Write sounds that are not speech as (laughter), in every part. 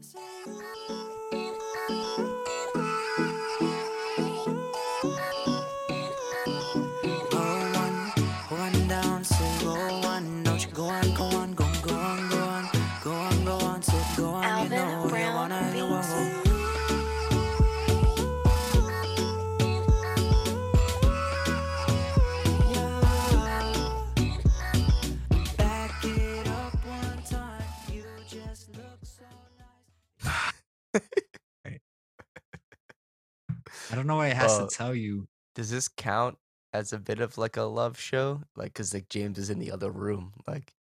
I'm. Know why it has Uh, to tell you. Does this count as a bit of like a love show? Like, cause like James is in the other room. Like,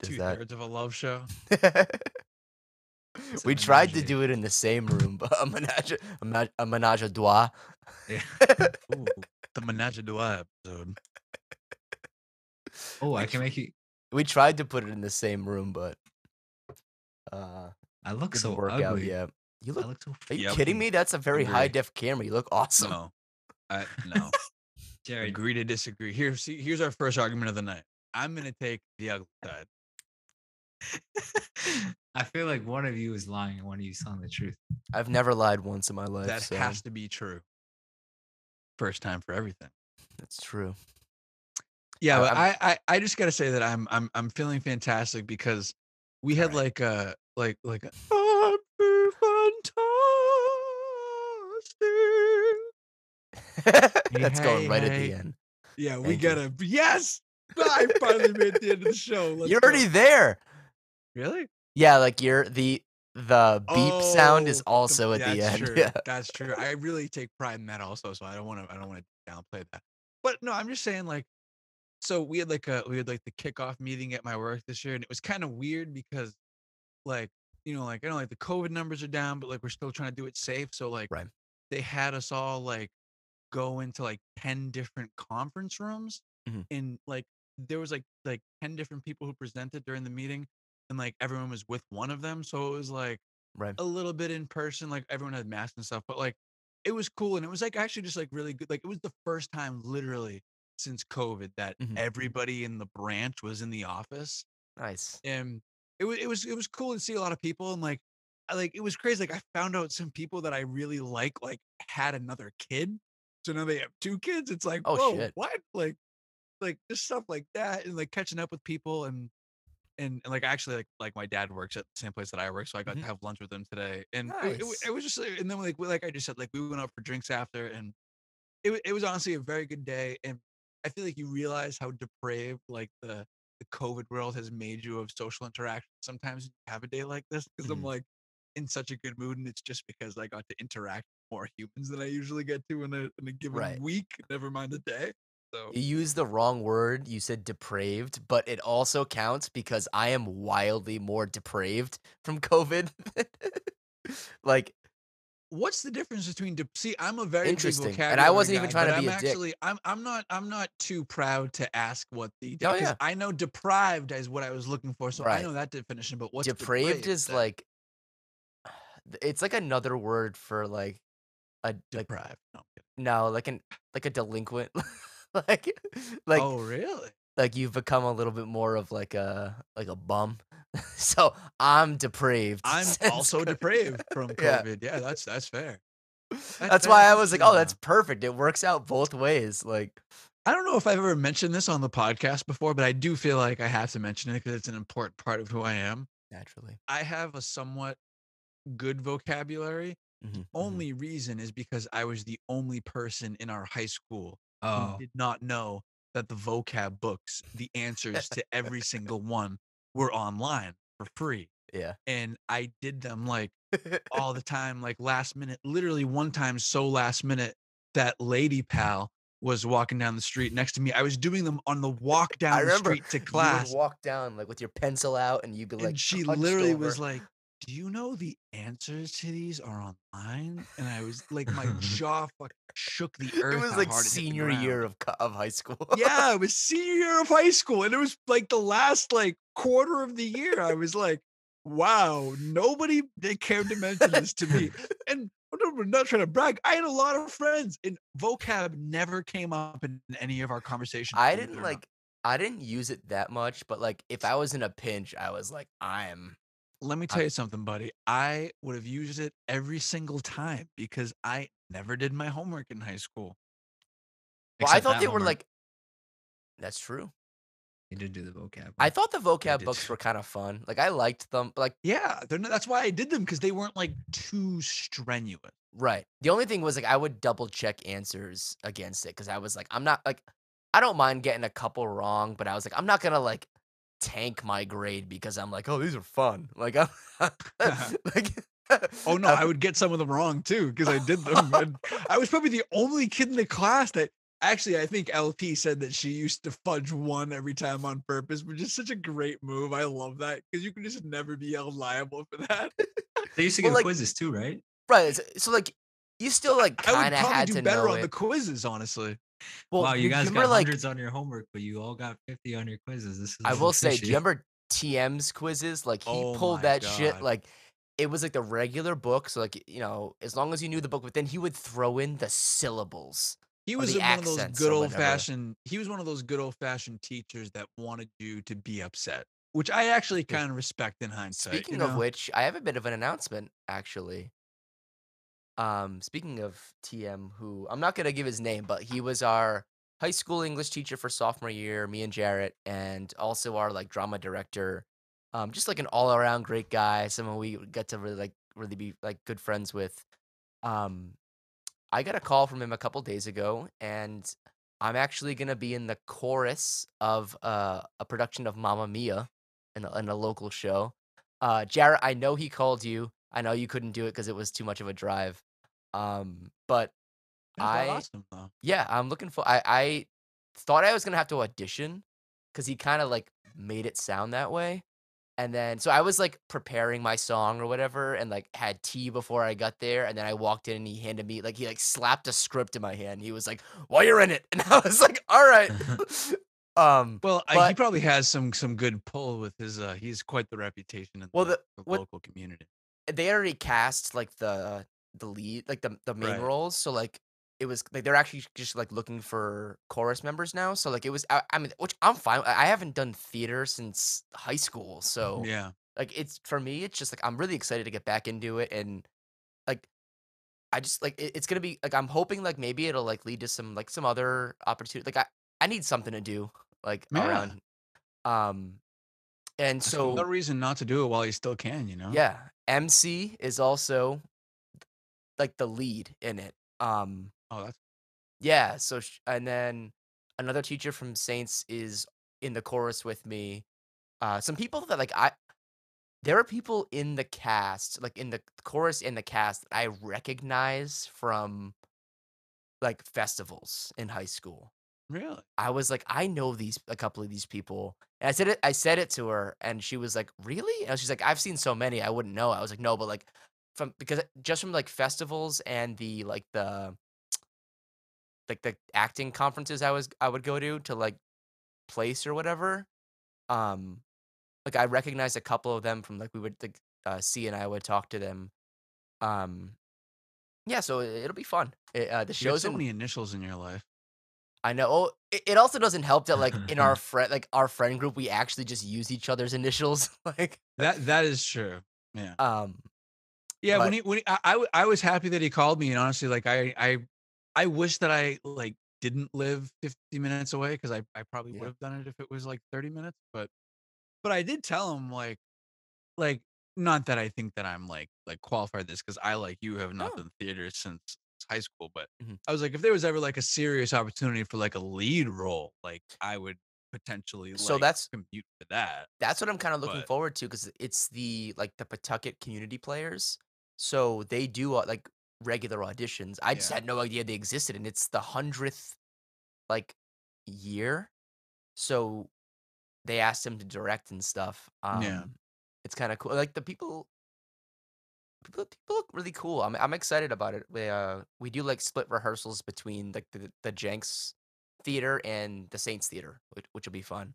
does Two that? thirds of a love show. (laughs) We tried to do it in the same room, but a menage, a, ma- a menage a trois. Yeah. (laughs) Ooh, the Menage a Trois episode. Oh, I can make you. we tried to put it in the same room, but uh, I look so work ugly. out. Yeah, you I look. look so. Are you Yep. kidding me? That's a very high def camera. You look awesome. No, I no. (laughs) Jared, Agree to disagree. Here, see, here's our first argument of the night. I'm gonna take the ugly side. (laughs) I feel like one of you is lying and one of you is telling the truth. I've never lied once in my life. That so has to be true. First time for everything. That's true. Yeah, I- but I, I, I just gotta say that I'm I'm I'm feeling fantastic because we had Alright. like a like like (laughs) That's going right at the end. Yeah, we you. gotta yes. I finally made the end of the show. Let's You're go. already there. really Yeah, like you're the the beep sound is Oh, also at the end. (laughs) True. Yeah. That's true. I really take pride in that also, so I don't want to. I don't want to downplay that. But no, I'm just saying, like, so we had like a we had like the kickoff meeting at my work this year, and it was kind of weird because, like, you know, like I know like the COVID numbers are down, but like we're still trying to do it safe. So like, Right. they had us all like go into like ten different conference rooms, Mhm. and like there was like like ten different people who presented during the meeting, and like everyone was with one of them, so it was like Right. a little bit in person. Like everyone had masks and stuff, but like it was cool and it was like actually just like really good. Like it was the first time literally since COVID that Mhm. everybody in the branch was in the office. Nice. And it was it was it was cool to see a lot of people and like I like it was crazy. Like I found out some people that I really like like had another kid. So now they have two kids. It's like, Oh, whoa, shit. what? Like like just stuff like that and like catching up with people and and, and like actually like like my dad works at the same place that I work, so I got Mhm. to have lunch with him today, and it, it, it was just and then like we- like I just said, like we went out for drinks after, and it it was honestly a very good day, and I feel like you realize how depraved like the the COVID world has made you of social interaction. Sometimes you have a day like this because I'm Mhm. like in such a good mood, and it's just because I got to interact with more humans than I usually get to in a in a given Right. week. Never mind a day. So You used the wrong word. You said depraved, but it also counts because I am wildly more depraved from COVID. (laughs) like What's the difference between de- see? I'm a very Interesting, and I wasn't guy, even trying to be I'm a dick. actually I'm I'm not I'm not too proud to ask what the Oh, yeah. I know deprived is what I was looking for, so I know that definition. But what's depraved is then? like it's like another word for like a like deprived. No, no like an like a delinquent (laughs) like like oh really? like you've become a little bit more of like a like a bum. (laughs) so I'm depraved. (laughs) I'm also depraved from COVID. Yeah, that's that's fair. That's why I was like, that's, oh, that's perfect. It works out both ways. Like, I don't know if I've ever mentioned this on the podcast before, but I do feel like I have to mention it because it's an important part of who I am. naturally. I have a somewhat good vocabulary. Mhm, mhm. Only reason is because I was the only person in our high school Oh, who did not know that the vocab books, the answers to every (laughs) single one were online for free. Yeah. And I did them like all the (laughs) time, like last minute, literally one time so last minute that lady pal was walking down the street next to me. I was doing them on the walk down the street to class. walk down like with your pencil out, and you'd be like, and she literally was like, Do you know the answers to these are online? And I was like, my (laughs) jaw fucking shook the earth. it was like hard it hit the senior year of of high school. yeah, it was (laughs) senior year of high school, and it was like the last like quarter of the year. I was like, wow, nobody they cared to mention this to me. (laughs) And I'm not- not trying to brag. I had a lot of friends, and vocab never came up in any of our conversations. I didn't like. I didn't use it that much, but like if I was in a pinch, I was like, I'm Let me tell you something, buddy. I would have used it every single time because I never did my homework in high school. Well, I Except thought that they were homework. like. That's true. You did do the vocab. I one. thought the vocab did books too. were kind of fun. Like I liked them. but, Like Yeah, they're not, that's why I did them because they weren't like too strenuous. right. The only thing was like I would double check answers against it because I was like I'm not like I don't mind getting a couple wrong, but I was like I'm not gonna like tank my grade because I'm like oh these are fun. Like I'm (laughs) (laughs) like. Oh no, I would get some of them wrong too because I did them. and (laughs) I was probably the only kid in the class that actually I think LP said that she used to fudge one every time on purpose, which is such a great move. I love that because you can just never be held liable for that. They used to Well, give like- quizzes too, right? right. So, so, like you still like I would kind of probably had do to better know on it. the quizzes, honestly. Well, wow, you guys got like hundreds on your homework, but you all got 50 on your quizzes. This is I will say, do you remember TM's quizzes? Like he Oh pulled that shit. Like it was like the regular book. So like you know, as long as you knew the book, but then he would throw in the syllables. He was one of those good old fashioned. He was one of those good old fashioned teachers that wanted you to be upset, which I actually kind of respect in hindsight. Speaking of know? which, I have a bit of an announcement actually. Um, speaking of TM, who I'm not gonna give his name, but he was our high school English teacher for sophomore year, me and Jarrett, and also our like drama director. Um, just like an all around great guy, someone we got to really like really be like good friends with. Um, I got a call from him a couple days ago, and I'm actually gonna be in the chorus of uh, a production of Mamma Mia, in a, in a local show. Uh, Jarrett, I know he called you. I know you couldn't do it because it was too much of a drive. Um, but That's I- awesome yeah, I'm looking for. I I thought I was gonna have to audition because he kind of like made it sound that way, and then so I was like preparing my song or whatever, and like had tea before I got there, and then I walked in and he handed me like he like slapped a script in my hand. He was like, "Well, you're in it," (laughs) and I was like, "All right." (laughs) (laughs) um, Well, I, he probably has some some good pull with his. uh He's quite the reputation in Well, the, the- the what- local community. they already cast like the the lead like the the main Right. roles so like it was like they're actually just like looking for chorus members now so like it was i, I mean which i'm fine i haven't done theater since high school so Yeah, like it's for me it's just like i'm really excited to get back into it and like i just like it, it's gonna be like i'm hoping like maybe it'll like lead to some like some other opportunity like i i need something to do like Yeah. around um and There's so no reason not to do it while you still can. You know. yeah, MC is also like the lead in it. Um, Oh, that's yeah. So sh- and then another teacher from Saints is in the chorus with me. Uh, some people that like I, there are people in the cast, like in the chorus in the cast, that I recognize from like festivals in high school. really. I was like, I know these a couple of these people. And I said it I said it to her and she was like, Really? And she's like, I've seen so many, I wouldn't know. I was like, No, but like from because just from like festivals and the like the like the acting conferences I was I would go to to like place or whatever. Um like I recognized a couple of them from like we would like uh C and I would talk to them. Um yeah, so it- it'll be fun. It, uh, the You show's so in many initials in your life. I know. Oh, it, it also doesn't help that like in our (laughs) friend like our friend group we actually just use each other's initials. (laughs) like That that is true. Yeah. um Yeah, But- when he when he, I, I was happy that he called me, and honestly, like I I I wish that I like didn't live 50 minutes away because I I probably Yeah. would have done it if it was like 30 minutes, but but I did tell him like like not that I think that I'm like like qualified this because I like you have not No. done theater since high school, but Mhm. I was like if there was ever like a serious opportunity for like a lead role, like I would potentially So like, that's- commute for that. that's what I'm kind of looking But- forward to because it's the like the Pawtucket community players. So they do uh, like regular auditions. I just Yeah. had no idea they existed, and it's the hundredth like year. So they asked him to direct and stuff. Um, Yeah. it's kind of cool. Like the people, people, people look really cool. I'm I'm excited about it. We uh we do like split rehearsals between like the the Jenks theater and the Saints theater, which which will be fun.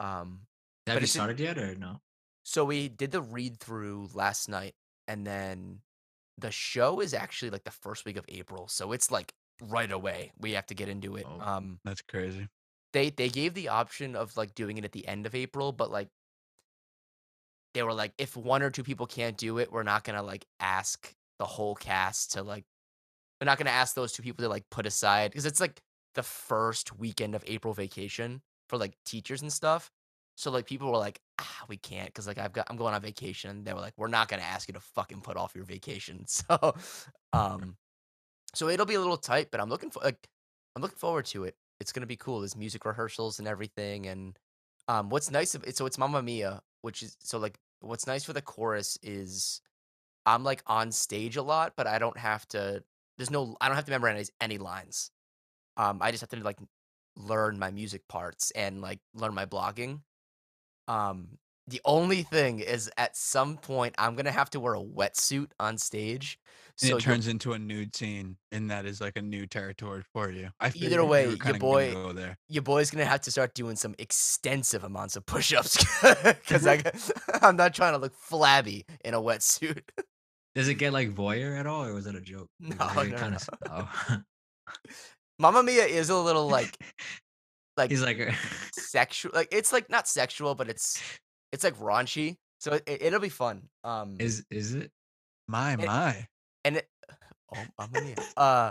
Um, Have But you it's in- started yet or no? so we did the read through last night, and then the show is actually like the first week of April, so it's like right away. We have to get into it. Oh. Um, That's crazy. they they gave the option of like doing it at the end of April, but like they were like, if one or two people can't do it, we're not gonna like ask the whole cast to like. We're not gonna ask those two people to like put aside because it's like the first weekend of April vacation for like teachers and stuff. So like people were like, ah, we can't because like I've got I'm going on vacation. They were like, we're not gonna ask you to fucking put off your vacation. (laughs) So, um, so it'll be a little tight, but I'm looking for like I'm looking forward to it. It's gonna be cool. There's music rehearsals and everything, and um, what's nice of it, so it's Mamma Mia, which is so like what's nice for the chorus is I'm like on stage a lot, but I don't have to. There's no, I don't have to memorize any lines. Um, I just have to like learn my music parts and like learn my blogging. Um, the only thing is at some point I'm gonna have to wear a wetsuit on stage. And So it turns into a nude scene, and that is like a new territory for you. I Either way, were your boy- go there. your boy's gonna have to start doing some extensive amounts of push-ups (laughs) because I, (laughs) I'm not trying to look flabby in a wetsuit. Does it get like voyeur at all, or was that a joke? (laughs) Like, No, no, kinda oh. Mamma Mia is a little like like He's like, sexual like it's like not sexual but it's it's like raunchy so it, it'll be fun um is is it? My it- my. and it (sighs) oh Mamma Mia uh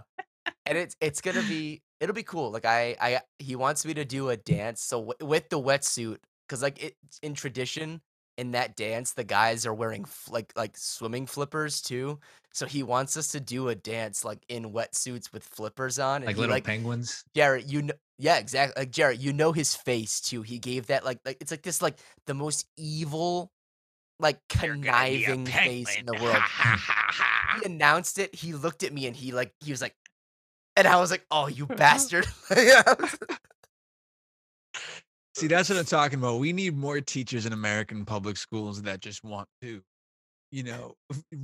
and it's it's gonna be it'll be cool like i i he wants me to do a dance so w- with the wetsuit because like it in tradition in that dance the guys are wearing f- like like swimming flippers too so he wants us to do a dance like in wetsuits with flippers on and Like he, little like penguins? Jarrett, you know, yeah, exactly. Like Jarrett, you know his face too. He gave that like like it's like this like the most evil, like conniving face in the world. he (laughs) announced it. He looked at me and he like he was like, and I was like, "Oh, you (laughs) bastard!" (laughs) See, that's what I'm talking about. We need more teachers in American public schools that just want to, you know,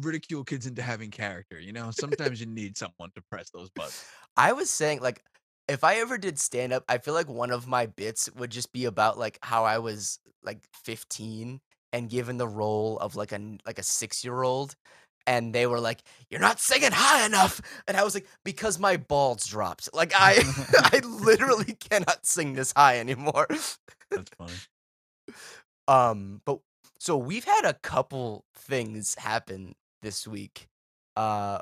ridicule kids into having character. You know, sometimes you need someone to press those buttons. I was saying like if I ever did stand up, I feel like one of my bits would just be about like how I was like 15 and given the role of like a like a 6-year-old and they were like you're not singing high enough and I was like because my balls dropped. Like I (laughs) (laughs) I literally cannot sing this high anymore. That's funny. (laughs) Um but so we've had a couple things happen this week. Uh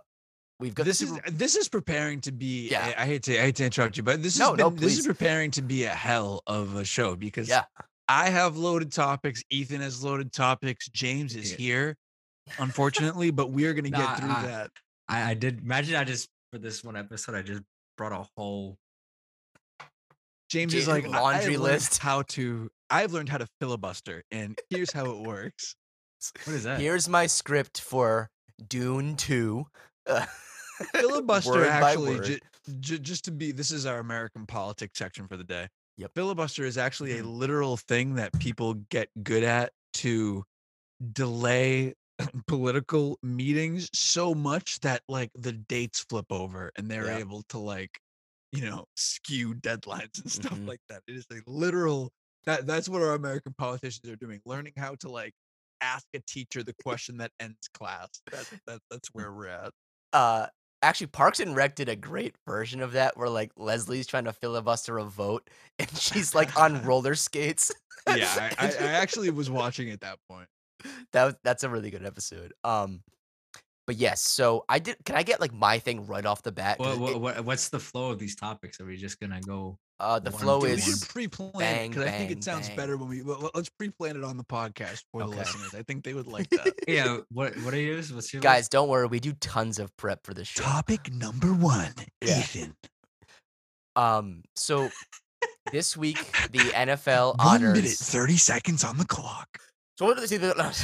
we've got this is this is preparing to be. Yeah. I, I hate to I hate to interrupt you, but this No, is no, this is preparing to be a hell of a show because Yeah. I have loaded topics. Ethan has loaded topics. James is here, unfortunately, but we're gonna Nah, get through I- that. I, I did imagine I just for this one episode I just brought a whole James is like laundry list." How to? I've learned how to filibuster, and here's how it works. what is that? Here's my script for Dune 2. Filibuster (laughs) word actually, ju- ju- just to be, this is our American politics section for the day. Yep. Filibuster is actually a Mhm. literal thing that people get good at to delay (clears throat) political meetings so much that like the dates flip over and they're Yeah. able to like you know skew deadlines and stuff Mhm. like that it is a literal that that's what our american politicians are doing learning how to like ask a teacher the question that ends class that, that that's where we're at uh, actually, Parks and Rec did a great version of that where like Leslie's trying to filibuster a vote (laughs) and she's like on (laughs) roller skates. yeah (laughs) I, I, I actually was watching at that point that was, that's a really good episode. Um, but yes, so I did. Can I get like my thing right off the bat? what, what, what, what's the flow of these topics? Are we just gonna go? Uh, the one, flow two, we is should pre-plan bang, because I think it sounds bang. better when we well, let's pre-plan it on the podcast for the listeners. I think they would like that. (laughs) Yeah, what what are yours? What's your list? guys. Don't worry, we do tons of prep for this show. Topic number one, Yeah. Ethan. Um, so this week the NFL (laughs) One honors. minute, thirty seconds on the clock. So what did they say? that-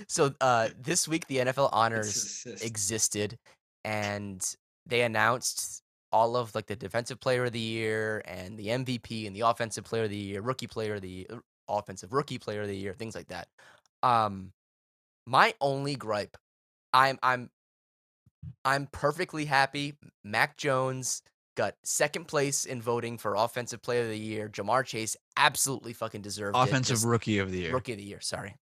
(laughs) so uh, this week the NFL honors existed, and they announced all of like the defensive player of the year and the MVP and the offensive player of the year, rookie player of the year, offensive rookie player of the year, things like that. Um, my only gripe, I'm I'm I'm perfectly happy. Mac Jones got second place in voting for offensive player of the year. Ja'Marr Chase absolutely fucking deserved it. Offensive just- rookie of the year. rookie of the year. Sorry,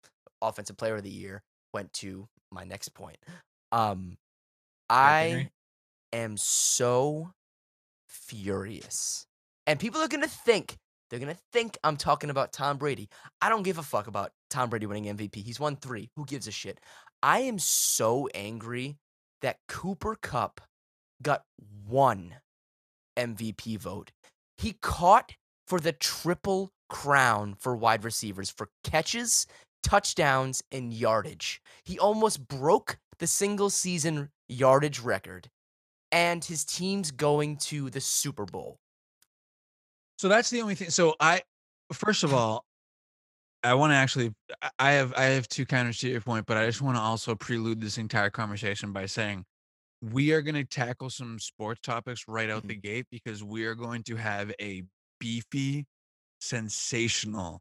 offensive player of the year went to my next point. Um, I? Am so furious, and people are gonna think They're gonna think I'm talking about Tom Brady. I don't give a fuck about Tom Brady winning MVP. He's won three. Who gives a shit? I am so angry that Cooper Kupp got one MVP vote. He caught for the triple crown for wide receivers for catches, touchdowns, and yardage. He almost broke the single season yardage record, and his team's going to the Super Bowl. So that's the only thing. So I, first of all, I want to actually, I- have, I have two counters to your point, but I just want to also prelude this entire conversation by saying we are going to tackle some sports topics right out Mhm. the gate because we are going to have a beefy, sensational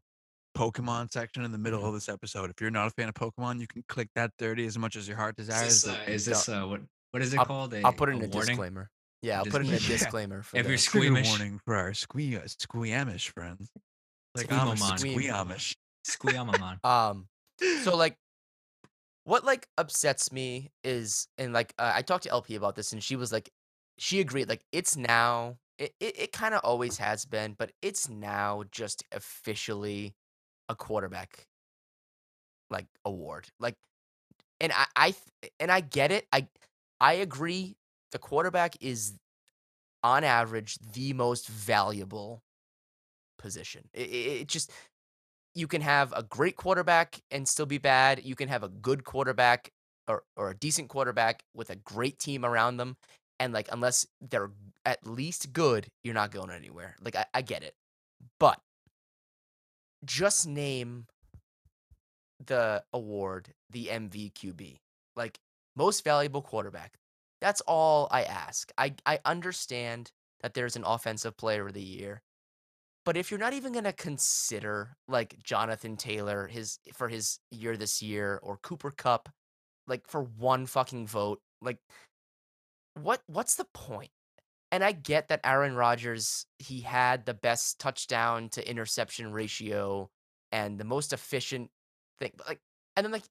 Pokemon section in the middle Mhm. of this episode. If you're not a fan of Pokemon, you can click that 30 as much as your heart Is desires. this, uh, is this uh, what what is it I'll- called? A, I'll put it in a a disclaimer. Yeah, I'll put it in a disclaimer. (laughs) Yeah. for If you're squeamish. warning for our squee, uh, squeamish friends. Like I'm a Squeamomon. squeamish. Squeamamon. um so (laughs) like what like upsets me is and like uh, i talked to lp about this and she was like she agreed like it's now it, it, it kind of always has been but it's now just officially a quarterback like award like and i i and i get it i i agree the quarterback is on average the most valuable position it, it, just you can have a great quarterback and still be bad. You can have a good quarterback or, or a decent quarterback with a great team around them. And like, unless they're at least good, you're not going anywhere. Like, I, I get it. But just name the award the MVQB. Like, most valuable quarterback. That's all I ask. I, I understand that there's an offensive player of the year. But if you're not even gonna consider like Jonathan Taylor his for his year this year or Cooper Kupp, like for one fucking vote, like what what's the point? And I get that Aaron Rodgers he had the best touchdown to interception ratio and the most efficient thing, like and then like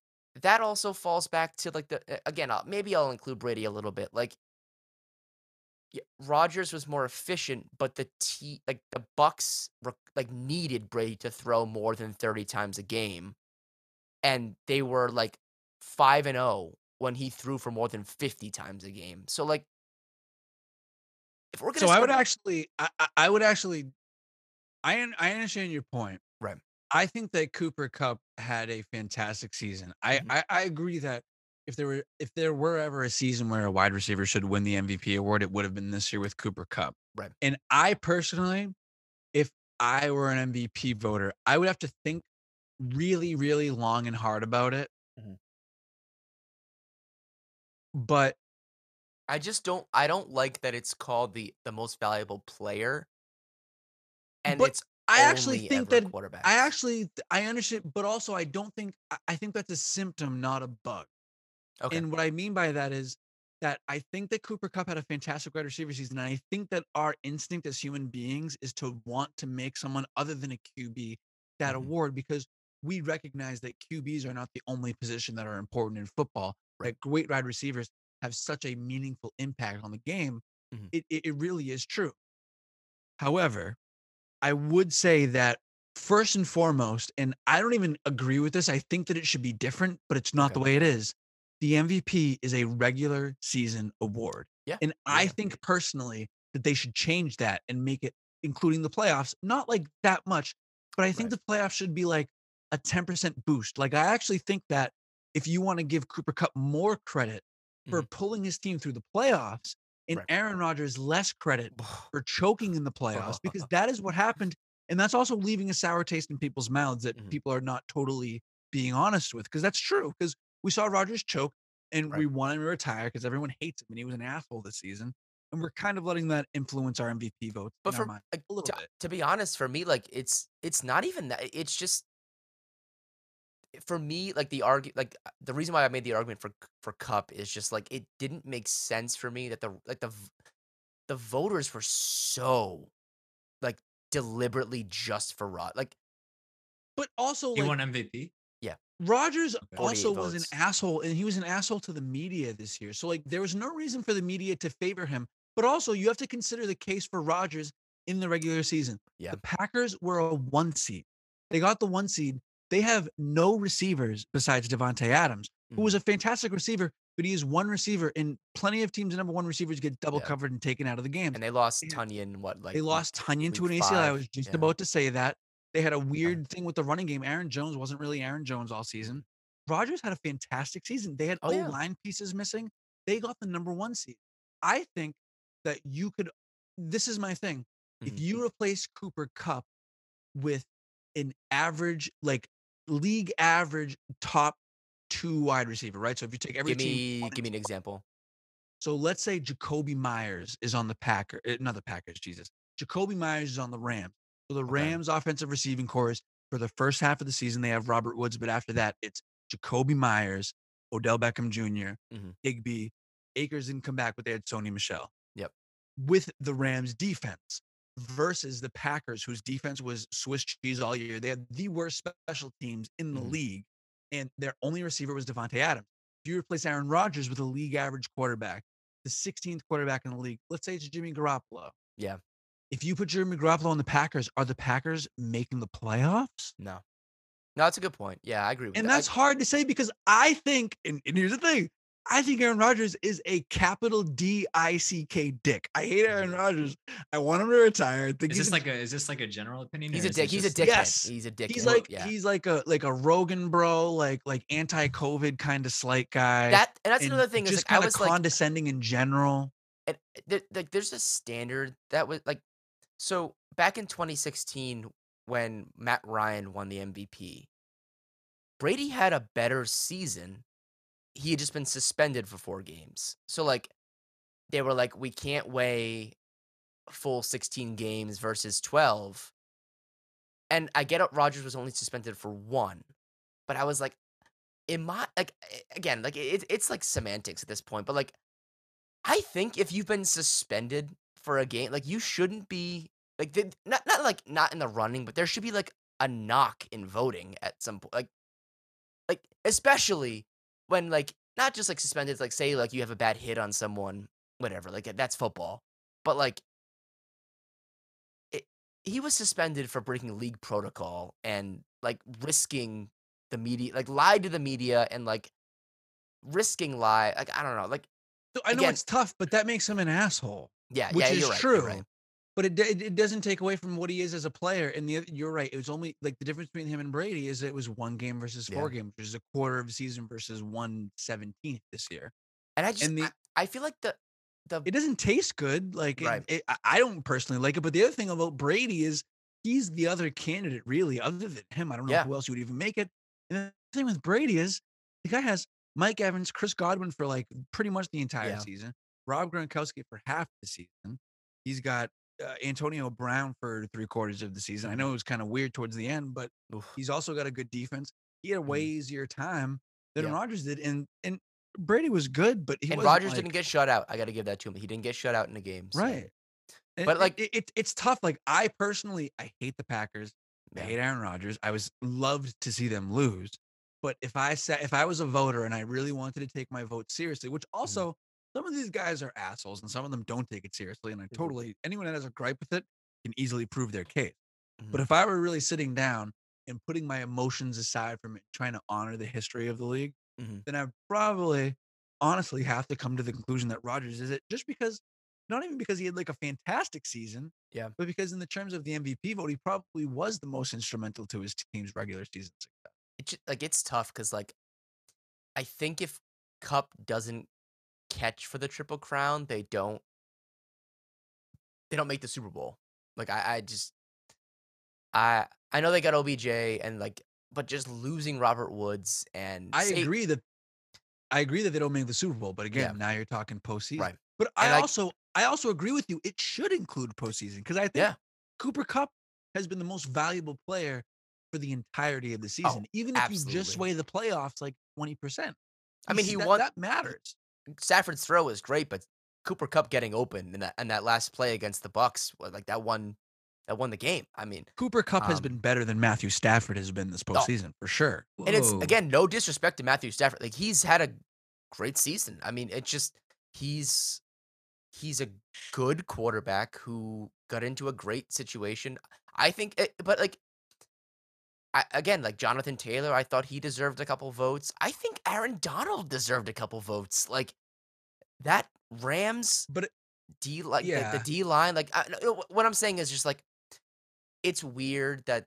that also falls back to like the again I'll, maybe I'll include Brady a little bit like yeah, Rodgers was more efficient, but the t like the Bucs re- like needed Brady to throw more than 30 times a game. And they were like 5 and 0 when he threw for more than 50 times a game. So like if we're going So I would actually, I, I- I would actually, I I understand your point. I think that Cooper Kupp had a fantastic season. I, Mhm. I I agree that if there were if there were ever a season where a wide receiver should win the MVP award, it would have been this year with Cooper Kupp. Right. And I personally, if I were an MVP voter, I would have to think really, really long and hard about it. Mhm. But I just don't I don't like that it's called the the most valuable player and But it's I actually think that quarterbacks. I actually I understand, but also I don't think I- think that's a symptom, not a bug. okay. And what I mean by that is that I think that Cooper Kupp had a fantastic wide receiver season, and I think that our instinct as human beings is to want to make someone other than a QB that Mhm. award because we recognize that QBs are not the only position that are important in football. Right. That great wide receivers have such a meaningful impact on the game. Mhm. It, it it really is true. However, I would say that first and foremost, and I don't even agree with this. I think that it should be different, but it's not the way it is. The MVP is a regular season award. Yeah, And I think personally that they should change that and make it, including the playoffs, not like that much, but I think Right. the playoffs should be like a 10% boost. Like, I actually think that if you want to give Cooper Kupp more credit for mm-hmm. pulling his team through the playoffs and Mm-hmm. Right. Aaron Rodgers less credit (sighs) for choking in the playoffs because (laughs) that is what happened. And that's also leaving a sour taste in people's mouths that Mhm. people are not totally being honest with because that's true. Because we saw Rodgers choke and we Right. want him to retire because everyone hates him and he was an asshole this season. And we're kind of letting that influence our MVP votes. But for mind like, a to, to be honest, for me, like it's it's not even that. It's just for me, like the argue, like uh, the reason why I made the argument for for Kupp is just like it didn't make sense for me that the like the the voters were so like deliberately just for Rod. Like But also, He like, won MVP. Yeah, Rodgers also 48 was an asshole, and he was an asshole to the media this year. So like, there was no reason for the media to favor him. But also, you have to consider the case for Rodgers in the regular season. Yeah. The Packers were a one seed. They got the one seed. They have no receivers besides Davante Adams, who was a fantastic receiver, but he is one receiver, and plenty of teams' number one receivers get double Yeah. covered and taken out of the game. and they lost Yeah. Tonyan. What like they lost Tonyan to an ACL. I was just yeah. about to say that. They had a weird thing with the running game. Aaron Jones wasn't really Aaron Jones all season. Rodgers had a fantastic season. They had Oh, O yeah. line pieces missing. They got the number one seed. I think that you could. This is my thing. If Mhm. you replace Cooper Kupp with an average, like league average top two wide receiver, right? So if you take every Give team, me one give me an (laughs) example. so let's say Jakobi Meyers is on the Packer, eh, not the Packers, Jesus. Jakobi Meyers is on the Rams. So the Okay. Rams offensive receiving cores for the first half of the season, they have Robert Woods, but after that, it's Jakobi Meyers, Odell Beckham junior Mhm. Higbee. Akers didn't come back, but they had Sony Michel. Yep. With the Rams defense versus the Packers, whose defense was Swiss cheese all year. They had the worst special teams in the Mhm. league, and their only receiver was Davante Adams. If you replace Aaron Rodgers with a league average quarterback, the 16th quarterback in the league, let's say it's Jimmy Garoppolo. Yeah. If you put Jimmy Garoppolo on the Packers, are the Packers making the playoffs? No. No, that's a good point. Yeah, I agree with And that. I- that's hard to say because I think, and, and here's the thing, I think Aaron Rodgers is a capital D I C K dick. I hate Aaron mm-hmm. Rodgers. I want him to retire. I think Is this a- like a is this like a general opinion? he's a dick. this He's a just- dickhead. Yes. He's a dickhead. he's like yeah. he's like a like a Rogan bro, like like anti-COVID kind of slight guy. that, and that's and another thing is just like I kinda was like, condescending in general. and eh, there, like there's a standard that was like so back in 2016 when Matt Ryan won the MVP Brady had a better season he had just been suspended for four games so like they were like we can't weigh full 16 games versus 12 and I get it Rodgers was only suspended for one but I was like in my like again like it, it's like semantics at this point but like I think if you've been suspended for a game, like you shouldn't be like the, not not like not in the running, but there should be like a knock in voting at some point. Like, like especially when like not just like suspended, like say like you have a bad hit on someone, whatever. Like that's football, but like it, he was suspended for breaking league protocol and like risking the media, like lied to the media and like risking lie. Like I don't know, like. So I know Again- it's tough, but that makes him an asshole. Yeah, which yeah, is you're right, true. right. But it, it it doesn't take away from what he is as a player. And the you're right. It was only like the difference between him and Brady is it was one game versus four games, which is a quarter of a season versus one seventeenth this year. And I just, And the- I, I feel like the, the, It doesn't taste good. Like Right. it, I- I don't personally like it. But the other thing about Brady is he's the other candidate, really, other than him. I don't know Yeah. who else you would even make it. And the thing with Brady is the guy has Mike Evans, Chris Godwin for like pretty much the entire Yeah. season, Rob Gronkowski for half the season. He's got uh, Antonio Brown for three quarters of the season. I know it was kind of weird towards the end, but Oof. he's also got a good defense. He had a way easier time than Mm-hmm. Yeah. Rodgers did, and and Brady was good, but he and Rodgers like- didn't get shut out. I got to give that to him. He didn't get shut out in the game. so- Right. But, it- like- it, it, it's tough. Like I personally, I hate the Packers. I hate Aaron Rodgers. I was loved to see them lose. But if I said if I was a voter and I really wanted to take my vote seriously, which Mm-hmm. also some of these guys are assholes and some of them don't take it seriously, and I Mhm. totally anyone that has a gripe with it can easily prove their case. But Mhm. if I were really sitting down and putting my emotions aside from it, trying to honor the history of the league, Mhm. then I probably honestly have to come to the conclusion that Rodgers is it just because not even because he had like a fantastic season, Yeah. but because in the terms of the MVP vote, he probably was the most instrumental to his team's regular season success. it ju- like it's tough because like I think if Kupp doesn't catch for the triple crown, they don't they don't make the Super Bowl. Like I, I just I I know they got OBJ and like but just losing Robert Woods and I say- agree that I agree that they don't make the Super Bowl, but again, Yeah. now you're talking postseason. Right. But I And I- also I also agree with you. It should include postseason because I think Yeah. Cooper Kupp has been the most valuable player for the entirety of the oh, season. Even if you just Oh, weigh the playoffs like twenty percent. I mean, he that, won- that matters. Stafford's throw was great, but Cooper Kupp getting open and that and that last play against the Bucs, like that won that won the game. I mean, Cooper Kupp has Um, been better than Matthew Stafford has been this postseason for sure. and it's again no disrespect to Matthew Stafford, like he's had a great season. I mean, it's just he's he's a good quarterback who got into a great situation. I think, it, but like, I, again, like Jonathan Taylor, I thought he deserved a couple votes. I think Aaron Donald deserved a couple votes. Like that Rams But it- D like the- Yeah. the, D line, like I, what I'm saying is just like it's weird that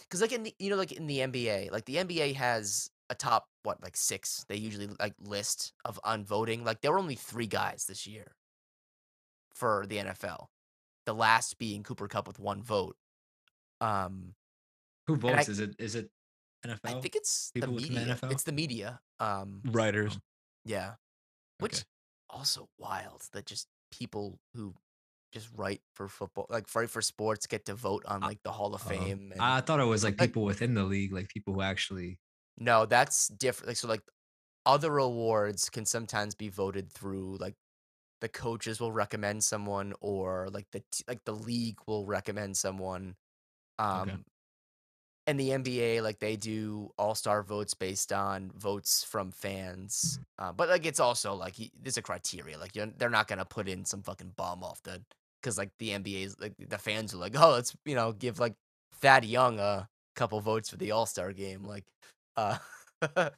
because like in the you know like in the NBA, like the NBA has a top what like six they usually like list of on voting. Like there were only three guys this year for the NFL. The last being Cooper Kupp with one vote. Um, Who I- votes? is it is it NFL? I think it's the People the media. NFL? It's the media. Um, Writers. yeah, which Okay. also wild that just people who just write for football, like write for sports, get to vote on like the Hall of Uh, Fame. And, I thought it was like like- people within the league, like people who actually. no, that's different. Like so, like other awards can sometimes be voted through like the coaches will recommend someone or like the t- like the league will recommend someone. Um, and the NBA, like they do all star votes based on votes from fans. Uh, but like it's also like there's a criteria. Like you're, they're not gonna put in some fucking bum off the because like the NBA's like the fans are like, oh, let's you know give like Thad Young a couple votes for the All Star game. Like, uh, (laughs)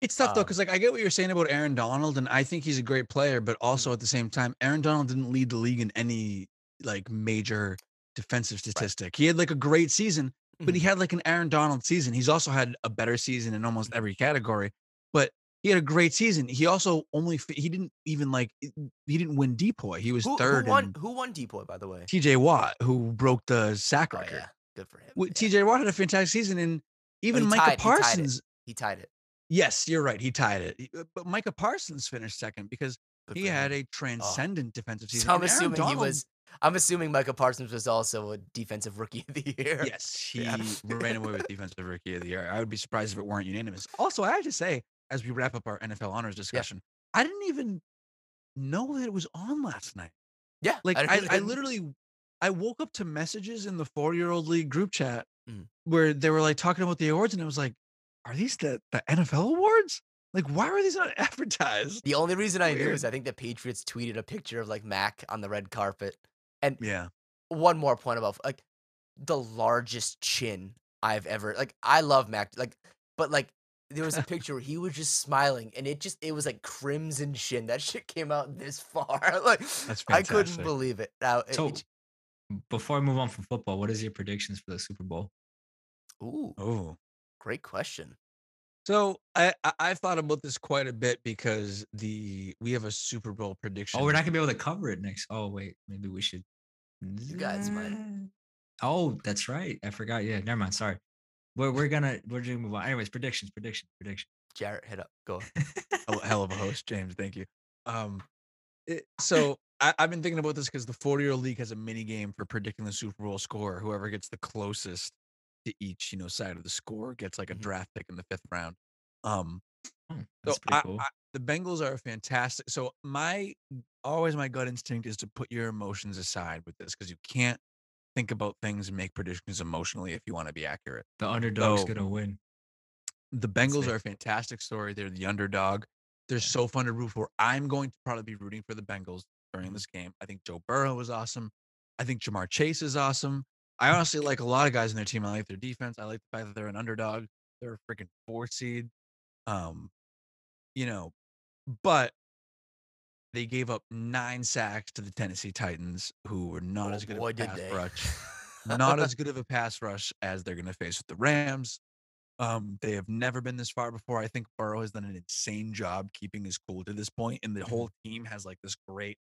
It's tough though, Um, because like I get what you're saying about Aaron Donald, and I think he's a great player, but Mm. also at the same time, Aaron Donald didn't lead the league in any like major defensive statistic. He had like a great season, but he Mhm. had like an Aaron Donald season. He's also had a better season in almost Mhm. every category, but he had a great season. He also only he didn't even like he didn't win depoy. He was who, third who won? Who won Depoy by the way? TJ Watt, who broke the sack Oh record. yeah, good for him. Well, yeah. TJ Watt had a fantastic season, and even Micah tied- he tied. Parsons. He tied it. Yes, you're right. He tied it. Uh, But Micah Parsons finished second because he had a transcendent defensive season. So I'm assuming he was. I'm assuming Michael Parsons was also a defensive rookie of the year. Yes, (laughs) he Yeah. ran away with defensive rookie of the year. I would be surprised if it weren't unanimous. Also, I have to say, as we wrap up our NFL honors discussion, I didn't even know that it was on last night. Yeah. Like I, really I literally, I woke up to messages in the four-year-old league group chat Mhm. where they were like talking about the awards, and I was like, "Are these the the NFL awards? Like, why are these not (laughs) advertised?" The only reason I knew is I think the Patriots tweeted a picture of like Mac on the red carpet. And Yeah, one more point about like the largest chin I've ever like. I love Mac, like, but like there was a (laughs) picture where he was just smiling, and it just it was like crimson chin. That shit came out this (laughs) far. like That's I couldn't believe it. Now, it- So it- before I move on from football, what is your predictions for the Super Bowl? ooh, oh. great question. So I, I I've thought about this quite a bit because the we have a Super Bowl prediction. Oh, we're not mm-hmm. gonna be able to cover it next. Oh wait, maybe we should. You guys might. Oh, that's right. I forgot. Yeah, never mind. Sorry. We're we're gonna we're gonna move on. Anyways, predictions, predictions, predictions. Jarrett, hit up. Go. (laughs) hell, hell of a host, James. Thank you. Um, it- so (laughs) I, I've been thinking about this because the 40 year old league has a mini game for predicting the Super Bowl score. Whoever gets the closest to each, you know, side of the score gets like a Mhm. draft pick in the fifth round. Um, Oh, so that's pretty I, cool. I, the Bengals are fantastic. So my always my gut instinct is to put your emotions aside with this because you can't think about things and make predictions emotionally if you want to be accurate the underdog's so- gonna win. the Bengals are a fantastic story. They're the underdog. They're so fun to root for. I'm going to probably be rooting for the Bengals during Mhm. this game. I think Joe Burrow is awesome. I think Ja'Marr Chase is awesome. I honestly like a lot of guys in their team. I like their defense. I like the fact that they're an underdog. They're a freaking four seed. Um, you know, but they gave up nine sacks to the Tennessee Titans, who were not Oh, as good boy, of a pass they. rush not as good of a (laughs) pass rush as they're going to face with the Rams. Um, they have never been this far before. I think Burrow has done an insane job keeping his cool to this point, and the whole team has like this great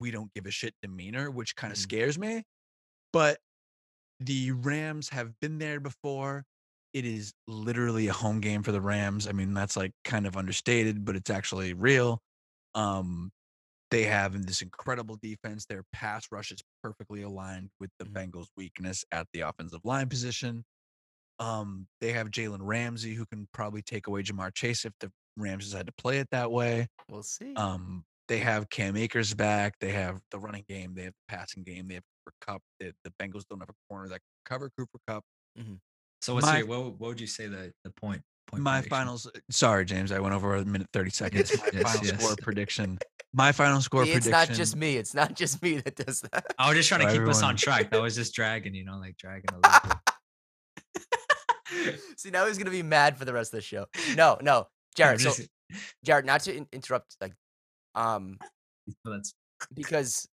"we don't give a shit" demeanor, which kind of Mhm. scares me. But the Rams have been there before. It is literally a home game for the Rams. I mean, that's like kind of understated, but it's actually real. Um, they have this incredible defense. Their pass rush is perfectly aligned with the Mhm. Bengals' weakness at the offensive line position. Um, they have Jalen Ramsey who can probably take away Ja'Marr Chase if the Rams decide to play it that way. We'll see. Um, they have Cam Akers back. They have the running game. They have the passing game. They have Cooper Kupp. The, the Bengals don't have a corner that can cover Cooper Kupp. So what's my- your what, what would you say the the point? point My prediction? finals. Sorry, James. I went over a minute thirty seconds. (laughs) My Yes, final yes. score prediction My final (laughs) score See, it's prediction. not just me. It's not just me that does that. I was just trying to keep us on track. That was just dragging, you know, like dragging a little bit. (laughs) See, now he's gonna be mad for the rest of the show. No, no, Jared. So, Jared, not to in- interrupt, like, um, that's because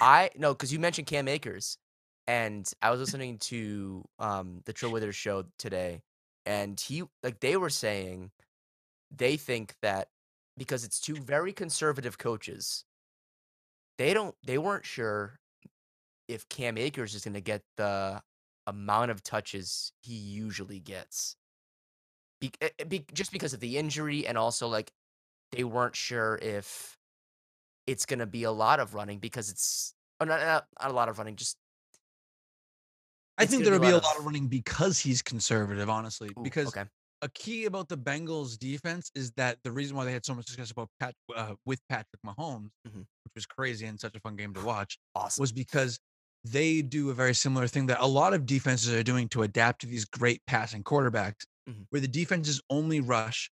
I no, because you mentioned Cam Akers, and I was listening to um the Trill Withers show today, and he like they were saying they think that because it's two very conservative coaches, they don't they weren't sure if Cam Akers is going to get the amount of touches he usually gets. Be, eh, eh, be, just because of the injury and also like they weren't sure if it's going to be a lot of running because it's not, not, not a lot of running just I think there'll be be a lot of- running because he's conservative, honestly. ooh, because okay a key about the Bengals defense is that the reason why they had so much success about Pat, uh, with Patrick Mahomes, Mhm. which was crazy and such a fun game to watch, awesome was because they do a very similar thing that a lot of defenses are doing to adapt to these great passing quarterbacks, Mhm. where the defenses only rush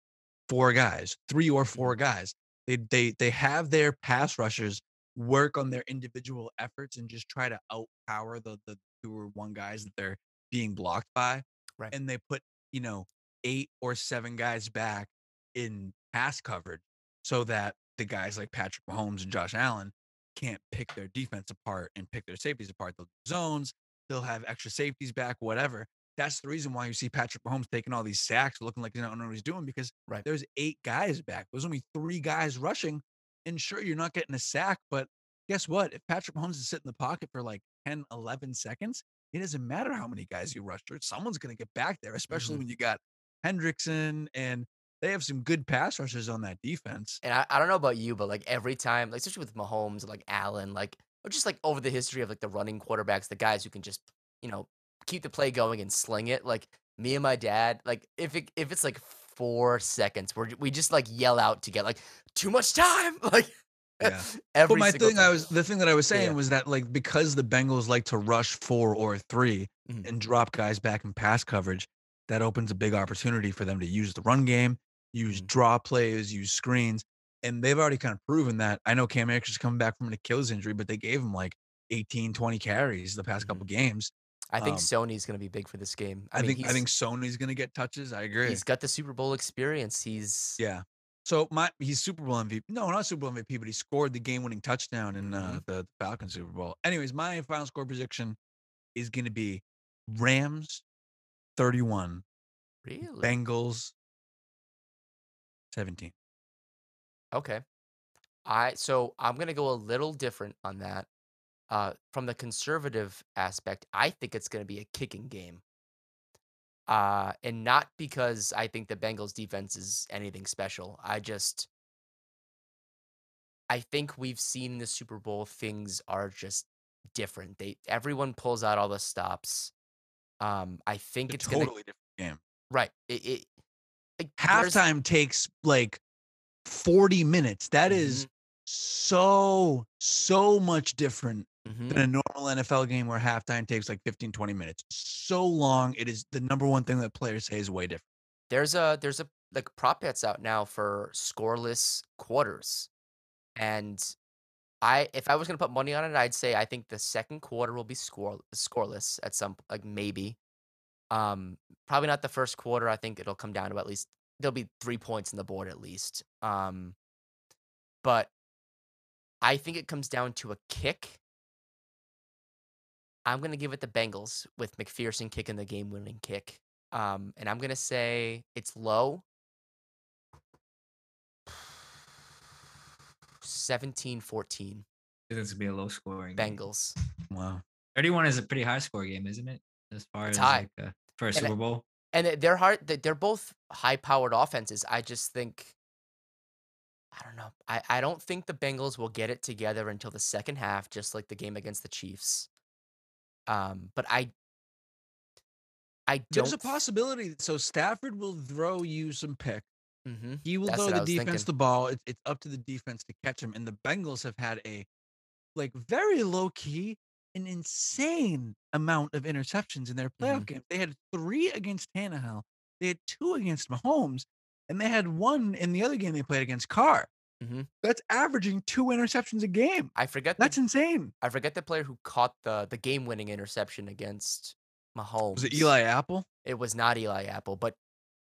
four guys, three or 4 guys. They they they have their pass rushers work on their individual efforts and just try to outpower the the two or one guys that they're being blocked by. Right. And they put, you know, eight or seven guys back in pass coverage so that the guys like Patrick Mahomes and Josh Allen can't pick their defense apart and pick their safeties apart. They'll do zones, they'll have extra safeties back, whatever. That's the reason why you see Patrick Mahomes taking all these sacks, looking like he don't know what he's doing because Right. there's eight guys back. There's only three guys rushing. And sure, you're not getting a sack, but guess what? If Patrick Mahomes is sitting in the pocket for like 10, 11 seconds, it doesn't matter how many guys you rush through. Someone's going to get back there, especially Mhm. when you got Hendrickson and they have some good pass rushers on that defense. And I, I don't know about you, but like every time, like especially with Mahomes, like Allen, like or just like over the history of like the running quarterbacks, the guys who can just you know keep the play going and sling it. Like me and my dad, like if it if it's like four seconds, we we just like yell out to get like too much time, (laughs) like Yeah. (laughs) every But my thing, I was the thing that I was saying yeah. was that like because the Bengals like to rush four or 3 Mhm. and drop guys back in pass coverage, that opens a big opportunity for them to use the run game, use Mhm. draw plays, use screens, and they've already kind of proven that. I know Cam Akers is coming back from an Achilles injury, but they gave him like 18, 20 carries the past couple games. I think um, Sony's gonna be big for this game. I, I, mean, think I think Sony's gonna get touches. I agree. he's got the Super Bowl experience. He's Yeah. So my he's Super Bowl MVP. No, not Super Bowl MVP, but he scored the game-winning touchdown in uh, Mhm. the Falcons Super Bowl. Anyways, my final score prediction is going to be Rams 31, really Bengals 17. Okay. I so I'm gonna go a little different on that. Uh, from the conservative aspect, I think it's gonna be a kicking game. Uh, and not because I think the Bengals defense is anything special. I just I think we've seen in the Super Bowl things are just different. They everyone pulls out all the stops. Um, I think A it's totally gonna different game. right. It, it there's- Halftime takes like 40 minutes. That is Mhm, so so much different mhm. than a normal NFL game where halftime takes like 15 20 minutes. So long. It is the number one thing that players say is way different. There's a there's a like prop bets out now for scoreless quarters. And I if I was gonna put money on it, I'd say I think the second quarter will be score scoreless at some like maybe. Um probably not the first quarter. I think it'll come down to at least there'll be three points in the board at least. Um but I think it comes down to a kick. I'm gonna give it the Bengals with McPherson kicking the game winning kick. Um, and I'm gonna say it's low. 17 14 This is gonna be a low scoring. game. Bengals. Wow. 31 is a pretty high score game, isn't it? As far It's as high. like uh, for a And Super it- Bowl. And they- they're hard they're both high powered offenses. I just think I don't know. I, I don't think the Bengals will get it together until the second half, just like the game against the Chiefs. Um, but I I don't There's a possibility. So Stafford will throw you some pick. hmm He will That's throw the defense thinking. the ball. It's, it's up to the defense to catch him. And the Bengals have had a like very low key, an insane amount of interceptions in their playoff Mhm. game. They had three against Tannehill. They had two against Mahomes, and they had one in the other game they played against Carr. Mhm. That's averaging two interceptions a game. I forget That's the insane. I forget the player who caught the the game winning interception against Mahomes. Was it Eli Apple? It was not Eli Apple, but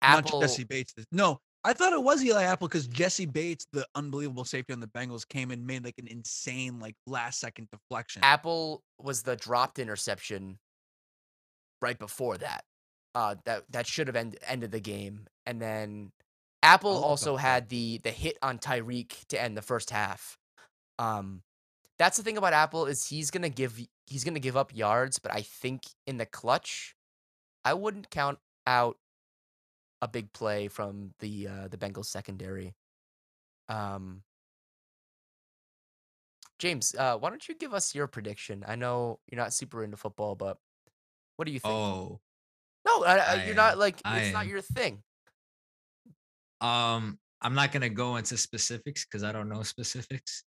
Not Jessie Bates. No, I thought it was Eli Apple because Jessie Bates, the unbelievable safety on the Bengals, came and made like an insane, like last second deflection. Apple was the dropped interception right before that. Uh, that that should have end, ended the game, and then Apple I'll also had the the hit on Tyreek to end the first half. Um, that's the thing about Apple is he's gonna give he's gonna give up yards, but I think in the clutch, I wouldn't count out a big play from the uh, the Bengals secondary. Um, James, uh, why don't you give us your prediction? I know you're not super into football, but what do you think? Oh, no, I, I, I you're not like I it's not your thing. Um, I'm not gonna go into specifics because I don't know specifics.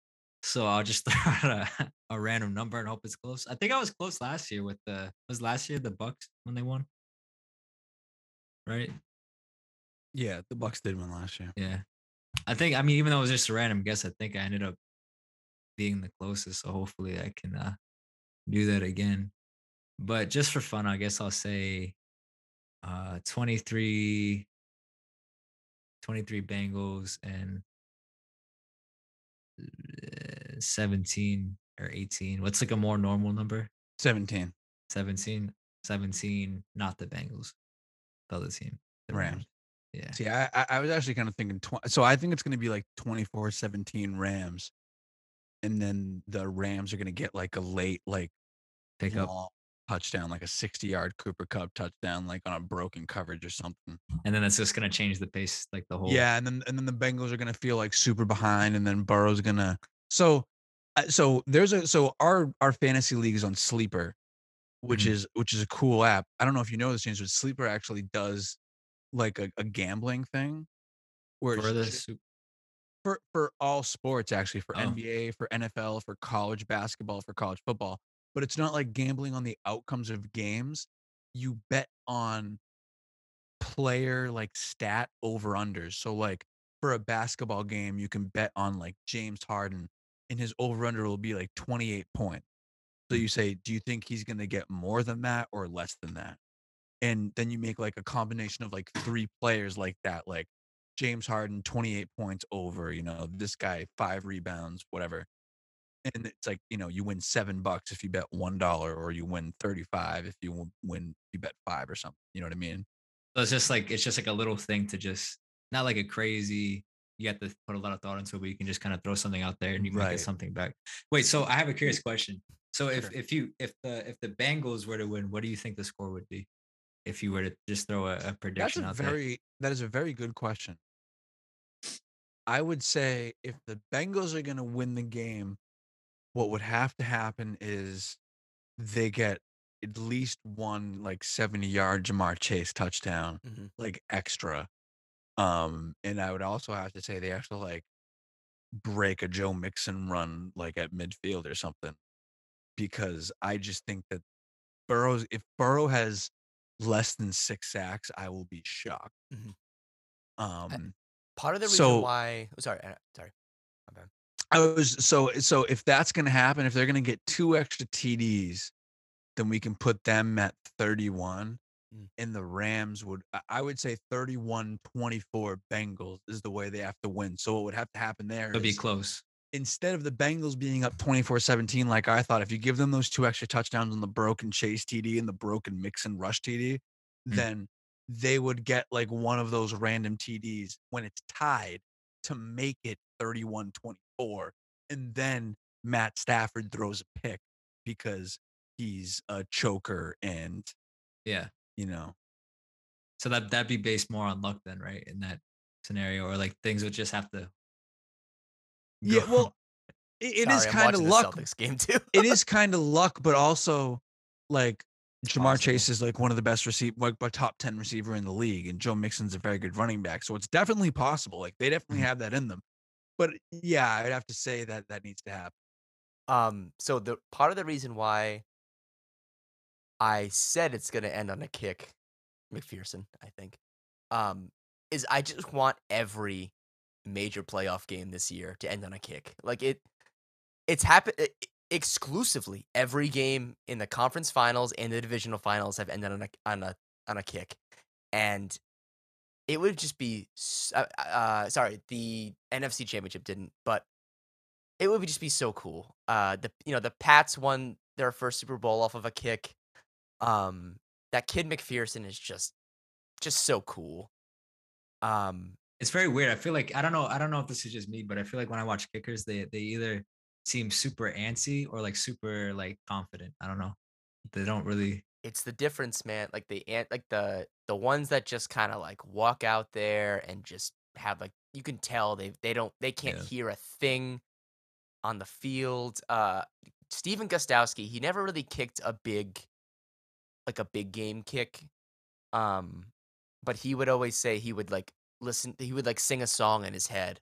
So I'll just (laughs) throw out a, a random number and hope it's close. I think I was close last year with the was last year the Bucs when they won. Right? yeah, the Bucs did win last year. Yeah. I think I mean even though it was just a random guess, I think I ended up being the closest. So hopefully I can uh do that again. But just for fun, I guess I'll say uh 23 23 Bengals and uh, 17 or 18. What's like a more normal number? Seventeen 17. 17, not the Bengals. The other team. the Rams. Yeah. See, I I, was actually kind of thinking. Tw- so I think it's going to be like 24-17 Rams, and then the Rams are going to get like a late like Pick up. long touchdown, like a sixty-yard Cooper Kupp touchdown, like on a broken coverage or something. And then it's just gonna change the pace, like the whole Yeah, and then and then the Bengals are gonna feel like super behind, and then Burrow's gonna. So, uh, so there's a so our our fantasy league is on Sleeper, which Mhm. is which is a cool app. I don't know if you know this, James, but Sleeper actually does like a, a gambling thing, where for the ju- Sup- for for all sports actually for Oh. NBA, for NFL, for college basketball, for college football. But it's not like gambling on the outcomes of games. You bet on player like stat over unders. So like for a basketball game, you can bet on like James Harden and his over under will be like 28 points. So you mm-hmm. say, do you think he's going to get more than that or less than that? And then you make like a combination of like three players like that, like James Harden, 28 points over, you know, this guy, five rebounds, whatever. And it's like, you know, you win seven bucks if you bet one dollar, or you win 35 if you win, you bet five or something. You know what I mean? So it's just like it's just like a little thing to just not like a crazy. You have to put a lot of thought into it, but you can just kind of throw something out there and you might Right. get something back. Wait, so I have a curious question. So if Sure. if you if the if the Bengals were to win, what do you think the score would be? If you were to just throw a, a That's prediction a out there. very that is a very good question. I would say if the Bengals are going to win the game, what would have to happen is they get at least one like 70 yard Ja'Marr Chase touchdown, Mhm. like extra. Um, and I would also have to say they have to like break a Joe Mixon run like at midfield or something. Because I just think that Burrow's if Burrow has less than six sacks, I will be shocked. Mhm. Um Part of the reason So- why, oh, sorry, uh, sorry, bad. I was so so if that's gonna happen, if they're gonna get two extra TDs, then we can put them at 31. Mm. And the Rams would I- I would say 31-24 Bengals is the way they have to win. So what would have to happen there It'll be close. instead of the Bengals being up 24-17, like I thought, if you give them those two extra touchdowns on the broken Chase TD and the broken Mixon rush TD, Mm. then they would get like one of those random TDs when it's tied to make it 31-24. And then Matt Stafford throws a pick because he's a choker and Yeah. you know So that that'd be based more on luck then, right? In that scenario, or like things would just have to. yeah well (laughs) it, it is Sorry, I'm kind of luck game too. it is kind of luck, but also like Ja'Marr possible. Chase is like one of the best receive like a top 10 receiver in the league, and Joe Mixon's a very good running back. So it's definitely possible. Like they definitely Mhm. have that in them. But yeah, I'd have to say that that needs to happen. Um, so the part of the reason why I said it's gonna end on a kick, McPherson, I think, um, is I just want every major playoff game this year to end on a kick. Like it, it's happened exclusively. Every game in the conference finals and the divisional finals have ended on a on a on a kick, and it would just be. Uh, uh, sorry, the NFC Championship didn't, but it would just be so cool. Uh, the you know the Pats won their first Super Bowl off of a kick. Um, that kid McPherson is just just so cool. Um, it's very weird. I feel like I don't know. I don't know if this is just me, but I feel like when I watch kickers, they they either seem super antsy or like super like confident. I don't know. They don't really. It's the difference, man. Like the ant, like the the ones that just kind of like walk out there and just have like you can tell they they don't they can't Yeah. hear a thing on the field. Uh, Stephen Gostkowski, he never really kicked a big, like a big game kick. Um, but he would always say he would like listen. He would like sing a song in his head.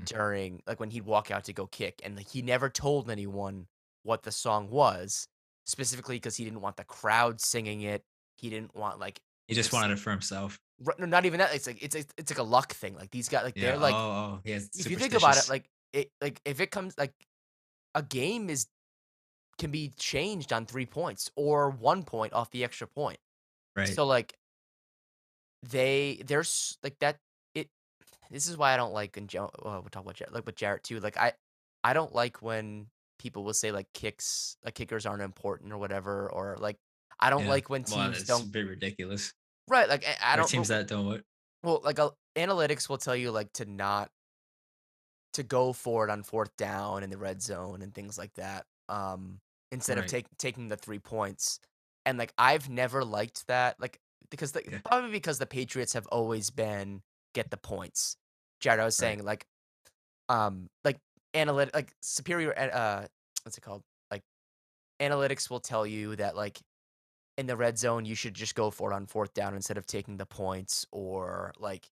Mm. during like when he'd walk out to go kick, and like, he never told anyone what the song was specifically because he didn't want the crowd singing it. He didn't want like He just wanted it for himself. no, not even that. It's like it's like, it's like a luck thing. Like these guys, like Yeah. they're like oh, oh, yeah. if you think about it, like it, like if it comes like a game is can be changed on three points or one point off the extra point. right. So like they there's like that. This is why I don't like and Joe. Uh, we'll talk about like with Jarrett too. Like I I don't like when people will say like kicks like kickers aren't important or whatever or like I don't Yeah. like when well, teams it's don't bit ridiculous. right like I, I don't teams that don't well, like uh, analytics will tell you like to not to go for it on fourth down in the red zone and things like that. Um, instead of Right. take, taking the three points. And like I've never liked that, like because the, Yeah. probably because the Patriots have always been get the points. Jared, I was Right. saying like, um, like analytic, like superior, uh, what's it called? Like analytics will tell you that like in the red zone you should just go for it on fourth down instead of taking the points or like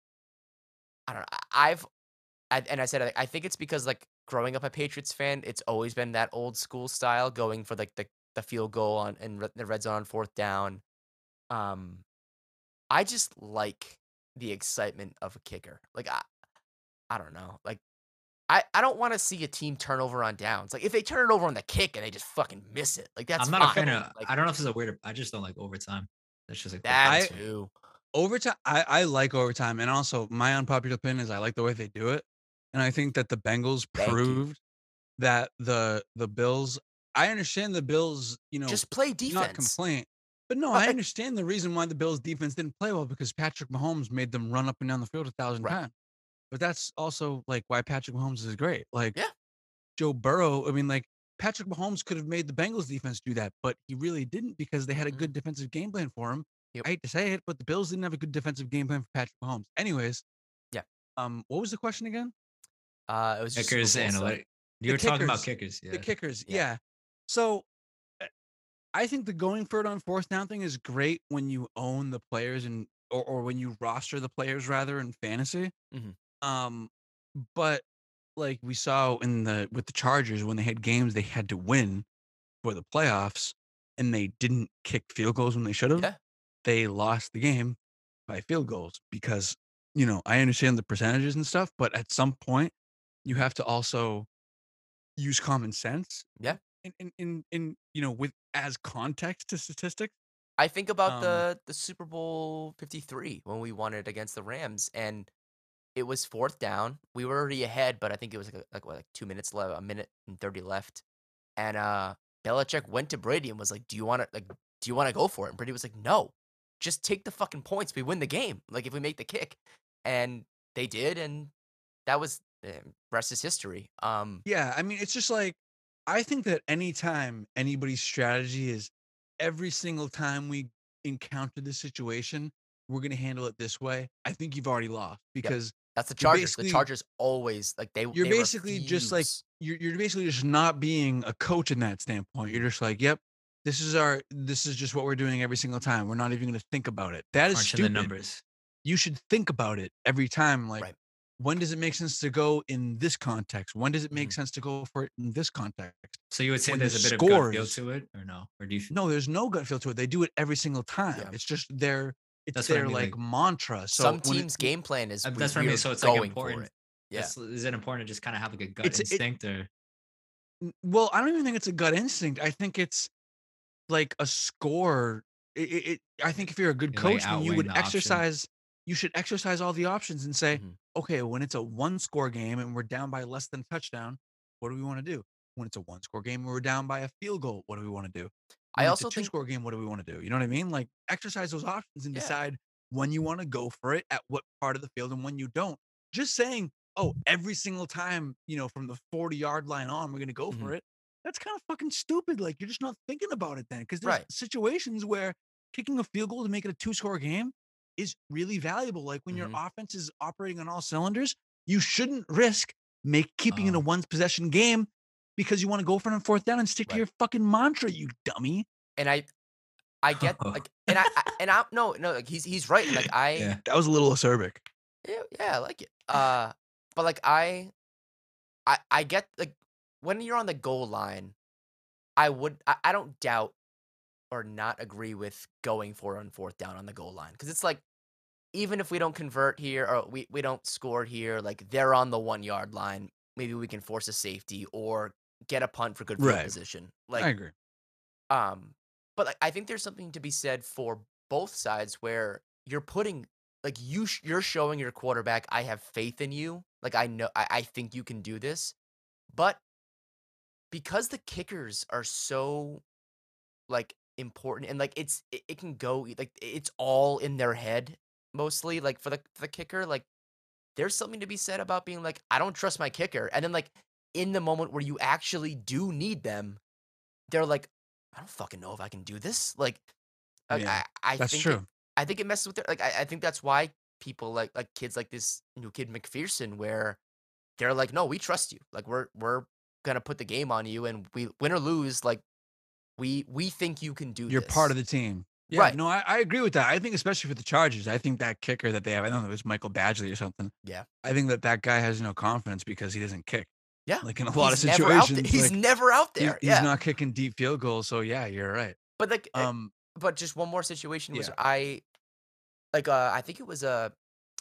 I don't know. I've I, and I said I- I think it's because like growing up a Patriots fan, it's always been that old school style, going for like the the field goal on and re- the red zone on fourth down. Um, I just like the excitement of a kicker. Like I, I don't know. Like I, I don't want to see a team turn over on downs. Like if they turn it over on the kick and they just fucking miss it, like that's I'm not a fan of. like I don't know if this is a weird. I just don't like overtime. That's just like that I- too. overtime I, I like overtime and also my unpopular opinion is i like the way they do it and i think that the bengals Thank you. proved that the the bills i understand the bills you know Just play defense. not complaint but no i understand the reason why the bills defense didn't play well because patrick mahomes made them run up and down the field a thousand Right. times but that's also like why patrick mahomes is great like Yeah. joe burrow i mean like patrick mahomes could have made the bengals defense do that but he really didn't because they had a Mhm. good defensive game plan for him Yep. I hate to say it, but the Bills didn't have a good defensive game plan for Patrick Mahomes. Anyways, Yeah. Um, what was the question again? Uh, it was kickers stuff. You The were talking about kickers. kickers. Yeah. The kickers, Yeah. yeah. So, I think the going for it on fourth down thing is great when you own the players and or, or when you roster the players rather in fantasy. Mhm. Um, but like we saw in the with the Chargers when they had games they had to win for the playoffs and they didn't kick field goals when they should have. Yeah. They lost the game by field goals because you know I understand the percentages and stuff, but at some point you have to also use common sense. Yeah. In in in, in you know with as context to statistics. I think about Um, the the Super Bowl 53 when we won it against the Rams and it was fourth down. We were already ahead, but I think it was like a, like what, like 2 minutes left, a minute and 30 left. And uh Belichick went to Brady and was like, "Do you want to like do you want to go for it?" And Brady was like, "No. Just take the fucking points. We win the game. Like if we make the kick." And they did and that was uh, rest is history. Um Yeah, I mean it's just like I think that anytime anybody's strategy is every single time we encounter this situation, we're gonna handle it this way. I think you've already lost because that's the Chargers. The Chargers always like they you're they basically just like you're you're basically just not being a coach in that standpoint. You're just like, yep, this is our this is just what we're doing every single time. We're not even gonna think about it. That is Crunching stupid. the numbers. You should think about it every time. Like, Right. When does it make sense to go in this context? When does it make Mhm. sense to go for it in this context? So you would say when the there's a bit of gut feel to it, or no? Or do you? No, there's no gut feel to it. They do it every single time. Yeah. It's just their it's That's what I their mean, like, like, mantra. So Some when it- teams' game plan is Uh, that's what I mean. So it's like important. it. Yeah. That's- Is it important to just kind of have like a gut It's- it- instinct or? Well, I don't even think it's a gut instinct. I think it's like a score. It, it, it- I think if you're a good like coach, then you would the exercise. You should exercise all the options and say, Mhm. okay, when it's a one score game and we're down by less than touchdown, what do we want to do? When it's a one score game and we're down by a field goal, what do we want to do? I When also it's a two think- score game, what do we want to do? You know what I mean? Like exercise those options and Yeah. decide when you want to go for it at what part of the field and when you don't. Just saying, oh, every single time, you know, from the 40 yard line on, we're going to go Mm-hmm. for it. That's kind of fucking stupid. Like you're just not thinking about it then. Because there's Right. situations where kicking a field goal to make it a two score game is really valuable. Like when Mhm. your offense is operating on all cylinders, you shouldn't risk make keeping it a Oh. one possession game because you want to go for it on fourth down and stick Right. to your fucking mantra, you dummy. and I, I get (laughs) like, and I, I and I no no like he's he's right. Like I Yeah. That was a little acerbic. Yeah, yeah, I like it. Uh, but like I, I, I get like when you're on the goal line, I would, I, I don't doubt or not agree with going for on fourth down on the goal line because it's like even if we don't convert here or we we don't score here, like they're on the one yard line, maybe we can force a safety or get a punt for good field Right. position. Like i agree. um, but like, I think there's something to be said for both sides where you're putting like you sh- you're showing your quarterback I have faith in you. Like I know I, I think you can do this. But because the kickers are so like important and like it's it, it can go like it's all in their head mostly like for the for the kicker like there's something to be said about being like I don't trust my kicker and then like in the moment where you actually do need them they're like I don't fucking know if I can do this like like, Yeah, I, I That's think true. It, I think it messes with their like I, I think that's why people like like kids like this new kid McPherson where they're like no we trust you like we're we're gonna put the game on you and we win or lose like we we think you can do You're this. part of the team. Yeah, Right. no, I, I agree with that. I think especially for the Chargers, I think that kicker that they have, I don't know, it was Michael Badgley or something. Yeah. I think that that guy has no confidence because he doesn't kick. yeah Like in a lot of He's never situations, there. he's like, never out there he's yeah not kicking deep field goals. So yeah, you're right. but like uh, Um, but just one more situation was Yeah. I like uh I think it was uh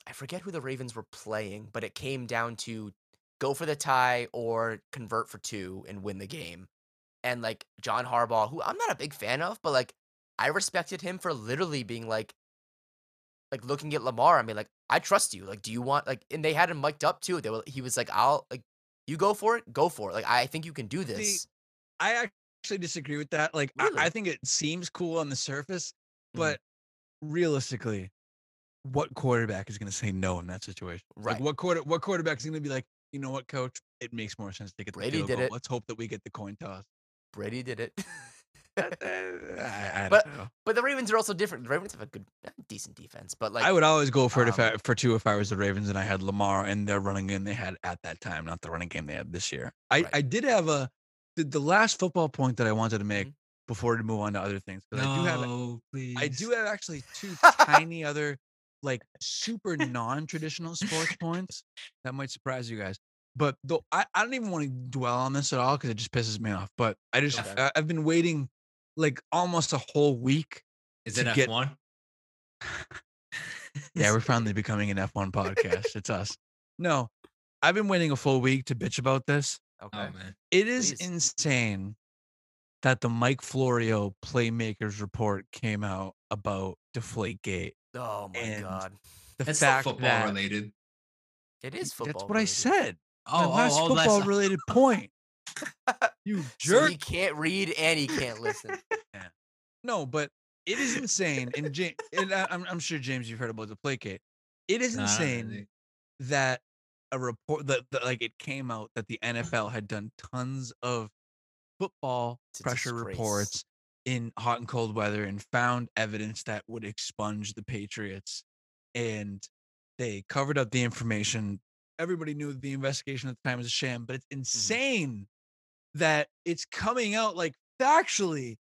I forget who the Ravens were playing, but it came down to go for the tie or convert for two and win the game. And like John Harbaugh, who I'm not a big fan of, but like I respected him for literally being like like looking at Lamar I mean, like, I trust you. Like, do you want like and they had him mic'd up too. They were he was like, I'll like you go for it, go for it. Like I think you can do this. I actually disagree with that. Like, I, Really? I think it seems cool on the surface, Mhm. but realistically, what quarterback is going to say no in that situation? Right. Like, what quarter? What quarterback is going to be like? You know what, coach? It makes more sense to get the Brady field did goal. it. Let's hope that we get the coin toss. Brady did it. (laughs) (laughs) I, I But- don't know. But the Ravens are also different. The Ravens have a good, decent defense. But like, I would always go for it if um, I, for two if I was the Ravens and I had Lamar and their running game they had at that time, not the running game they had this year. I, Right. I did have a the, the last football point that I wanted to make Mhm. before to move on to other things. 'cause I do have please. I do have actually two (laughs) tiny other like super non-traditional sports points that might surprise you guys. But though I, I don't even want to dwell on this at all because it just pisses me off. But I just Okay. I, I've been waiting like almost a whole week. Is it get- F1? (laughs) Yeah, we're finally (laughs) becoming an F1 podcast. It's us. No, I've been waiting a full week to bitch about this. Oh, okay. Oh man. It is Please. insane that the Mike Florio Playmakers report came out about Deflategate. Oh my god, The That's fact football that related. it is football. that's what I said. Oh, last oh, oh, that's- football related point. You (laughs) So jerk. he can't read and he can't listen. No, but it is insane. And, James, and I- I'm, I'm sure James, you've heard about the Placate. It is Nah, insane that a report that, that like it came out that the mm-hmm. NFL had done tons of football pressure disgrace. reports in hot and cold weather and found evidence that would expunge the Patriots. And they covered up the information. Everybody knew the investigation at the time was a sham, but it's Mm-hmm. insane that it's coming out like factually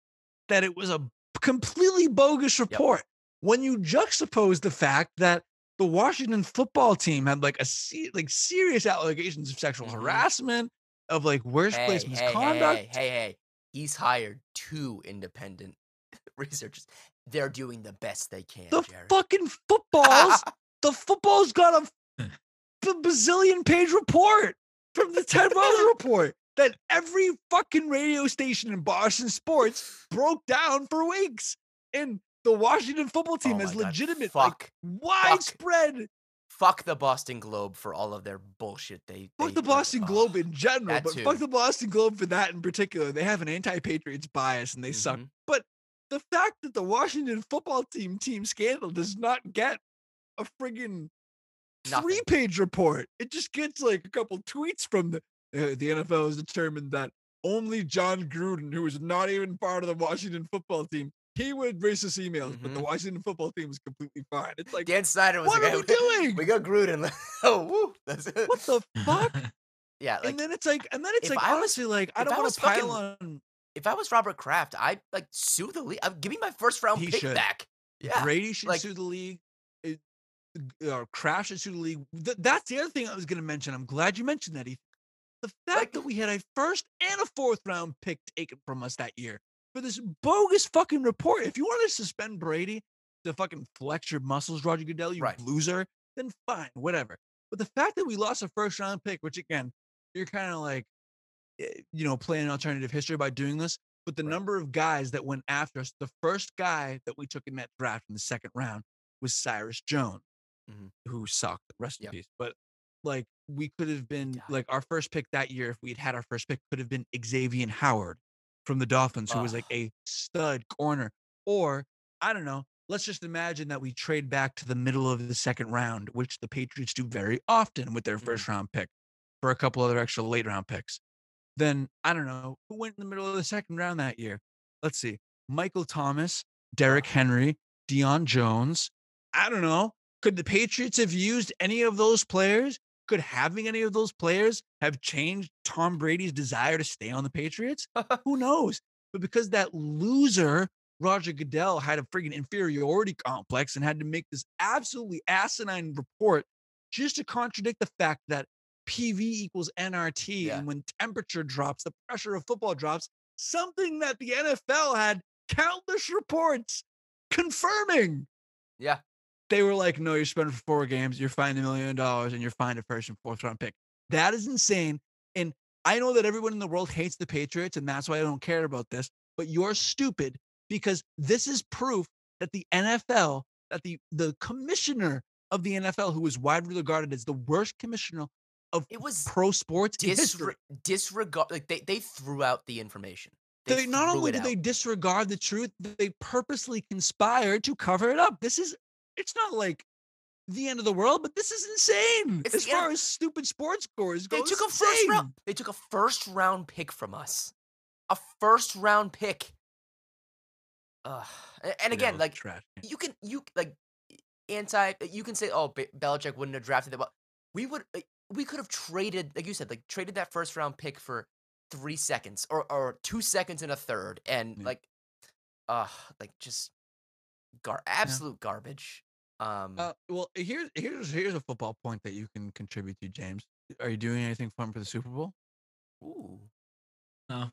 that it was a completely bogus report. When you juxtapose the fact that the Washington football team had like a like serious allegations of sexual Mhm. harassment, of like worst place hey, hey, hey, misconduct. hey, hey, hey. He's hired two independent (laughs) researchers. They're doing the best they can, the Jared. fucking (laughs) footballs, the football's got a the bazillion page report from the Ted Butler (laughs) report that every fucking radio station in Boston sports broke down for weeks. And the Washington football team Oh God, legitimate, like, widespread. Fuck the Boston Globe for all of their bullshit. They Fuck they- the Boston ugh. Globe in general, but too. fuck the Boston Globe for that in particular. They have an anti-Patriots bias and they suck. Mhm. But the fact that the Washington football team team scandal does not get a friggin' Nothing. three-page report, it just gets like a couple tweets from the uh, the NFL has determined that only Jon Gruden, who is not even part of the Washington football team, he would racist emails, but the Mhm. Washington football team is completely fine. It's like, Dan Snyder was what like, are we (laughs) doing? We got Gruden. (laughs) oh, woo. That's it. what the fuck? (laughs) Yeah, like and then it's like, and then it's like, I was- honestly, like, I don't want to pile fucking- on if I was Robert Kraft, I'd like sue the league. Uh, give me my first round He pick should. back. Yeah. Brady should like- sue the league. It, uh, Kraft should the league. Th- that's the other thing I was going to mention. I'm glad you mentioned that. Ethan. The fact Like- that we had a first and a fourth round pick taken from us that year for this bogus fucking report. If you want to suspend Brady to fucking flex your muscles, Roger Goodell, you Right. loser, then fine, whatever. But the fact that we lost a first round pick, which again, you're kind of like, eh, you know, playing alternative history by doing this. But the Right. number of guys that went after us, the first guy that we took in that draft in the second round was Cyrus Jones, Mhm. who sucked. Rest Yep. in peace. But like we could have been like our first pick that year, if we'd had our first pick, could have been Xavier Howard from the Dolphins, who was like a stud corner. Or I don't know. Let's just imagine that we trade back to the middle of the second round, which the Patriots do very often with their Mhm. first round pick for a couple other extra late round picks. Then I don't know who went in the middle of the second round that year. Let's see. Michael Thomas, Derrick Henry, Deion Jones. I don't know. Could the Patriots have used any of those players? Could having any of those players have changed Tom Brady's desire to stay on the Patriots? (laughs) Who knows? But because that loser, Roger Goodell, had a friggin' inferiority complex and had to make this absolutely asinine report just to contradict the fact that PV equals NRT. Yeah. And when temperature drops, the pressure of football drops, something that the NFL had countless reports confirming. Yeah. They were like, no, you're spending for four games, you're fined a million dollars, and you're fined a first and fourth round pick. That is insane. And I know that everyone in the world hates the Patriots, and that's why I don't care about this, but you're stupid because this is proof that the NFL, that the the commissioner of the NFL, who is widely regarded as the worst commissioner of It was pro sports in history. disregard. Like they, they threw out the information. They, not only did they disregard the truth, they purposely conspired to cover it up. This is it's not like the end of the world, but this is insane. It's as the end- far as stupid sports scores go, They took a first round. They took a first round pick from us. A first round pick. Ugh. And again, was like trash. you can you like anti. You can say, oh, Be- Belichick wouldn't have drafted that. But we would. We could have traded, like you said, like traded that first round pick for three seconds or or two seconds and a third, and Yeah. like, uh, like just gar absolute garbage. Um, Uh, well, here's here's here's a football point that you can contribute to, James. Are you doing anything fun for the Super Bowl? ooh. No.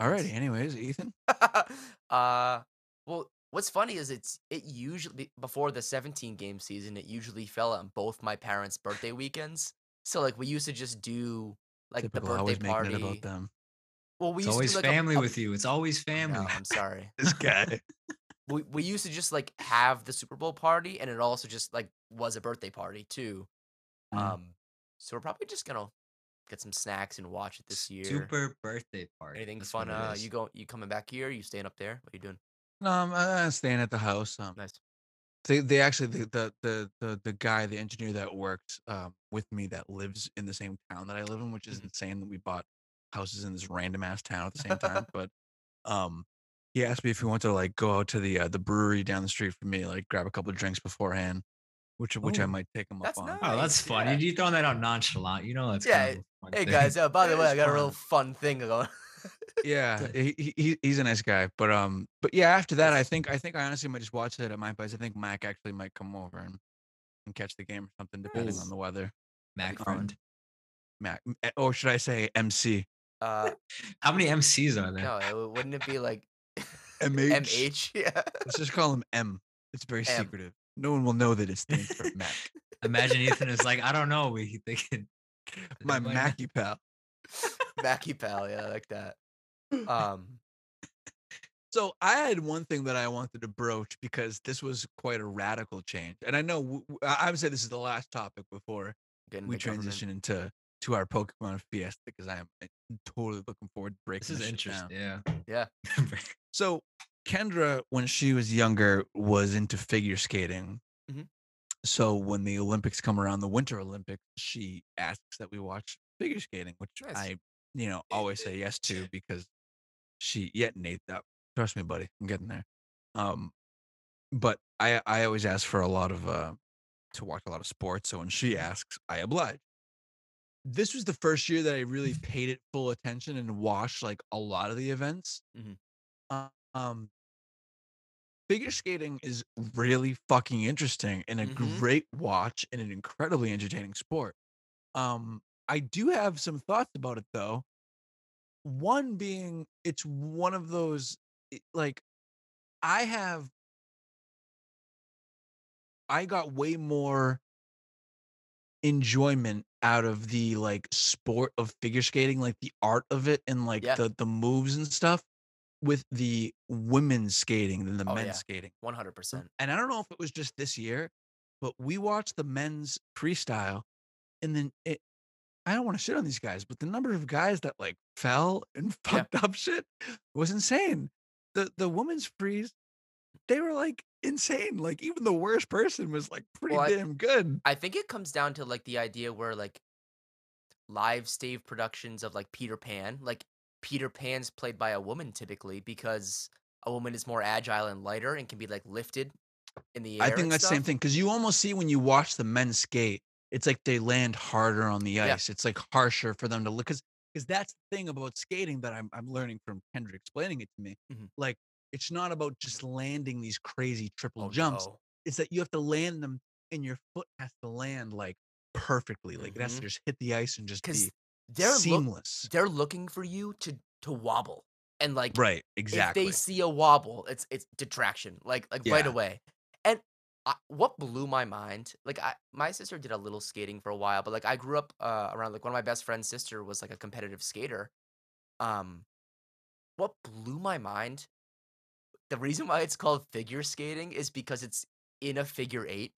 Alrighty. Anyways, Ethan. (laughs) uh well what's funny is it's it usually before the 17 game season it usually fell on both my parents birthday weekends so like we used to just do like Typical, the birthday party about them. well we It's used always like, family a- with you. It's always family. i'm sorry (laughs) This guy. We, we used to just like have the super bowl party and it also just like was a birthday party too Mm. um so we're probably just gonna get some snacks and watch it this year Super birthday party. anything That's fun uh you go you coming back here you staying up there what are you doing no, I'm uh, staying at the house. Um, nice they they actually the, the the the the guy the engineer that worked um, with me that lives in the same town that I live in, which is Mhm. insane that we bought houses in this random ass town at the same time. (laughs) but um, he asked me if he wanted to like go out to the uh, the brewery down the street from me, like grab a couple of drinks beforehand, which which I might take him up that's on. nice. Oh, that's Nice, funny. yeah. You throwing that out nonchalant. You know that's Yeah, kind of a fun Hey thing. guys, uh, by (laughs) the way, I is got a real fun. fun thing going. Yeah, (laughs) he, he- he he's a nice guy, but um, but yeah, after that, I think I think I honestly might just watch it at my place. I think Mac actually might come over and, and catch the game or something, depending Nice. on the weather. Mac Um, friend. Mac, eh, or should I say MC? Uh, (laughs) How many MCs are there? no, it, w- wouldn't it be like MH. MH? (laughs) Yeah. Let's just call him M. It's very M. secretive. No one will know that it stands for (laughs) Mac. Imagine Ethan is like, I don't know. We thinking (laughs) My Like, Mackie pal. Mackie pal, yeah, I like that. Um, So I had one thing that I wanted to broach because this was quite a radical change, and I know I would say this is the last topic before getting we government- transition into to our Pokemon Fiesta because I am uh, totally looking forward to breaking This is this shit down. Yeah. Yeah. So Kendra, when she was younger, was into figure skating. Mhm. So when the Olympics come around, the Winter Olympics, she asks that we watch figure skating, which Nice. I, you know, always say yes to (laughs) because she, Yet yeah, Nate, that, trust me, buddy, I'm getting there. Um, but I, I always ask for a lot of, uh, to watch a lot of sports. So when she asks, I oblige. This was the first year that I really paid it full attention and watched like a lot of the events. Mhm. Uh, um, figure skating is really fucking interesting and a Mhm. great watch and an incredibly entertaining sport. Um, I do have some thoughts about it though. One being, it's one of those it- like I have I got way more enjoyment out of the like sport of figure skating, like the art of it and like Yeah. the the moves and stuff with the women's skating than the Oh, men's yeah. skating. 100%. And I don't know if it was just this year, but we watched the men's freestyle and then it I don't want to shit on these guys, but the number of guys that like fell and (laughs) Yeah. fucked up shit was insane. The the women's freeze, they were like insane. Like even the worst person was like pretty Well, I- damn good. I think it comes down to like the idea where like live stave productions of like Peter Pan, like Peter Pan's played by a woman typically because a woman is more agile and lighter and can be like lifted in the air. I think that's the same thing because you almost see when you watch the men skate, it's like they land harder on the Yeah. ice. It's like harsher for them to look because because that's the thing about skating that I'm I'm learning from Kendra explaining it to me. Mhm. Like it's not about just landing these crazy triple Oh, jumps. no. It's that you have to land them and your foot has to land like perfectly. Like it has to just hit the ice and just be They're look, seamless. they're looking for you to to wobble and like right. Exactly. if they see a wobble, it's it's detraction, like like right away. And I, what blew my mind, like I my sister did a little skating for a while, but like I grew up uh, around like one of my best friend's sister was like a competitive skater. Um, what blew my mind, the reason why it's called figure skating is because it's in a figure eight,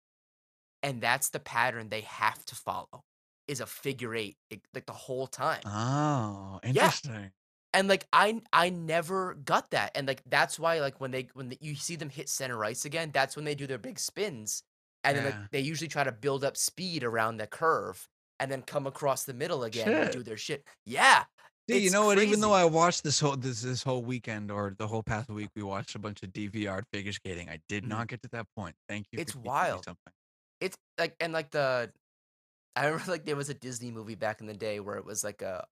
and that's the pattern they have to follow, is a figure eight, like the whole time oh, Yeah. interesting. and like I I never got that, and like that's why like when they when the, you see them hit center ice again, that's when they do their big spins, and then like, they usually try to build up speed around the curve, and then come across the middle again and do their shit. Yeah, See, you know what? Even though. I watched this whole this this whole weekend or the whole past week, we watched a bunch of DVR figure skating. I did Mhm. not get to that point. Thank you. It's for teaching me wild. It's like and like the I remember like there was a Disney movie back in the day where it was like a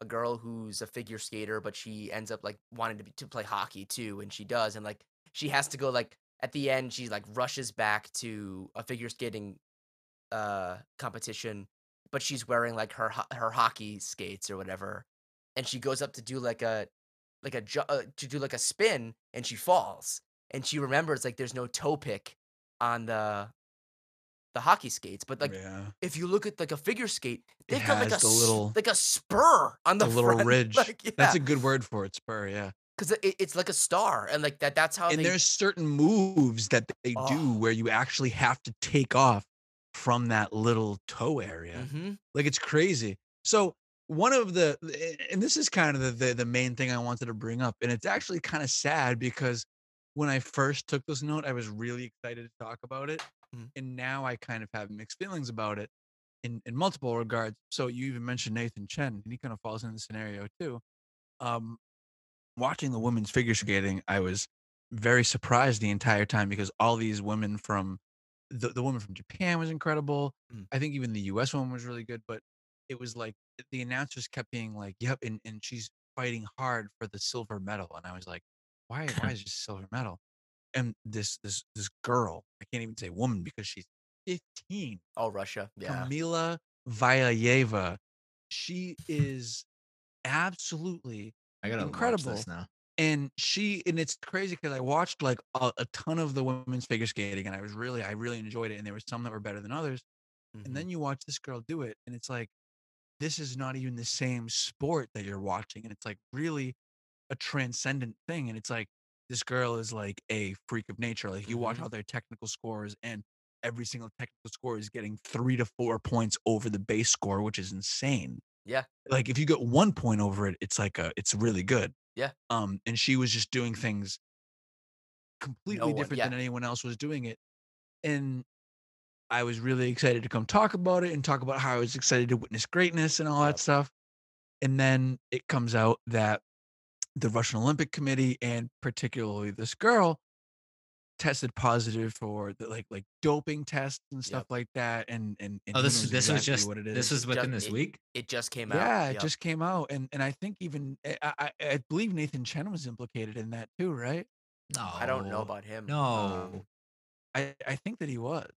a girl who's a figure skater, but she ends up like wanting to be, to play hockey too, and she does, and like she has to go like at the end she like rushes back to a figure skating uh competition, but she's wearing like her her hockey skates or whatever, and she goes up to do like a like a ju- uh, to do like a spin, and she falls, and she remembers like there's no toe pick on the the hockey skates, but like yeah, if you look at like a figure skate, It they've got like a has the s- little- like a spur on the little front, (laughs) ridge. Like, yeah, That's a good word for it. Spur. Yeah. because it, it's like a star, and like that. That's how and they. there's certain moves that they do Oh. where you actually have to take off from that little toe area. Mhm. Like it's crazy. So one of the and this is kind of the, the the main thing I wanted to bring up, and it's actually kind of sad because when I first took this note, I was really excited to talk about it, Mhm. and now I kind of have mixed feelings about it in in multiple regards. So you even mentioned Nathan Chen, and he kind of falls into the scenario too. Um, watching the women's figure skating, I was very surprised the entire time because all these women from the, the woman from Japan was incredible. Mm. I think even the US one was really good, but it was like the announcers kept being like, Yep, and, and she's fighting hard for the silver medal. And I was like, Why (laughs) why is it silver medal? And this this this girl, I can't even say woman because she's 15, Oh, Russia. Yeah. Kamila Valieva. She (laughs) is absolutely I gotta Incredible. this now. and she and it's crazy because I watched like a, a ton of the women's figure skating and I was really I really enjoyed it and there were some that were better than others Mhm. and then you watch this girl do it, and it's like, this is not even the same sport that you're watching, and it's like really a transcendent thing, and it's like this girl is like a freak of nature. Like you watch Mhm. all their technical scores, and every single technical score is getting three to four points over the base score, which is insane. Yeah. Like if you get one point over it, it's like a it's really good. Yeah. Um, and she was just doing things completely one- different yeah. than anyone else was doing it. And I was really excited to come talk about it and talk about how I was excited to witness greatness and all that stuff. And then it comes out that the Russian Olympic Committee and particularly this girl tested positive for the like like doping tests and stuff Yep. like that. And and, and Oh, who this knows this was just what it is. this was within this it- week. It just came out. Yeah, it just came out, and and I think even eh, I, I I believe Nathan Chen was implicated in that too, right? No, I don't know about him. No, Um, I I think that he was,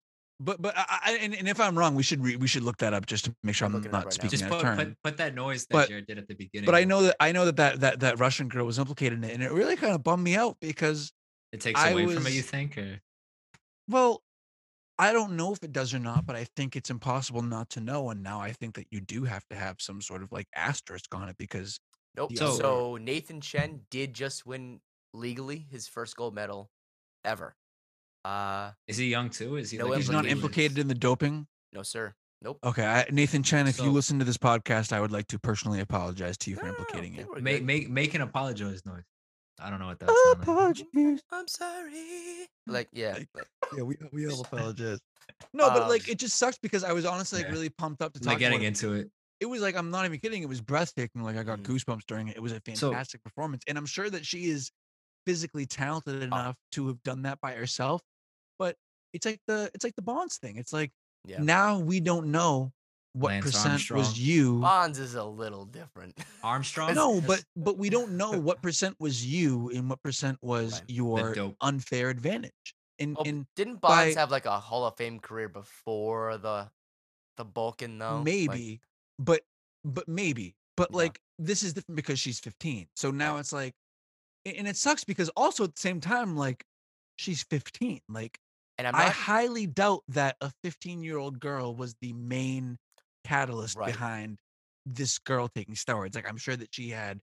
but but I, I and, and if I'm wrong, we should re, we should look that up just to make sure I'm I'm, looking it up not right speaking just out put, of turn. put put that noise that But- Jared did at the beginning. but I know that I know that, that that that Russian girl was implicated in it, and it really kind of bummed me out because it takes I away from it. You think? Or well. I don't know if it does or not, but I think it's impossible not to know. And now I think that you do have to have some sort of like asterisk on it because Nope. The So, Nathan Chen did just win legally his first gold medal ever. Uh, is he young too? Is he? No like he's not implicated in the doping. no, sir. Nope. Okay, I, Nathan Chen, if So- you listen to this podcast, I would like to personally apologize to you for No, no, no, implicating I think you. Make make make an apologize noise. I don't know what that sounds like. I'm sorry. Like, yeah. Like- like- Yeah, we we all apologize. No, but like Um, it just sucks because I was honestly like Yeah. really pumped up to talk like getting about it. into it. It was like I'm not even kidding. It was breathtaking. Like I got Mhm. goosebumps during it. It was a So- fantastic performance, and I'm sure that she is physically talented enough to have done that by herself. But it's like the it's like the Bonds thing. It's like Yeah. now we don't know what Lance percent Armstrong. was you. Bonds is a little different. (laughs) Armstrong. No, but (laughs) but we don't know what percent was you and what percent was Right. your unfair advantage. And Oh, and didn't Bonds by- have like a Hall of Fame career before the the BALCO though? Like, maybe, but but maybe, but Yeah. like this is different because she's 15. So now Right. it's like, and it sucks because also at the same time, like she's 15. Like and I'm I highly doubt that a 15 year old girl was the main catalyst Right. behind this girl taking steroids. Like I'm sure that she had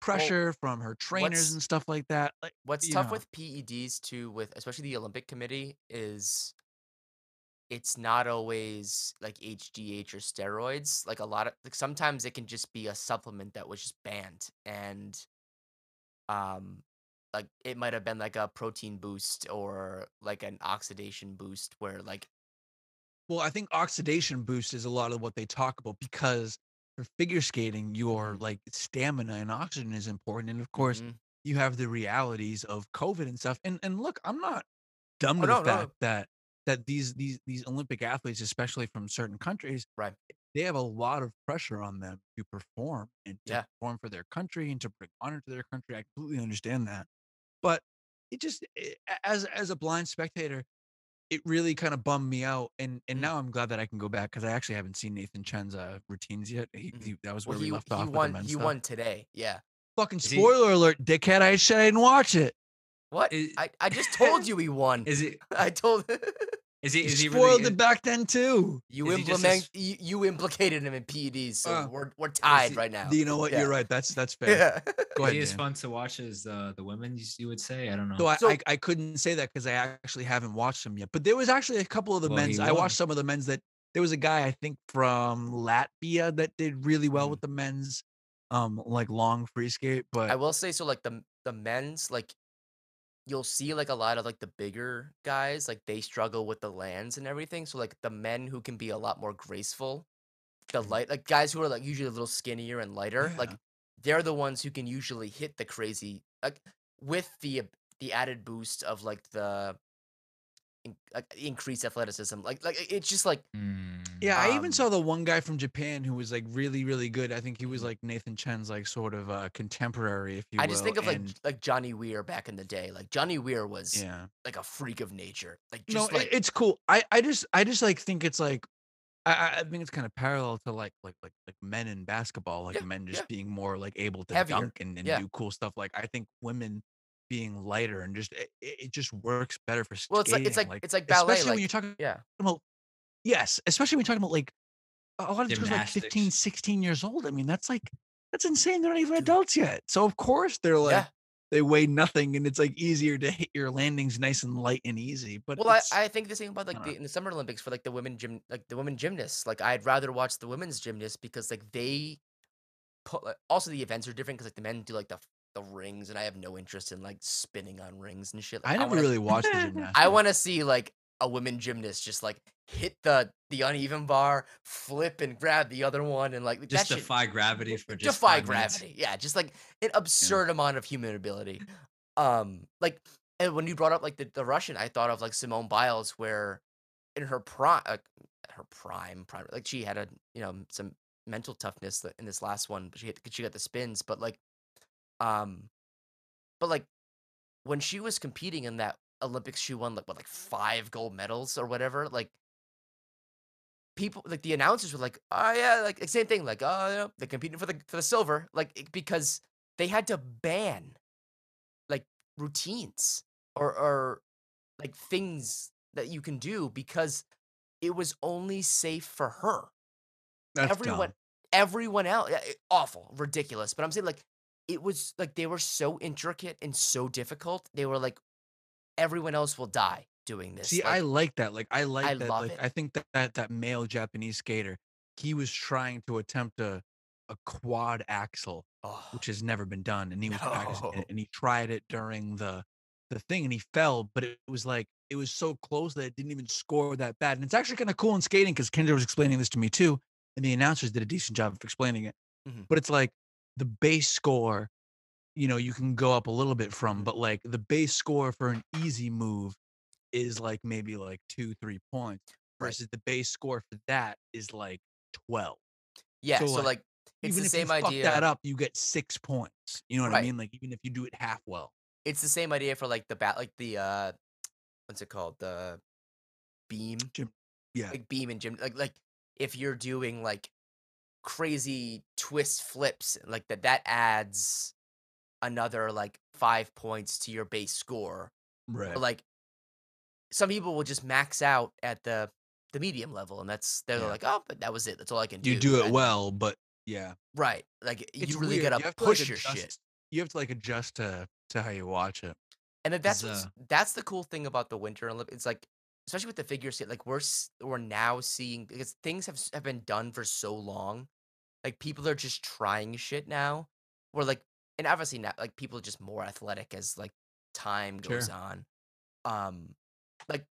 pressure from her trainers and stuff like that. Like What's tough know. with PEDs too, with especially the Olympic Committee, is it's not always like HGH or steroids. Like a lot of like sometimes it can just be a supplement that was just banned, and um, like it might have been like a protein boost or like an oxidation boost, where like Well, I think oxidation boost is a lot of what they talk about because for figure skating, your Mhm. like stamina and oxygen is important. And of course, mhm, you have the realities of COVID and stuff. And and look, I'm not dumb Oh, to the no, no. fact that that these these these Olympic athletes, especially from certain countries, Right. they have a lot of pressure on them to perform and to Yeah. perform for their country and to bring honor to their country. I completely understand that, but it just it, as as a blind spectator, it really kind of bummed me out. And and Mm. now I'm glad that I can go back because I actually haven't seen Nathan Chen's uh, routines yet. He, Mhm. he- that was well, where we he left off. won he stuff. won today. Yeah. Fucking Is he- spoiler alert, dickhead! I said I didn't watch it. What? Is- I, I just (laughs) told you he won. Is it? (laughs) I told (laughs) Is he? You Is he spoiled really? it back then too. you Is he just implement as- you, you implicated him in PEDs, so Uh, we're we're tied he- right now. You know what? Yeah. You're right. That's that's (laughs) fair. Yeah. Go Is ahead. he as fun to watch as uh, the women? You, you would say. I don't know. So I, So- I I couldn't say that because I actually haven't watched them yet. But there was actually a couple of the Well, men's. I watched some of the men's that there was a guy I think from Latvia that did really well Mhm. with the men's, um, like long free skate. But I will say so like the the men's like you'll see like a lot of like the bigger guys like they struggle with the lands and everything. So like the men who can be a lot more graceful, the mm-hmm. light like guys who are like usually a little skinnier and lighter, like they're the ones who can usually hit the crazy like with the the added boost of like the in, like increased athleticism. Like like it's just like Hmm. yeah, I even um, saw the one guy from Japan who was like really really good. I think he was Mhm. like Nathan Chen's like sort of uh contemporary, if you I will. just think of like and- J- like Johnny Weir back in the day. Like Johnny Weir was yeah. like a freak of nature. Like no, just it- like it's cool. I I just I just like think it's like I- I I think it's kind of parallel to like like like like men in basketball, like Yeah, men just yeah. being more like able to Heavier, dunk and, and yeah. do cool stuff. Like I think women being lighter and just it, it just works better for skating. Well, it's like it's like, it's like ballet. especially Like, when you're talking yeah, about Yes, especially when you're talking about like a lot of are like 15, 16 years old. I mean, that's like that's insane. They're not even adults yet. So of course they're like Yeah. they weigh nothing and it's like easier to hit your landings nice and light and easy. But Well, I, I think the same about like the, in the Summer Olympics for like the women gym, like the women gymnasts. Like I'd rather watch the women's gymnasts because like they put. Like, also, the events are different because like the men do like the the rings, and I have no interest in like spinning on rings and shit. Like, I never wanna, really watched the (laughs) gymnastics. I want to see like a women gymnast just like hit the the uneven bar, flip and grab the other one, and like Just that shit- defy gravity for just defy five minutes. gravity. Yeah, just like an absurd amount of human ability. Um, like and when you brought up like the, the Russian, I thought of like Simone Biles, where in her prime, uh, her prime, prime, like she had a you know some mental toughness in this last one. But she hit, she got the spins, but like, um, but like when she was competing in that Olympics, she won like what like five gold medals or whatever. Like people like the announcers were like, oh yeah, like same thing, like oh yeah, they're competing for the for the silver, like because they had to ban like routines or or like things that you can do because it was only safe for her. That's everyone dumb. everyone else awful, ridiculous. But I'm saying like it was like they were so intricate and so difficult. They were like everyone else will die doing this. See, like, I like that. Like I like I that. love like it. I think that, that that male Japanese skater, he was trying to attempt a a quad axel, oh, which has never been done, and he was practicing it, and he tried it during the the thing, and he fell, but it was like it was so close that it didn't even score that bad. And it's actually kind of cool in skating because Kendra was explaining this to me too, and the announcers did a decent job of explaining it. Mhm. But it's like the base score, you know, you can go up a little bit from, but like the base score for an easy move is like maybe like two, three points Right. versus the base score for that is like 12. yeah. so, So, like, like it's even the if same you fuck idea. that up, you get six points. You know what I mean? Like even if you do it half well. it's the same idea for like the bat like the uh what's it called the beam Gym. Yeah. like beam and gym like like if you're doing like crazy twist flips like that that adds another like five points to your base score Right. but like some people will just max out at the the medium level and that's they're Yeah. like oh but that was it that's all i can do you do it And- well, but yeah. right like It's you really weird. gotta You have to, like, push your shit You have to like adjust to to how you watch it. And that's uh, that's the cool thing about the Winter Olympics. It's like, especially with the figure skate, like we're s- we're now seeing because things have s- have been done for so long, like people are just trying shit now. We're like, and obviously now like people are just more athletic as like time goes Sure. on. Um, like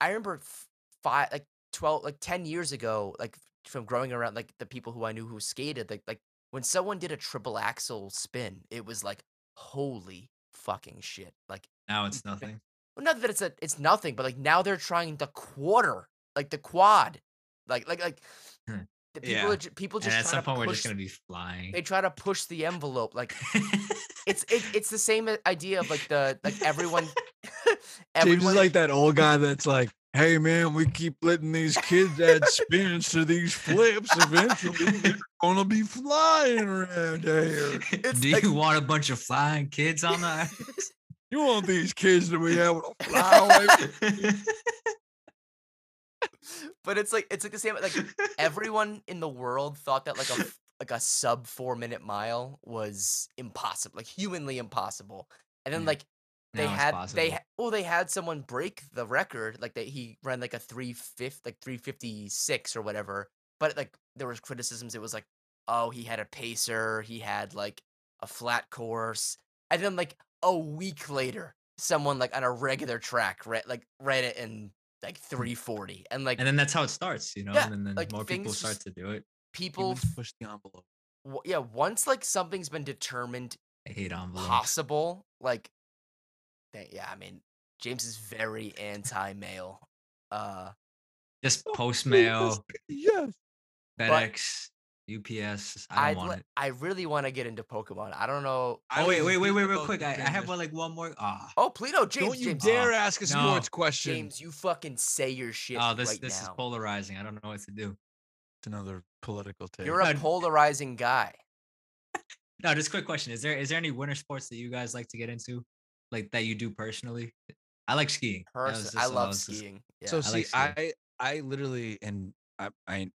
I remember f- five like twelve like ten years ago, like from growing around like the people who I knew who skated, like like when someone did a triple axel spin, it was like holy fucking shit. Like Now it's nothing. Well, not that it's a it's nothing, but like now they're trying the quarter, like the quad, like like like Hmm. the people Yeah. are people And just at some to point, we're push. just gonna be flying. They try to push the envelope. Like (laughs) it's it, it's the same idea of like the like everyone. (laughs) James everyone is like that old guy that's like, hey man, we keep letting these kids add spins to these flips. Eventually, they're gonna be flying around here. It's Do like- you want a bunch of flying kids on the ice? You want these kids to be able to fly away? (laughs) but it's like it's like the same like everyone in the world thought that like a like a sub four minute mile was impossible, like humanly impossible. And then like they Now had they well they had someone break the record, like that he ran like a three fifth like three fifty six or whatever. But like there was criticisms. It was like oh he had a pacer, he had like a flat course, and then like a week later, someone like on a regular track ra- like ran it in like 340 and like and then that's how it starts, you know. Yeah, and then like, more people start to do it. people Humans push the envelope. w- yeah once like something's been determined I hate envelopes. possible like they, yeah i mean james is very anti-male uh Just Oh, post mail, (laughs) Yes. FedEx, UPS. I i'd don't want li- it. i really want to get into pokemon i don't know I Oh wait, wait, wait, wait, real quick. I, I have one like one more. Ah, oh please no james Don't you james, dare Oh, ask a no. sports question. james you fucking say your shit oh, this right this now is polarizing. I don't know what to do. It's another political take. you're a No, polarizing guy No, just a quick question. Is there is there any winter sports that you guys like to get into, like that you do personally? I like skiing. That was Person, just i all love was just- skiing yeah so I see, like skiing. I I literally and I I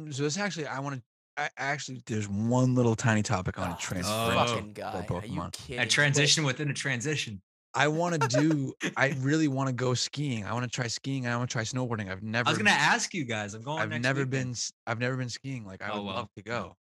Mm, so this actually I want to I actually there's one little tiny topic on Oh, a this transfer Oh. fucking for guy. Are you Pokemon. kidding? A me? transition within a transition. I want to do I (laughs) really want to go skiing. I want to try skiing. I want to try snowboarding. I've never I was gonna ask you guys. I'm going. I've next never weekend. been s- I've never been skiing. Like I Oh, would well, love to go.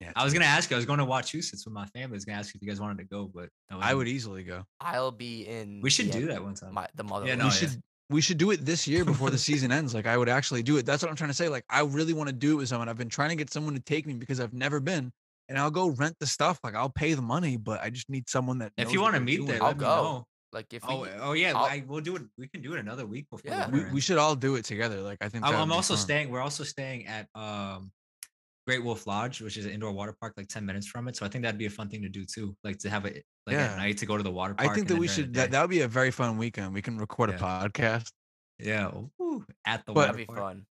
Yeah, I was gonna ask you. I was going to Wachusett with my family. I was gonna ask you if you guys wanted to go, but that I would easily go. I'll be in. We should the do that one time. My, the mother. Yeah, no, we yeah. should we should do it this year before the (laughs) season ends. Like I would actually do it. That's what I'm trying to say. Like I really want to do it with someone. I've been trying to get someone to take me because I've never been. And I'll go rent the stuff. Like I'll pay the money, but I just need someone that. If you want to meet doing. there, I'll go. know. Like if we. Oh, oh yeah, I'll- we'll do it. We can do it another week before. Yeah. we, we should all do it together. Like I think I'm, I'm also fun. staying. We're also staying at um, Great Wolf Lodge, which is an indoor water park, like ten minutes from it. So I think that'd be a fun thing to do too. Like to have it like Yeah. at night to go to the water park. I think that we should. That that would be a very fun weekend. We can record a podcast. yeah, ooh, at the But- water That'd be park. fun.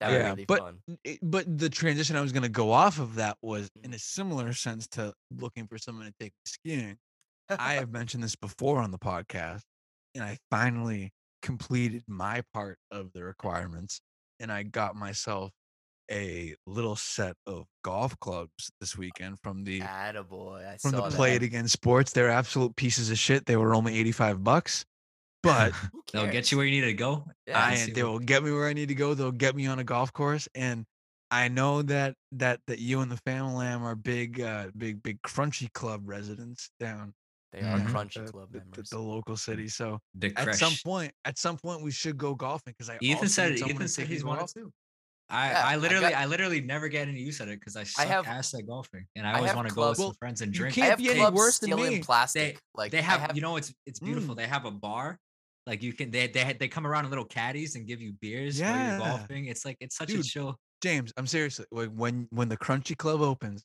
That'd Yeah, be really but- fun. it- but the transition I was going to go off of that was Mm-hmm. in a similar sense to looking for someone to take skiing. I (laughs) have mentioned this before on the podcast, and I finally completed my part of the requirements, and I got myself a little set of golf clubs this weekend from the Attaboy. I from saw the that. Play It Again Sports. They're absolute pieces of shit. They were only eighty five bucks, but (laughs) They'll get you where you need to go. Yeah. I and they will get me where I need to go. They'll get me on a golf course, and I know that that that you and the family lamb are big, uh, big, big crunchy club residents down They are Mhm. crunchy the, club the- the- members. the local city. So the at some point, at some point, we should go golfing because I Ethan also said Ethan said he's to wanted golf. to. I, Yeah, I I literally got- I, literally never get any use out of it because I suck have- ass at golfing and I I always want to go with some friends and drink. you can't I have be any worse than me. plastic. like they I have, you know it's it's beautiful. Mm. They have a bar, like you can they they they come around in little caddies and give you beers while Yeah. you're golfing. It's like it's such a chill. James, I'm seriously like when when the crunchy club opens,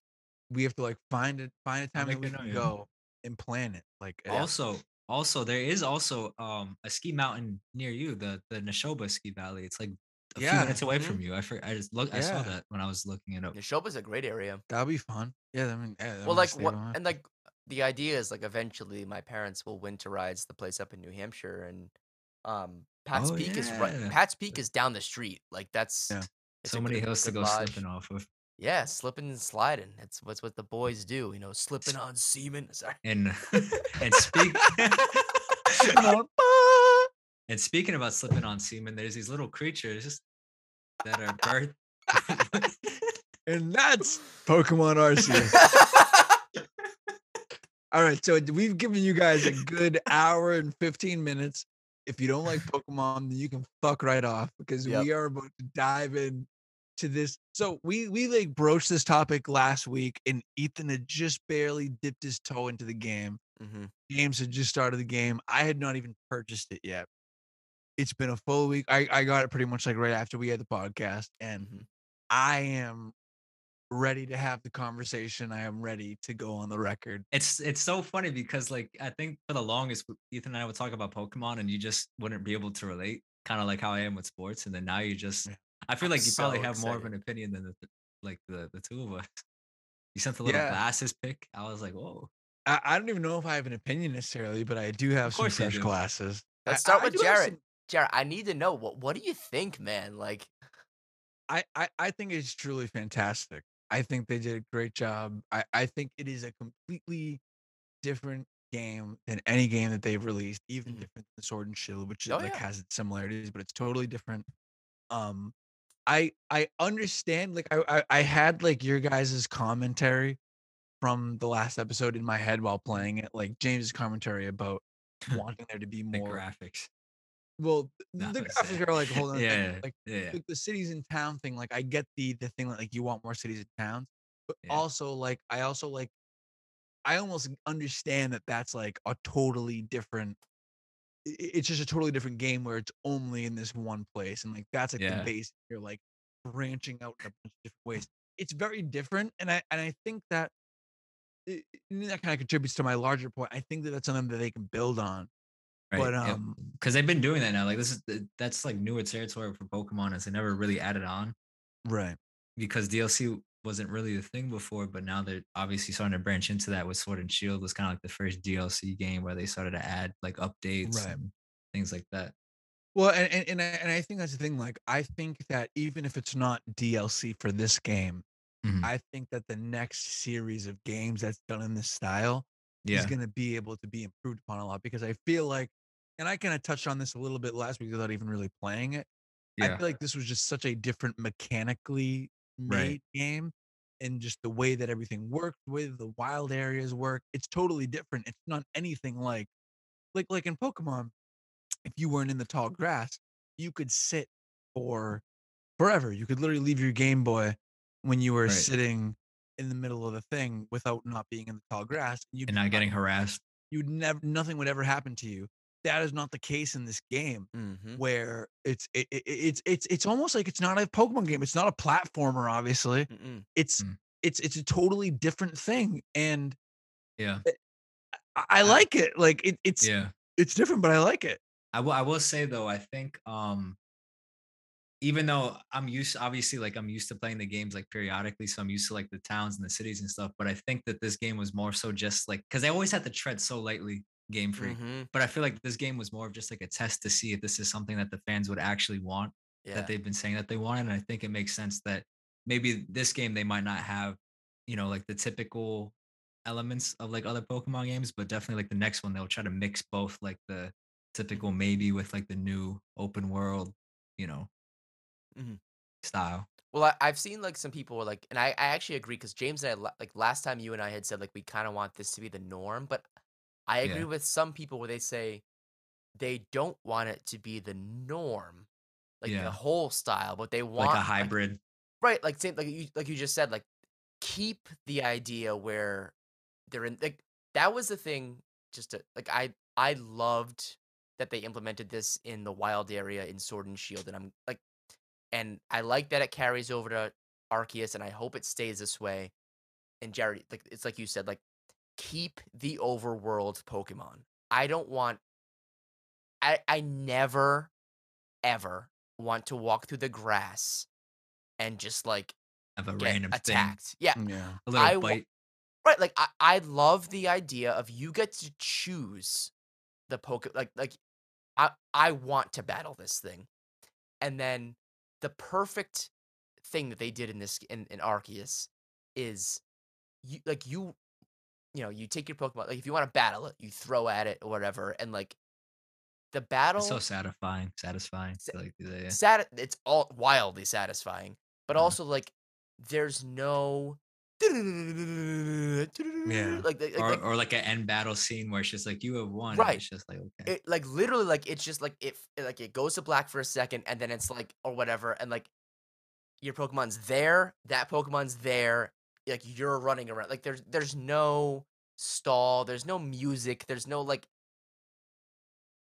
we have to like find it find a time that we can know, yeah. go and plan it. Like Also, also there is also um a ski mountain near you, the the Nashoba Ski Valley. It's like a few Yeah. minutes away Mhm. from you. I for, I just look I saw that when I was looking it up. Nashoba's a great area. that'll be fun. Yeah, I mean, I'm well, like what, and like the idea is like eventually my parents will winterize the place up in New Hampshire, and um, Pat's Oh, Peak is right. Pat's Peak is down the street. Like that's Yeah. So many good- hills to go lodge. slipping off of. Yeah, slipping and sliding. That's what's what the boys do. You know, slipping on semen. Sorry. And (laughs) (laughs) and speak (laughs) Come on. And speaking about slipping on semen, there's these little creatures that are birthed. (laughs) (laughs) and that's Pokemon Arceus. (laughs) All right, so we've given you guys a good hour and 15 minutes. If you don't like Pokemon, then you can fuck right off because Yep. we are about to dive in to this. So we we like broached this topic last week, and Ethan had just barely dipped his toe into the game. hmm James had just started the game. I had not even purchased it yet. It's been a full week. I, I got it pretty much like right after we had the podcast, and hmm I am ready to have the conversation. I am ready to go on the record. It's it's so funny because like I think for the longest Ethan and I would talk about Pokemon and you just wouldn't be able to relate, kind of like how I am with sports. And then now you just I feel I'm like you probably so have more of an opinion than the like the the two of us. (laughs) You sent the little Yeah. glasses pick. I was like, whoa. I, I don't even know if I have an opinion necessarily, but I do have some course fresh do. glasses. Let's start I with do have Jared. some- Jared, I need to know what what do you think, man? Like, I, I, I think it's truly fantastic. I think they did a great job. I, I think it is a completely different game than any game that they've released, even Mhm. different than Sword and Shield, which Oh, like yeah. has its similarities, but it's totally different. Um, I I understand. Like I I, I had like your guys' commentary from the last episode in my head while playing it, like James's commentary about (laughs) wanting there to be The more. graphics. Well, th- the graphics are like hold on, yeah, like yeah, the cities in town thing like i get the the thing that like you want more cities and towns but Yeah. also like i also like i almost understand that that's like a totally different it's just a totally different game where it's only in this one place and like that's like Yeah. the base you're like branching out in a bunch of different ways it's very different and i and i think that it, and that kind of contributes to my larger point i think that that's something that they can build on but um because they've been doing that now. Like this is that's like newer territory for Pokemon, as they never really added on right because DLC wasn't really a thing before, but now they're obviously starting to branch into that with Sword and Shield was kind of like the first DLC game where they started to add like updates Right. and things like that. Well, and and and I, and I think that's the thing. Like, I think that even if it's not DLC for this game, Mhm. I think that the next series of games that's done in this style is going to be able to be improved upon a lot because I feel like, and I kind of touched on this a little bit last week without even really playing it. I feel like this was just such a different mechanically Right. made game and just the way that everything worked with the wild areas work. It's totally different. It's not anything like like like in Pokemon, if you weren't in the tall grass, you could sit for forever. You could literally leave your Game Boy when you were Right. sitting in the middle of the thing without not being in the tall grass. You'd And not getting harassed. you'd never nothing would ever happen to you. That is not the case in this game Mm-hmm. where it's it, it, it's it's it's almost like it's not a Pokemon game. It's not a platformer, obviously. Mm-mm. It's Mm. it's it's a totally different thing, and Yeah. I, I like it. Like it, it's Yeah. it's different, but I like it. I will I will say though, I think um even though I'm used obviously like I'm used to playing the games like periodically, so I'm used to like the towns and the cities and stuff. But I think that this game was more so just like because I always had to tread so lightly game free. Mm-hmm. But I feel like this game was more of just like a test to see if this is something that the fans would actually want Yeah. that they've been saying that they wanted. And I think it makes sense that maybe this game they might not have, you know, like the typical elements of like other Pokemon games, but definitely like the next one they'll try to mix both like the typical maybe with like the new open world, you know, Mhm. style. Well, I, I've seen like some people were like, and I, I actually agree because James and I like last time you and I had said like we kind of want this to be the norm, but I agree Yeah. with some people where they say they don't want it to be the norm, like Yeah. the whole style, but they want Like a hybrid. right? Like same like you like you just said, like keep the idea where they're in like that was the thing. Just to like I I loved that they implemented this in the wild area in Sword and Shield, and I'm like, and I like that it carries over to Arceus, and I hope it stays this way. And Jared, like it's like you said, like keep the overworld Pokemon. I don't want. I I never, ever want to walk through the grass, and just like Of a get random thing. attacked. Yeah, Yeah. A little I bite. right. Like I I love the idea of you get to choose the poke like like I I want to battle this thing, and then the perfect thing that they did in this in in Arceus is you like you you know you take your Pokemon like if you want to battle it you throw at it or whatever and like the battle It's so satisfying. Satisfying. Sa- like yeah. sat it's all wildly satisfying but Uh-huh. also like there's no Yeah. like, like, Or, like or like an end battle scene where it's just like you have won. Right. It's just like okay. it like literally like it's just like it like it goes to black for a second and then it's like or whatever and like your pokemon's there that pokemon's there like you're running around like there's there's no stall there's no music there's no like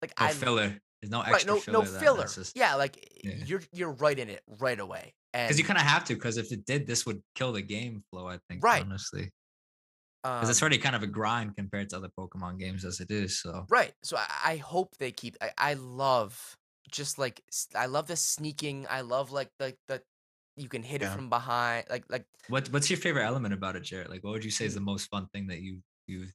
like no i filler. There's no right extra no filler. no filler just- yeah like Yeah. you're you're right in it right away Because you kind of have to, because if it did, this would kill the game flow. I think, Right. honestly, because it's um, already kind of a grind compared to other Pokemon games as it is. So Right. So I, I hope they keep. I, I love just like I love the sneaking. I love like the the you can hit it from behind. Like like what what's your favorite element about it, Jared? Like, what would you say is the most fun thing that you you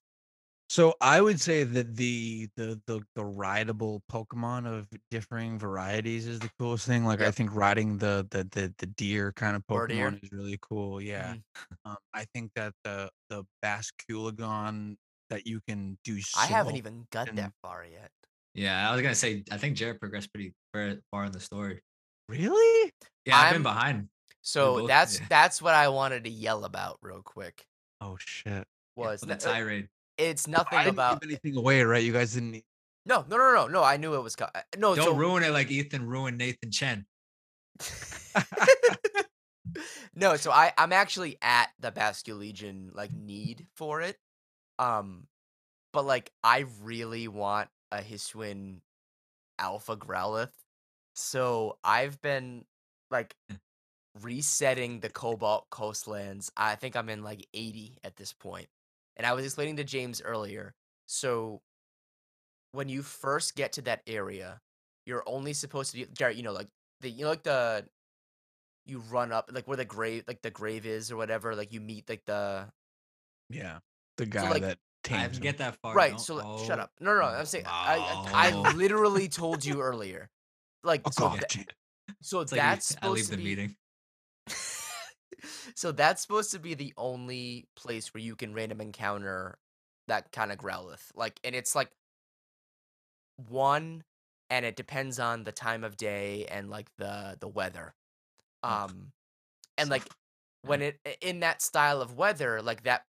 So I would say that the the the the rideable Pokemon of differing varieties is the coolest thing. Like I think riding the the the, the deer kind of Pokemon is really cool. Yeah. Mhm. Um, I think that the the Basculegion that you can do. I haven't even got and- that far yet. Yeah, I was gonna say I think Jared progressed pretty far, far in the story. Really? Yeah, I've I'm- been behind. So both- that's yeah. that's what I wanted to yell about real quick. Oh shit! Yeah, Was for the that- uh, tirade. It's I nothing didn't about give anything away, right? You guys didn't. e no no no no no. I knew it was co- uh, no. Don't so, ruin it like Ethan ruined Nathan Chen. (laughs) no, so I I'm actually at the Basculegion like need for it. Um but like I really want a Hisuian Alpha Growlithe. So I've been like resetting the Cobalt Coastlands. I think I'm in like 80 at this point. And I was explaining to James earlier. So when you first get to that area, you're only supposed to be Jared, you know, like the you know like the you run up like where the grave like the grave is or whatever, like you meet like the Yeah, the guy like, that I tames didn't get that far. right. don't- So oh, shut up. No, no, no. I'm saying I, I, I oh. literally told you (laughs) earlier. like I'll so, go tha- so It's like that's I leave to the be meeting. So that's supposed to be the only place where you can random encounter that kind of Growlithe. Like, and it's like one, and it depends on the time of day and like the the weather. Um, and like when it in that style of weather, like that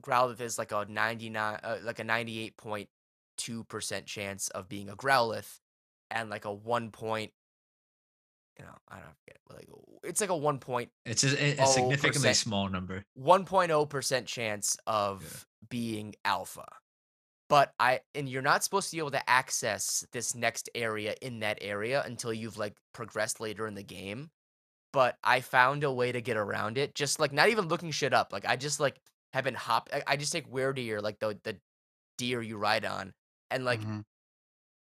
Growlithe is like a ninety nine, uh, like a ninety eight point two percent chance of being a Growlithe, and like a one point. You know, I don't forget. Like it's like a one point It's a, a Oh, significantly small number. 1.0% chance of being alpha. But I and you're not supposed to be able to access this next area in that area until you've like progressed later in the game. But I found a way to get around it. Just like not even looking shit up. Like I just like have been hop I, I just take where deer, like the the deer you ride on. And like Mhm.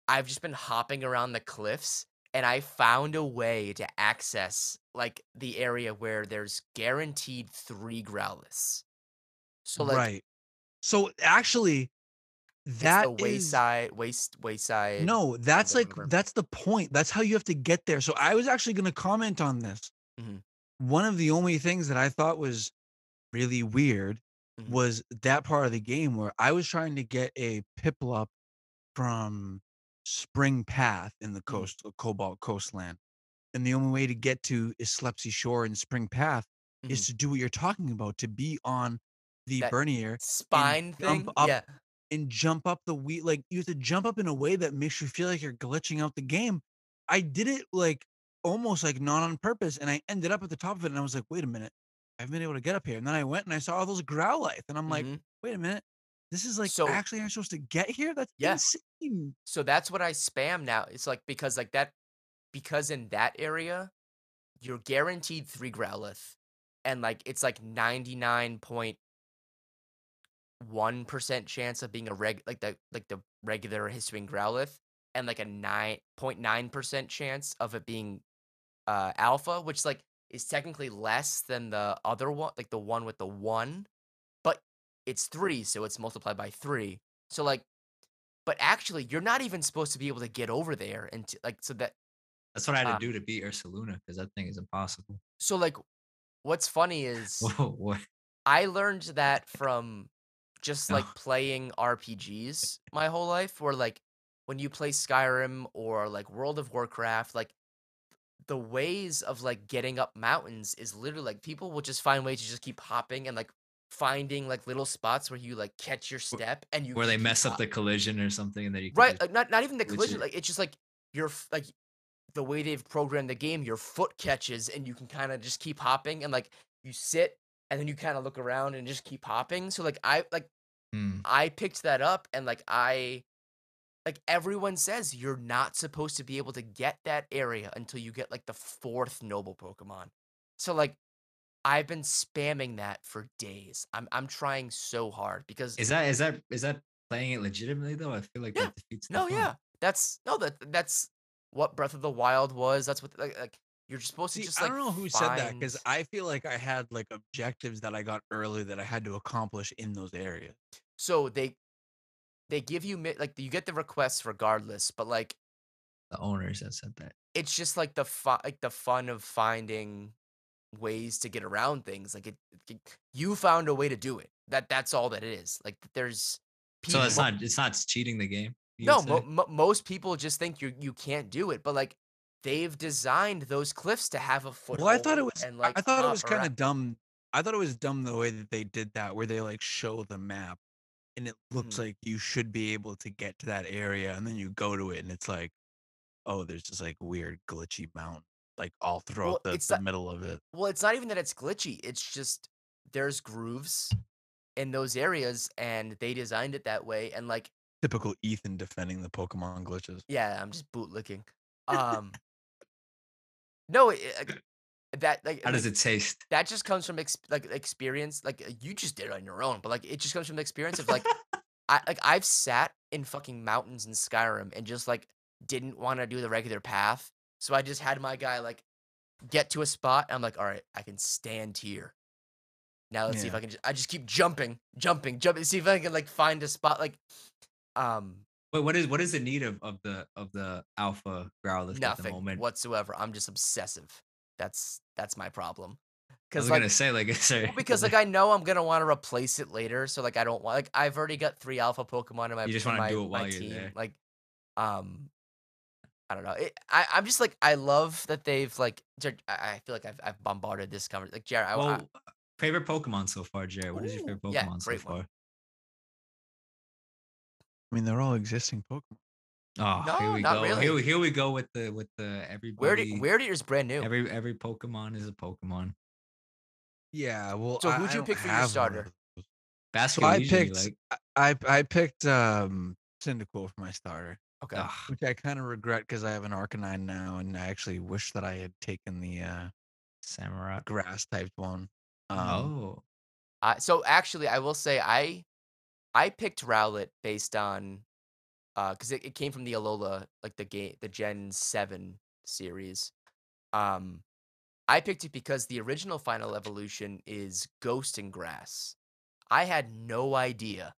I've just been hopping around the cliffs and I found a way to access like the area where there's guaranteed three Growlithes. So like right. So actually, it's that the is wayside waste wayside no. That's like whatever. that's the point. That's how you have to get there. So I was actually going to comment on this. Mhm. One of the only things that I thought was really weird Mhm. was that part of the game where I was trying to get a Piplup from Spring Path in the Mhm. coast, Cobalt Coastland, and the only way to get to Islespy Shore and Spring Path is Mhm. to do what you're talking about, to be on the That Bernier spine thing. up yeah. and jump up the wheel. Like you have to jump up in a way that makes you feel like you're glitching out the game. I did it like almost like not on purpose, and I ended up at the top of it, and I was like, wait a minute, I've been able to get up here. And then I went and I saw all those growlithe, and I'm like, Mhm. wait a minute, this is like So- actually I'm supposed to get here? That's Yeah. Insane. So that's what I spam now. It's like because like that because in that area you're guaranteed three Growlithe and like it's like 99.1% chance of being a reg like the like the regular Hisuian Growlithe and like a 9.9% chance of it being uh alpha which like is technically less than the other one like the one with the 1 but it's 3 so it's multiplied by 3 so like but actually you're not even supposed to be able to get over there and like so that That's what I had to Um, do to beat Ursaluna because that thing is impossible. so like what's funny (laughs) is Whoa? I learned that (laughs) from just like Oh. playing RPGs my whole life where like when you play Skyrim or like World of Warcraft like the ways of like getting up mountains is literally like people will just find ways to just keep hopping and like finding like little spots where you like catch your step and you Where they mess up the collision or something, and then you right like not not even the collision it. like it's just like your like the way they've programmed the game your foot catches and you can kind of just keep hopping and like you sit and then you kind of look around and just keep hopping so like i like Hmm. i picked that up and like i like everyone says you're not supposed to be able to get that area until you get like the fourth noble pokemon so like i've been spamming that for days i'm i'm trying so hard because Is that is that is that playing it legitimately though? I feel like Yeah. that defeats the No, fun. yeah, that's no that that's what Breath of the Wild was. That's what like, like you're supposed to See, just I like. don't know who said that because I feel like I had like objectives that I got early that I had to accomplish in those areas. so they they give you like you get the requests regardless, but like The owners that said that. it's just like the fun like the fun of finding ways to get around things. Like it, it you found a way to do it. That that's all that it is. Like there's People, So it's not it's not cheating the game. no mo- mo- most people just think you you can't do it, but like. They've designed those cliffs to have a foot. Well, I thought it was. And, like, I thought it was kind of dumb. I thought it was dumb the way that they did that, where they like show the map, and it looks Mhm. like you should be able to get to that area, and then you go to it, and it's like, oh, there's just like weird glitchy mountain, like all throughout the, it's the not- middle of it. Well, it's not even that it's glitchy. It's just there's grooves in those areas and they designed it that way and like Typical Ethan defending the Pokemon glitches. yeah, I'm just bootlicking. (laughs) Um No, it, that like How does it taste? that just comes from ex- like experience like uh, you just did it on your own, but like it just comes from the experience of like (laughs) I like I've sat in fucking mountains in Skyrim and just like didn't want to do the regular path. So I just had my guy like get to a spot. And I'm like, all right, I can stand here. Now let's see if I can. Just, I just keep jumping, jumping, jumping. See if I can like find a spot. Like, um, But what is what is the need of, of the of the alpha Growlithe at the moment? whatsoever. I'm just obsessive. That's that's my problem. I Because was like, gonna say like (laughs) sorry. well, because like I know I'm gonna want to replace it later, so like I don't want like I've already got three alpha Pokemon in my You just wanna do it while you're team. there. Like, um, I don't know. It, I I'm just like I love that they've like. I I feel like I've I've bombarded this conversation. Like Jared, I, I, well, favorite Pokemon so far, Jared. What is your Ooh, favorite yeah, Pokemon so great one. far? I mean, they're all existing Pokemon. Oh, here we not go. really. Here, we- here we go with the with the everybody. Where do Where is brand new? every every Pokemon is a Pokemon. Yeah, well, So I- who'd you don't pick for your have one of starter? those. So Basketball I picked, like I I picked um Cyndaquil for my starter, okay. ugh, which I kind of regret because I have an Arcanine now, and I actually wish that I had taken the uh Samurai. grass type one. Um, oh, Uh, so actually, I will say I I picked Rowlet based on uh because it, it came from the Alola, like the game, the Gen Seven series. Um, I picked it because the original Final Evolution is Ghost and Grass. I had no idea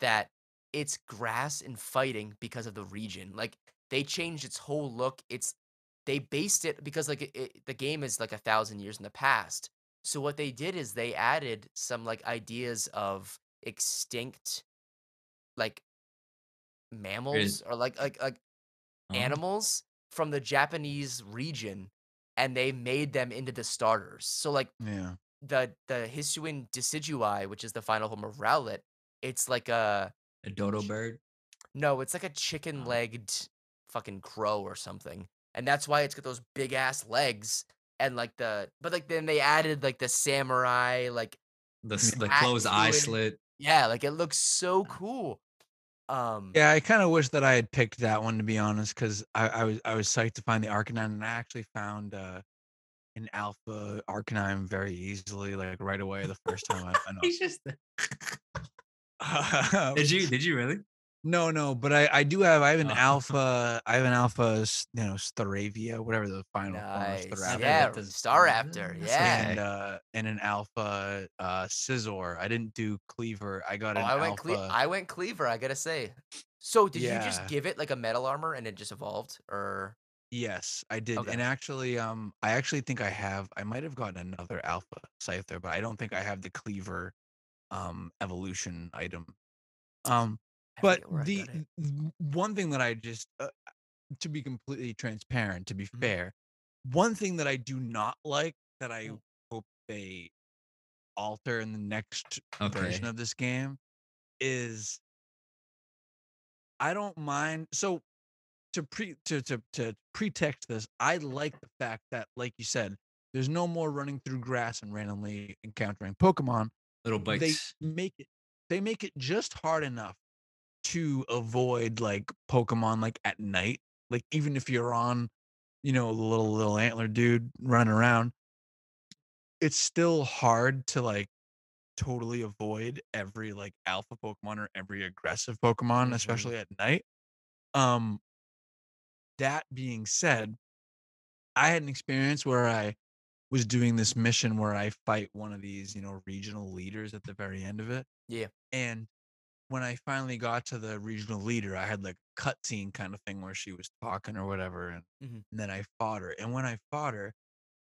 that it's grass and fighting because of the region. Like they changed its whole look. It's they based it because like it, it, the game is like a thousand years in the past. So what they did is they added some like ideas of extinct like mammals or like like like oh. animals from the Japanese region and they made them into the starters. So like yeah, the the Hisuian Decidueye, which is the final home of Rowlet, it's like a a dodo bird. no, it's like a chicken Oh. legged fucking crow or something. And that's why it's got those big ass legs and like the but like then they added like the samurai like The the closed eye slit. yeah, like it looks so cool. Um yeah. I kind of wish that I had picked that one to be honest, because I, I was I was psyched to find the Arcanine, and I actually found uh an Alpha Arcanine very easily, like right away the first time I. I (laughs) know. He's just. Um, (laughs) did you did you really? No, no, but I I do have I have an Oh. (laughs) alpha I have an alpha you know Staravia whatever the final form nice. Raptor. Staraptor Yeah, does- Star Raptor. Yeah. and uh and an alpha uh Scizor. I didn't do Kleavor. I got Oh, an I went alpha. cle- I went Kleavor, I gotta say. So did you just give it like a metal armor and it just evolved? Or yes, I did. Okay. And actually um I actually think I have I might have gotten another alpha Scyther, but I don't think I have the Kleavor um evolution item. Um but forget where I the got it. th- one thing that I just uh, to be completely transparent, to be Mhm. fair, one thing that I do not like that I Mm. hope they alter in the next Okay. version of this game is I don't mind so to pre to to to pretext this, I like the fact that, like you said, there's no more running through grass and randomly encountering Pokemon Little bites. they make it they make it just hard enough to avoid like Pokemon like at night. Like even if you're on, you know, the little little antler dude running around, it's still hard to like totally avoid every like alpha Pokemon or every aggressive Pokemon, Mhm. especially at night. Um that being said, I had an experience where I was doing this mission where I fight one of these, you know, regional leaders at the very end of it. Yeah. And when I finally got to the regional leader, I had like a cutscene kind of thing where she was talking or whatever, and, Mhm. and then I fought her. And when I fought her,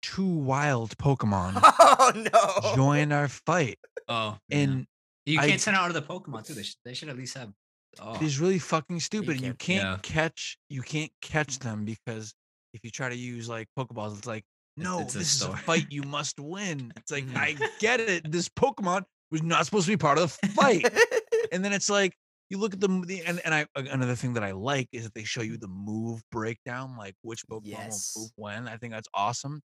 two wild Pokemon (laughs) Oh no. joined our fight, oh, yeah. and you can't send out of the Pokemon too. They should, they should at least have. Oh, it is really fucking stupid. and You can't- can't Yeah. catch you can't catch them because if you try to use like Pokeballs, it's like no, it's this is a fight you must win. It's like Mhm. I get it. This Pokemon was not supposed to be part of the fight. (laughs) and then it's like you look at the, the and, and I another thing that I like is that they show you the move breakdown, like which Pokemon Yes. will move when. I think that's awesome.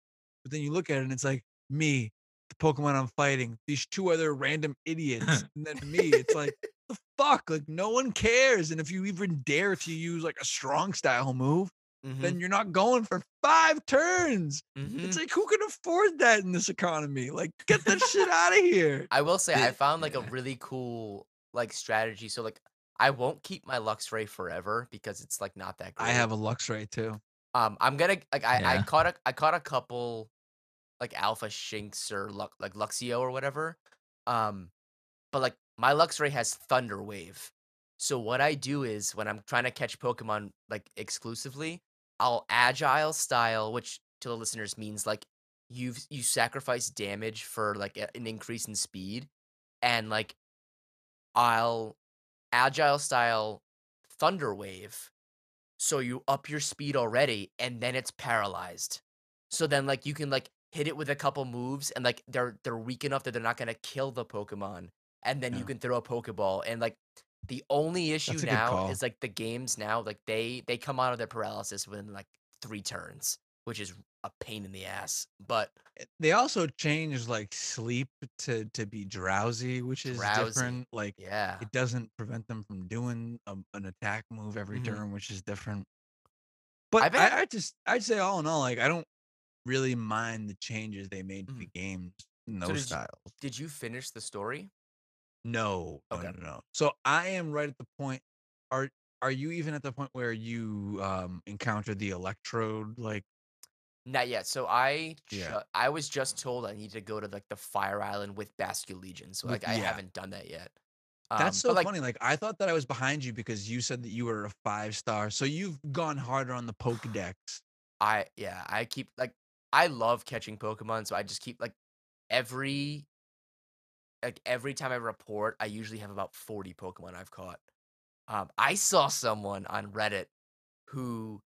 But then you look at it and it's like me, the Pokemon I'm fighting, these two other random idiots, and then me. It's like (laughs) the fuck, like no one cares. And if you even dare to use like a strong style move, Mhm, then you're not going for five turns. mhm. It's like who can afford that in this economy? Like (laughs) get that shit out of here. I will say I found like a really cool like strategy. So like I won't keep my Luxray forever because it's like not that great. I have a Luxray too. Um, I'm gonna like I, I caught a I caught a couple like Alpha Shinx or Lu- like Luxio or whatever. Um, but like my Luxray has Thunder Wave, So what I do is when I'm trying to catch Pokemon like exclusively, I'll agile style, which to the listeners means like you've you sacrifice damage for like an increase in speed, and like I'll agile style Thunder Wave, so you up your speed already, and then it's paralyzed. So then like you can like hit it with a couple moves, and like they're they're weak enough that they're not gonna kill the Pokemon, and then you can throw a Pokeball, and like the only issue That's a good now call. is like the games now like they they come out of their paralysis within like three turns, which is a pain in the ass. But Eh, They also changed like sleep to to be drowsy, which is Drowsy, different. Like yeah, it doesn't prevent them from doing a, an attack move every Mhm. turn, which is different. But I've I, I just I'd say all in all, like I don't really mind the changes they made to the games in So those did you- styles. did you finish the story? No, no, Okay. no, no. So I am right at the point. Are are you even at the point where you um encountered the electrode? Like, Not yet. So I Yeah. I was just told I need to go to like the Fire Island with Basculegion. So like I yeah. haven't done that yet. that's Um, so but, like, funny. Like I thought that I was behind you because you said that you were a five star. So you've gone harder on the Pokedex. I yeah, I keep like I love catching Pokemon, so I just keep like every like every time I report, I usually have about 40 Pokemon I've caught. Um, I saw someone on Reddit who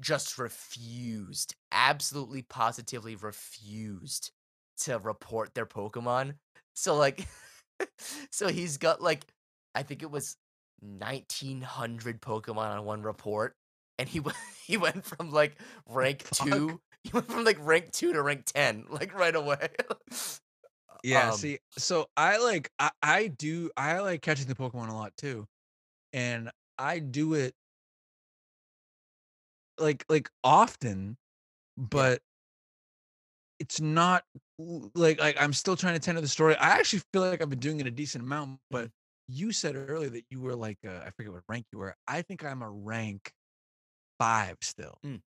just refused, absolutely positively refused to report their Pokemon. So like (laughs) so he's got like I think it was 1900 Pokemon on one report and he (laughs) went he went from like rank fuck? 2 he went from like rank 2 to rank 10 like right away. (laughs) Yeah, Um, see, so I like I, I do I like catching the Pokemon a lot too. And I do it like like often, but it's not like like I'm still trying to tend to the story. I actually feel like I've been doing it a decent amount, but you said earlier that you were like uh, I forget what rank you were. I think I'm a rank five still.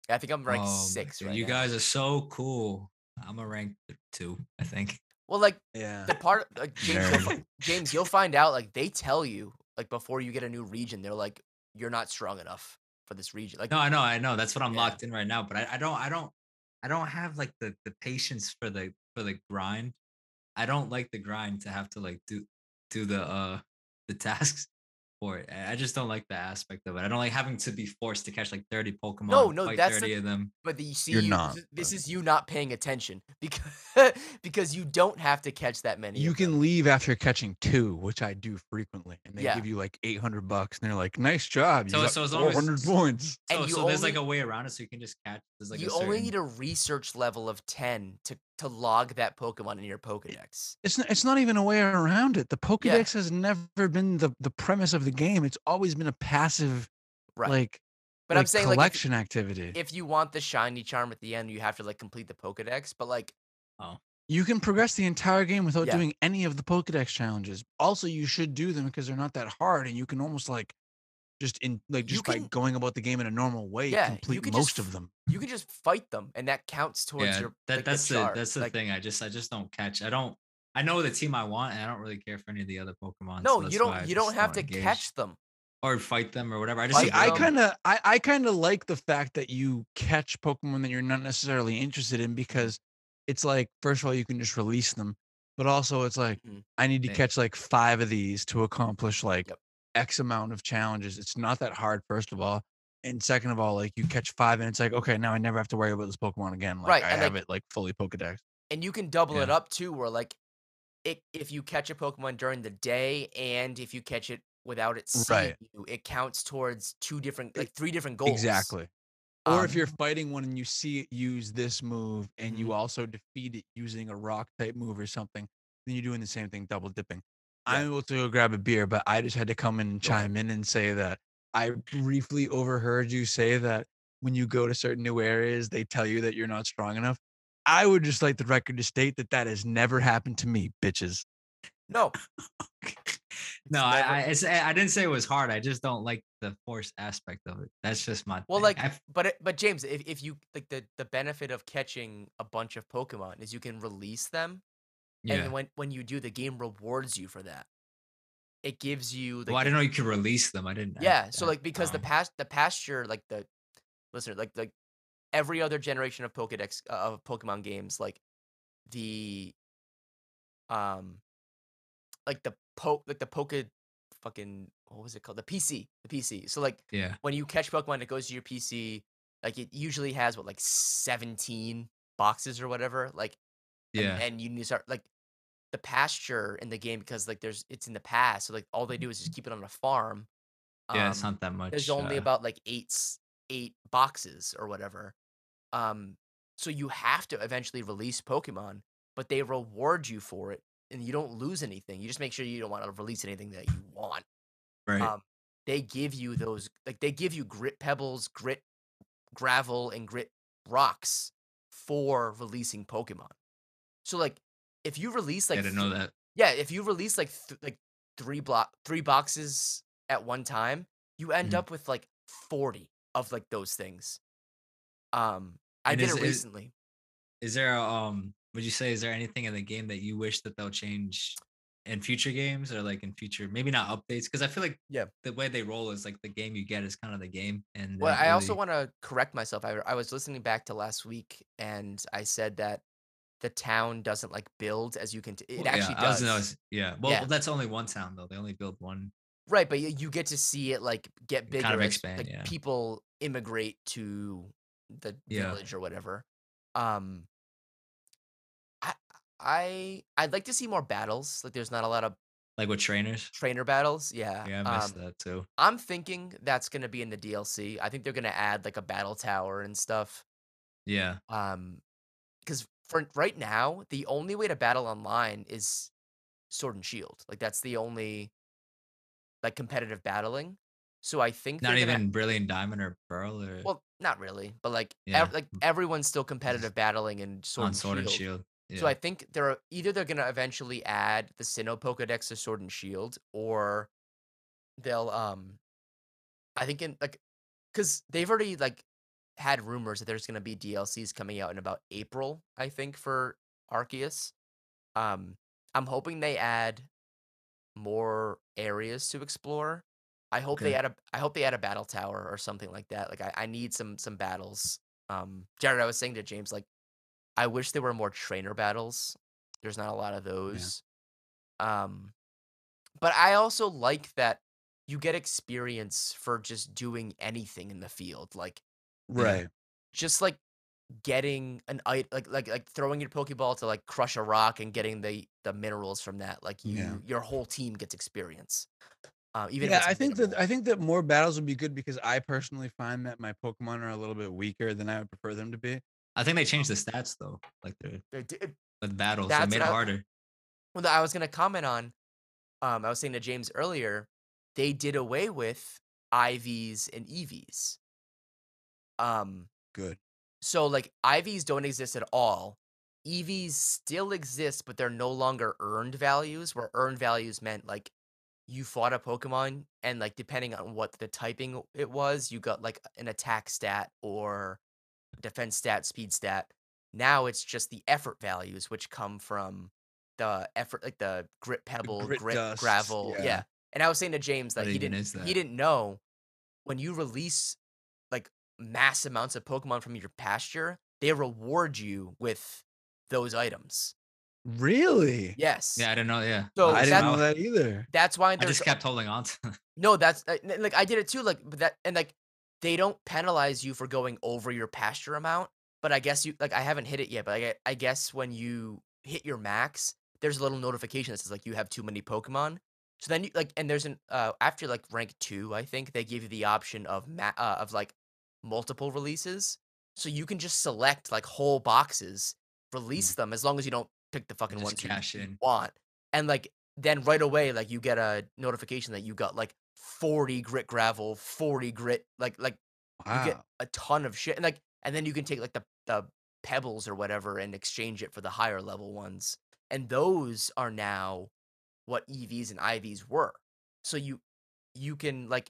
I think I'm rank Oh, 6 right You now. guys are so cool. I'm a rank two, I think. Well, like Yeah. the part like James, you'll, fi- James, you'll find out like they tell you like before you get a new region, they're like you're not strong enough for this region. Like No, I know, I know. That's what I'm Yeah. locked in right now. But I, I don't, I don't, I don't have like the the patience for the for the grind. I don't like the grind to have to like do do the uh the (laughs) tasks for it. I I just don't like the aspect of it. I don't like having to be forced to catch like 30 Pokemon. no, fight that's the- 30 of them. But the, you see, You're you- not, This but- is you not paying attention (laughs) because because you don't have to catch that many. You of them. can leave after catching two, which I do frequently, and they Yeah. give you like eight hundred bucks, and they're like, "Nice job, you So- got so as long as- four hundred points." And So, you so there's like a way around it, so you can just catch. There's like you a only need a research level of ten to to log that Pokemon in your Pokedex. It's not, it's not even a way around it. The Pokedex has never been the the premise of the game. It's always been a passive, Right. like, But I'm like, saying like if, collection activity. if you want the shiny charm at the end, you have to like complete the Pokedex. But like oh, you can progress the entire game without Yeah. doing any of the Pokedex challenges. Also, you should do them because they're not that hard, and you can almost like just in like You just by going about the game in a normal way, Yeah, you complete can most just of them. you can just fight them, and that counts towards yeah, your that, like, that's the, the, that's the like, thing. I just I just don't catch. I don't. I know the team I want, and I don't really care for any of the other Pokemon. No, that's you don't. You don't just have to engage. catch them. or fight them or whatever. I just See, see I kind of, I, I kind of like the fact that you catch Pokemon that you're not necessarily interested in because it's like, first of all, you can just release them, but also it's like, Mhm. I need to Yeah. catch like five of these to accomplish like Yep. X amount of challenges. It's not that hard, first of all, and second of all, like you catch five and it's like, okay, now I never have to worry about this Pokemon again. Like Right, I have like- it like fully Pokedex. and you can double it up too where like it, if you catch a pokemon during the day and if you catch it without it seeing Right. you it counts towards two different like three different goals Exactly. Or if Um, you're fighting one and you see it use this move and you Mhm. also defeat it using a rock type move or something, then you're doing the same thing, double dipping. I'm able to go grab a beer, but I just had to come in and chime in and say that I briefly overheard you say that when you go to certain new areas, they tell you that you're not strong enough. I would just like the record to state that that has never happened to me, bitches. no (laughs) no, I I, I didn't say it was hard. I just don't like the force aspect of it. That's just my well thing. like I've- but it, but james if, if you like the the benefit of catching a bunch of pokemon is you can release them yeah. and when when you do the game rewards you for that it gives you like well, I didn't know you could release them. I didn't. Yeah so like because the past the pasture like the listener like like every other generation of pokedex uh, of pokemon games like the um like the poke like the poke fucking what was it called the pc the pc so like Yeah. when you catch pokemon it goes to your pc like it usually has what like 17 boxes or whatever like and, Yeah. and you need to start like the pasture in the game because like there's it's in the past so like all they do is just keep it on a farm yeah. It's um, not that much. there's only uh, about like eight eight boxes or whatever um so you have to eventually release pokemon but they reward you for it and you don't lose anything you just make sure you don't want to release anything that you want right. um they give you those like they give you grit pebbles grit gravel and grit rocks for releasing pokemon so like if you release like I didn't know that. yeah, if you release like th- like three block three boxes at one time, you end Mhm. up with like 40 of like those things. Um I And did is- it is- recently. Is there a, um? Would you say is there anything in the game that you wish that they'll change in future games or like in future maybe not updates? Because I feel like Yeah. the way they roll is like the game you get is kind of the game. And Well, I also want to correct myself. I I was listening back to last week and I said that the town doesn't like build as you can t- it Well, actually yeah, I was does. yeah. Well, Yeah. that's only one town though. They only build one. Right, but you, you get to see it like get bigger kind of as, expand, like yeah. people immigrate to the village or whatever. Um I I I'd like to see more battles. Like there's not a lot of Like with trainers. trainer battles. Yeah. Yeah, I missed um, that too. I'm thinking that's gonna be in the DLC. I think they're gonna add like a battle tower and stuff. Yeah. Um, because for right now, the only way to battle online is Sword and Shield. Like that's the only like competitive battling. So I think Not they're gonna- even Brilliant Diamond or Pearl or well, not really, but like Yeah. ev- like everyone's still competitive battling in Sword, and, Sword Shield. and Shield. Yeah. So I think they're either they're gonna eventually add the Sinnoh Pokedex to Sword and Shield, or they'll um, I think in like, cause they've already like had rumors that there's gonna be DLCs coming out in about April, I think for Arceus. Um, I'm hoping they add more areas to explore. I hope they add a I hope they add a battle tower or something like that. Like I, I need some some battles. Um Jared, I was saying to James, like, I wish there were more trainer battles. There's not a lot of those. Um but I also like that you get experience for just doing anything in the field. Like Right. (laughs) just like getting an item like like like throwing your pokeball to like crush a rock and getting the the minerals from that like you Yeah. your whole team gets experience uh, even yeah, I think that. I think that more battles would be good because I personally find that my Pokemon are a little bit weaker than I would prefer them to be. I think they changed the stats though. Like they're They did- with battles. They made it I- harder. well i was going to comment on um i was saying to james earlier they did away with ivs and evs um Good. so like ivs don't exist at all evs still exist but they're no longer earned values where earned values meant like you fought a pokemon and like depending on what the typing it was you got like an attack stat or defense stat speed stat now it's just the effort values which come from the effort like the grit pebble grit grit, dust, gravel yeah. yeah. and i was saying to james that What he didn't is he didn't know when you release mass amounts of pokemon from your pasture they reward you with those items Really? yes Yeah, I didn't know. Yeah. So I didn't know that either. that's why I just kept holding on to. them. no that's uh, like i did it too like but that and like they don't penalize you for going over your pasture amount but i guess you like i haven't hit it yet but i, I guess when you hit your max there's a little notification that says like you have too many pokemon so then you like and there's an uh after like rank two i think they give you the option of ma- uh, of like multiple releases so you can just select like whole boxes mm. release them as long as you don't pick the fucking just ones you in. want and like then right away like you get a notification that you got like 40 grit gravel 40 grit like like Wow. you get a ton of shit and like and then you can take like the the pebbles or whatever and exchange it for the higher level ones and those are now what evs and ivs were so you you can like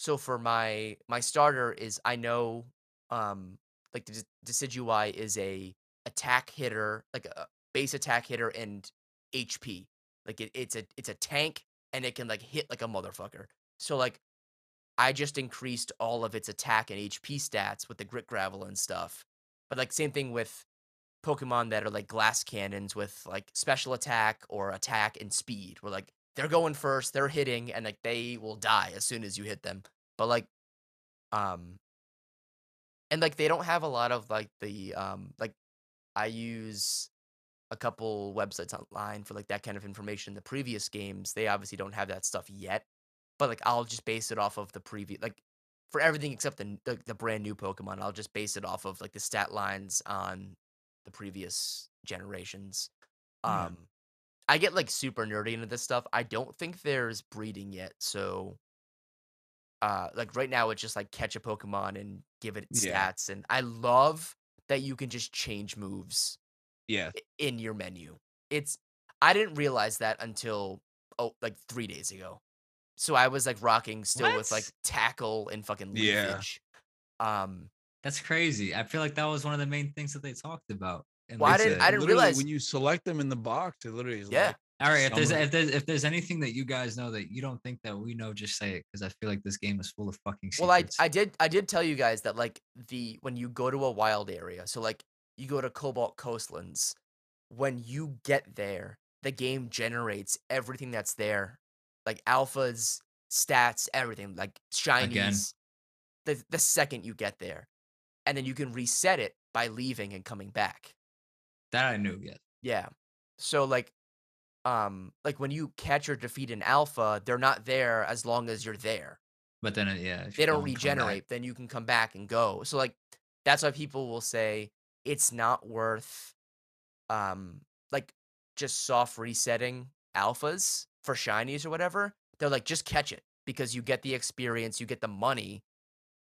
so for my my starter is i know um like the Decidueye is a attack hitter like a base attack hitter and hp like it, it's a it's a tank and it can like hit like a motherfucker. So like I just increased all of its attack and HP stats with the grit gravel and stuff. But like same thing with Pokemon that are like glass cannons with like special attack or attack and speed. Where like they're going first, they're hitting, and like they will die as soon as you hit them. But like um and like they don't have a lot of like the um like I use a couple websites online for like that kind of information. The previous games, they obviously don't have that stuff yet, but like I'll just base it off of the previous like for everything except the, the the brand new Pokemon. I'll just base it off of like the stat lines on the previous generations. Yeah. Um, I get like super nerdy into this stuff. I don't think there's breeding yet, so uh like right now it's just like catch a Pokemon and give it Yeah. stats. And I love that you can just change moves Yeah. in your menu. It's I didn't realize that until oh like three days ago. So I was like rocking still with like tackle and fucking Yeah. Um That's crazy. I feel like that was one of the main things that they talked about. In Well, I didn't- uh, I didn't realize- when you select them in the box, it literally is Yeah. like All right, if there's if there's if there's anything that you guys know that you don't think that we know, just say it because I feel like this game is full of fucking secrets. well I I did I did tell you guys that like the when you go to a wild area, so like you go to Cobalt Coastlands, when you get there, the game generates everything that's there. Like alphas, stats, everything, like Again. The the second you get there. And then you can reset it by leaving and coming back. That I knew. Yes, Yeah. So like um like when you catch or defeat an alpha, they're not there as long as you're there. but then uh, yeah, if They don't regenerate, then you can come back and go. So like that's why people will say it's not worth um like just soft resetting alphas for shinies or whatever. They're like just catch it because you get the experience, you get the money,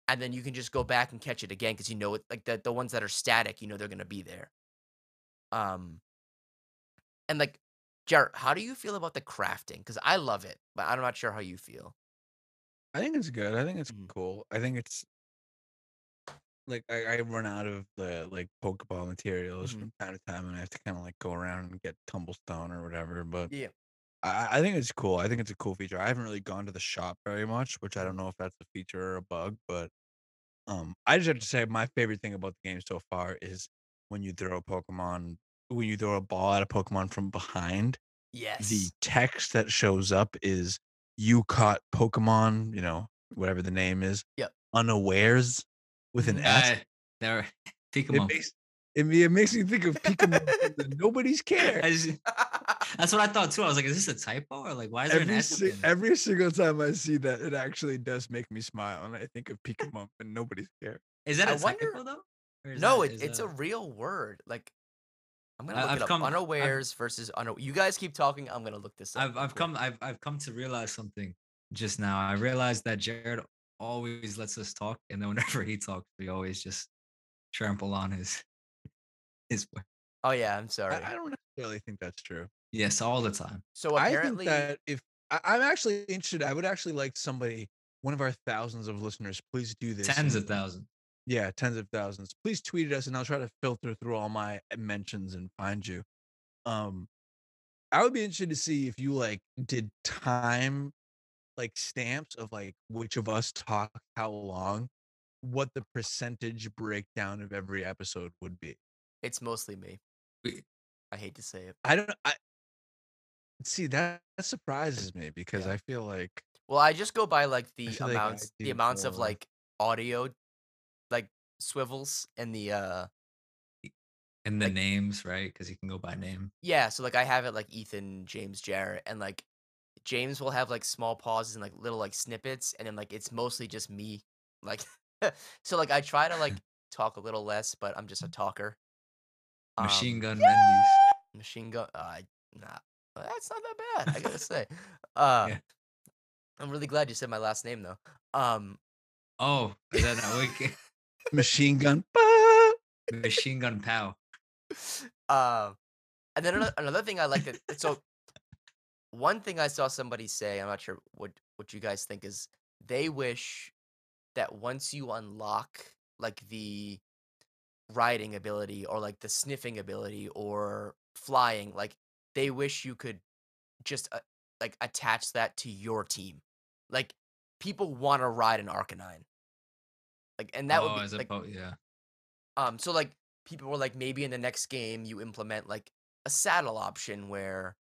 and then you can just go back and catch it again because you know it like the the ones that are static, you know they're gonna be there. Um and like Jarrett, how do you feel about the crafting? Because I love it, but I'm not sure how you feel. I think it's good. I think it's Mhm. cool. I think it's like I, I run out of the like Pokeball materials Mhm. from time to time, and I have to kind of like go around and get Tumblestone or whatever. But Yeah. I, I think it's cool. I think it's a cool feature. I haven't really gone to the shop very much, which I Mhm. don't know if that's a feature or a bug, but um, I just have to say my favorite thing about the game so far is when you throw a Pokemon, when you throw a ball at a Pokemon from behind, Yes. the text that shows up is you caught Pokemon, you know, whatever the name is, Yep. unawares with an. S. Uh, there, (laughs) It Pikachu. makes it, me- it makes me think of Pokemon. (laughs) Nobody's care. That's what I thought too. I was like, is this a typo or like why is there an Every, S? si- at the end? every single time I see that, it actually does make me smile, and I think of Pokemon and nobody's care. Is that I a typo wonder- though? No, that- it, it's a real word. Like, I'm gonna look I've it up. come- I've- Unawares versus unaware. You guys keep talking. I'm gonna look this up. I've I've come I've I've come to realize something just now. I realized that Jared always lets us talk, and then whenever (laughs) he talks, we always just trample on his his word. Oh yeah, I'm sorry. I, I don't necessarily think that's true. Yes, all the time. so I apparently, think that if I, I'm actually interested, I would actually like somebody, one of our thousands of listeners, please do this. Tens of thousands. Yeah, tens of thousands. Please tweet at us and I'll try to filter through all my mentions and find you. Um I would be interested to see if you like did time like stamps of like which of us talked how long, what the percentage breakdown of every episode would be. it's mostly me. I hate to say it. I don't I see that, that surprises me because Yeah. I feel like Well, I just go by like the like amounts, the amounts of like audio, swivels and the uh And the Like- names, right? Because you can go by name. yeah. So like I have it like Ethan, James, Jarrett, and like James will have like small pauses and like little like snippets, and then like it's mostly just me. Like, (laughs) so like I try to like (laughs) talk a little less, but I'm just a talker. Machine Um, Gun Mendes. machine gun. Uh, nah, that's not that bad. I gotta say. Uh, Yeah. I'm really glad you said my last name though. Um, Oh, is that not (laughs) wicked? Machine gun. (laughs) bah! Machine Gun Pow. um, and then another, (laughs) another thing I like that. So, one thing I saw somebody say, I'm not sure what what you guys think is they wish that once you unlock like the riding ability or like the sniffing ability or flying, like they wish you could just uh, like attach that to your team. Like people want to ride an Arcanine. Like and that oh, would be like po- yeah. um so like people were like maybe in the next game you implement like a saddle option where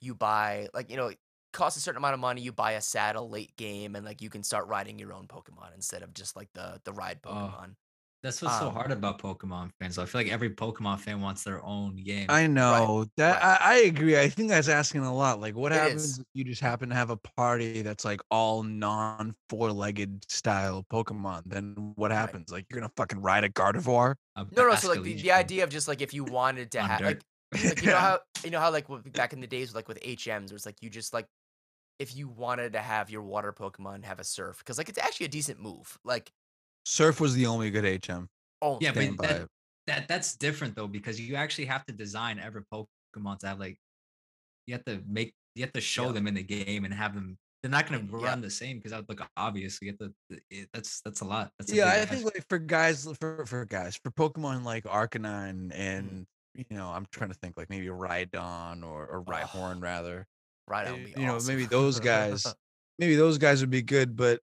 you buy like you know it costs a certain amount of money you buy a saddle late game and like you can start riding your own Pokemon instead of just like the the ride Oh, Pokemon. That's what's so Um, hard about Pokemon fans. I feel like every Pokemon fan wants their own game. I know that right. I, I agree. I think that's asking a lot. Like, what It happens is. if you just happen to have a party that's like all non four legged style Pokemon? Then what Right. happens? Like, you're gonna fucking ride a Gardevoir? A No, no. So like the, the idea of just like if you wanted to have like, like you know (laughs) how you know how like back in the days like with HMs, it was like you just like if you wanted to have your water Pokemon have a surf because like it's actually a decent move. Like Surf was the only good HM. oh Yeah, but that, that that's different though because you actually have to design every Pokemon to have like you have to make you have to show Yeah. them in the game and have them. They're not gonna run yeah. the same because that would look obvious. You the, the it, that's that's a lot. That's yeah, I think like for guys, for for guys, for Pokemon like Arcanine Mm-hmm. and you know, I'm trying to think like maybe Rhydon or or Oh, Rhyhorn rather. right uh, on me. you know, maybe (laughs) those guys, (laughs) maybe those guys would be good, but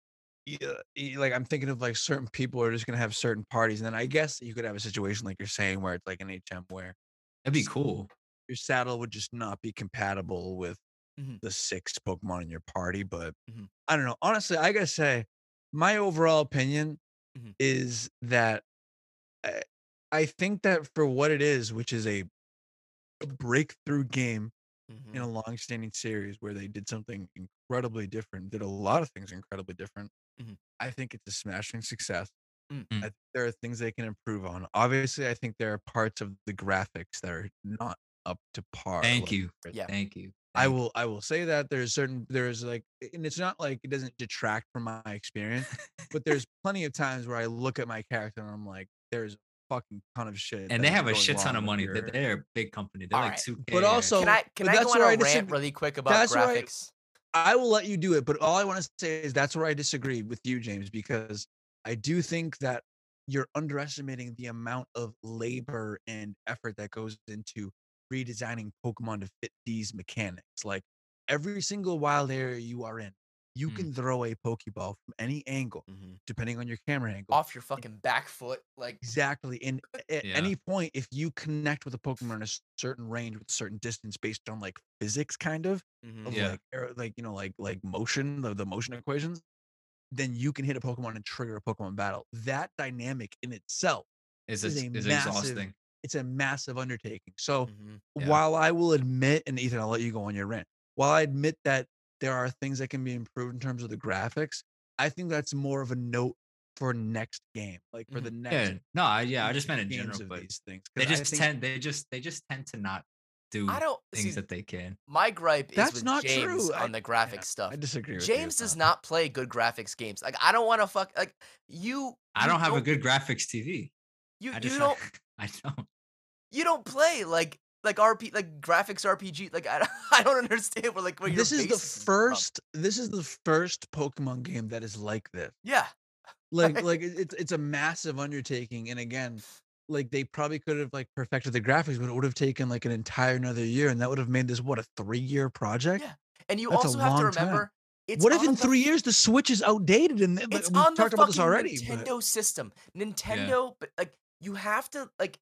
like I'm thinking of like certain people are just gonna have certain parties, and then I guess you could have a situation like you're saying where it's like an HM where That'd be cool. your saddle would just not be compatible with Mhm. the six Pokemon in your party. But Mhm. I don't know. Honestly, I gotta say, my overall opinion Mhm. is that I, I think that for what it is, which is a, a breakthrough game in a long-standing series where they did something incredibly different, did a lot of things incredibly different. Mhm. I think it's a smashing success. Mm. Mm. I there are things they can improve on. Obviously, I think there are parts of the graphics that are not up to par. Thank like, you. Yeah. Thank you. I Thank you. will I will say that there's certain there's like and it's not like it doesn't detract from my experience, but there's (laughs) plenty of times where I look at my character and I'm like, there's a fucking ton of shit. and they have a shit ton of money. your- They're, they're a big company. They're like Alright. 2K. But also- Can I can but I go on where a I rant really quick about that's where I- graphics? I will let you do it, but all I want to say is that's where I disagree with you, James, because I do think that you're underestimating the amount of labor and effort that goes into redesigning Pokemon to fit these mechanics. Like every single wild area you are in, you Mm. can throw a Pokeball from any angle, Mhm. depending on your camera angle. Off your fucking back foot, like Exactly. And at Yeah. any point, if you connect with a Pokemon in a certain range with a certain distance based on like physics, kind of, mhm. of Yeah. like aer- like you know like like motion the, the motion equations then you can hit a pokemon and trigger a pokemon battle that dynamic in itself Is is a is massive- exhausting. it's a massive undertaking so Mhm. Yeah. while i will admit and ethan i'll let you go on your rant while i admit that there are things that can be improved in terms of the graphics i think that's more of a note for next game like for the mm-hmm. next Yeah. No. I, yeah. I just meant in general, but these things they just think tend. They just they just tend to not do I don't things see. that they can. My gripe is That's with not James true. On the graphic yeah, stuff. i disagree with James does that. not play good graphics games. Like I don't want to fuck like you. I you don't have a good graphics TV. You I you don't (laughs) I don't. you don't play like like RP like graphics RPG. Like I (laughs) I don't understand where like where this is the basis from. first this is the first pokemon game that is like this Yeah. (laughs) like Like- like it's it's a massive undertaking and again like they probably could have like perfected the graphics but it would have taken like an entire another year and that would have made this what a three year project Yeah, And you That's also have to long time. remember it's what if in the three years the switch is outdated and It's we on the talked about this already but Nintendo system. Nintendo, but like you have to like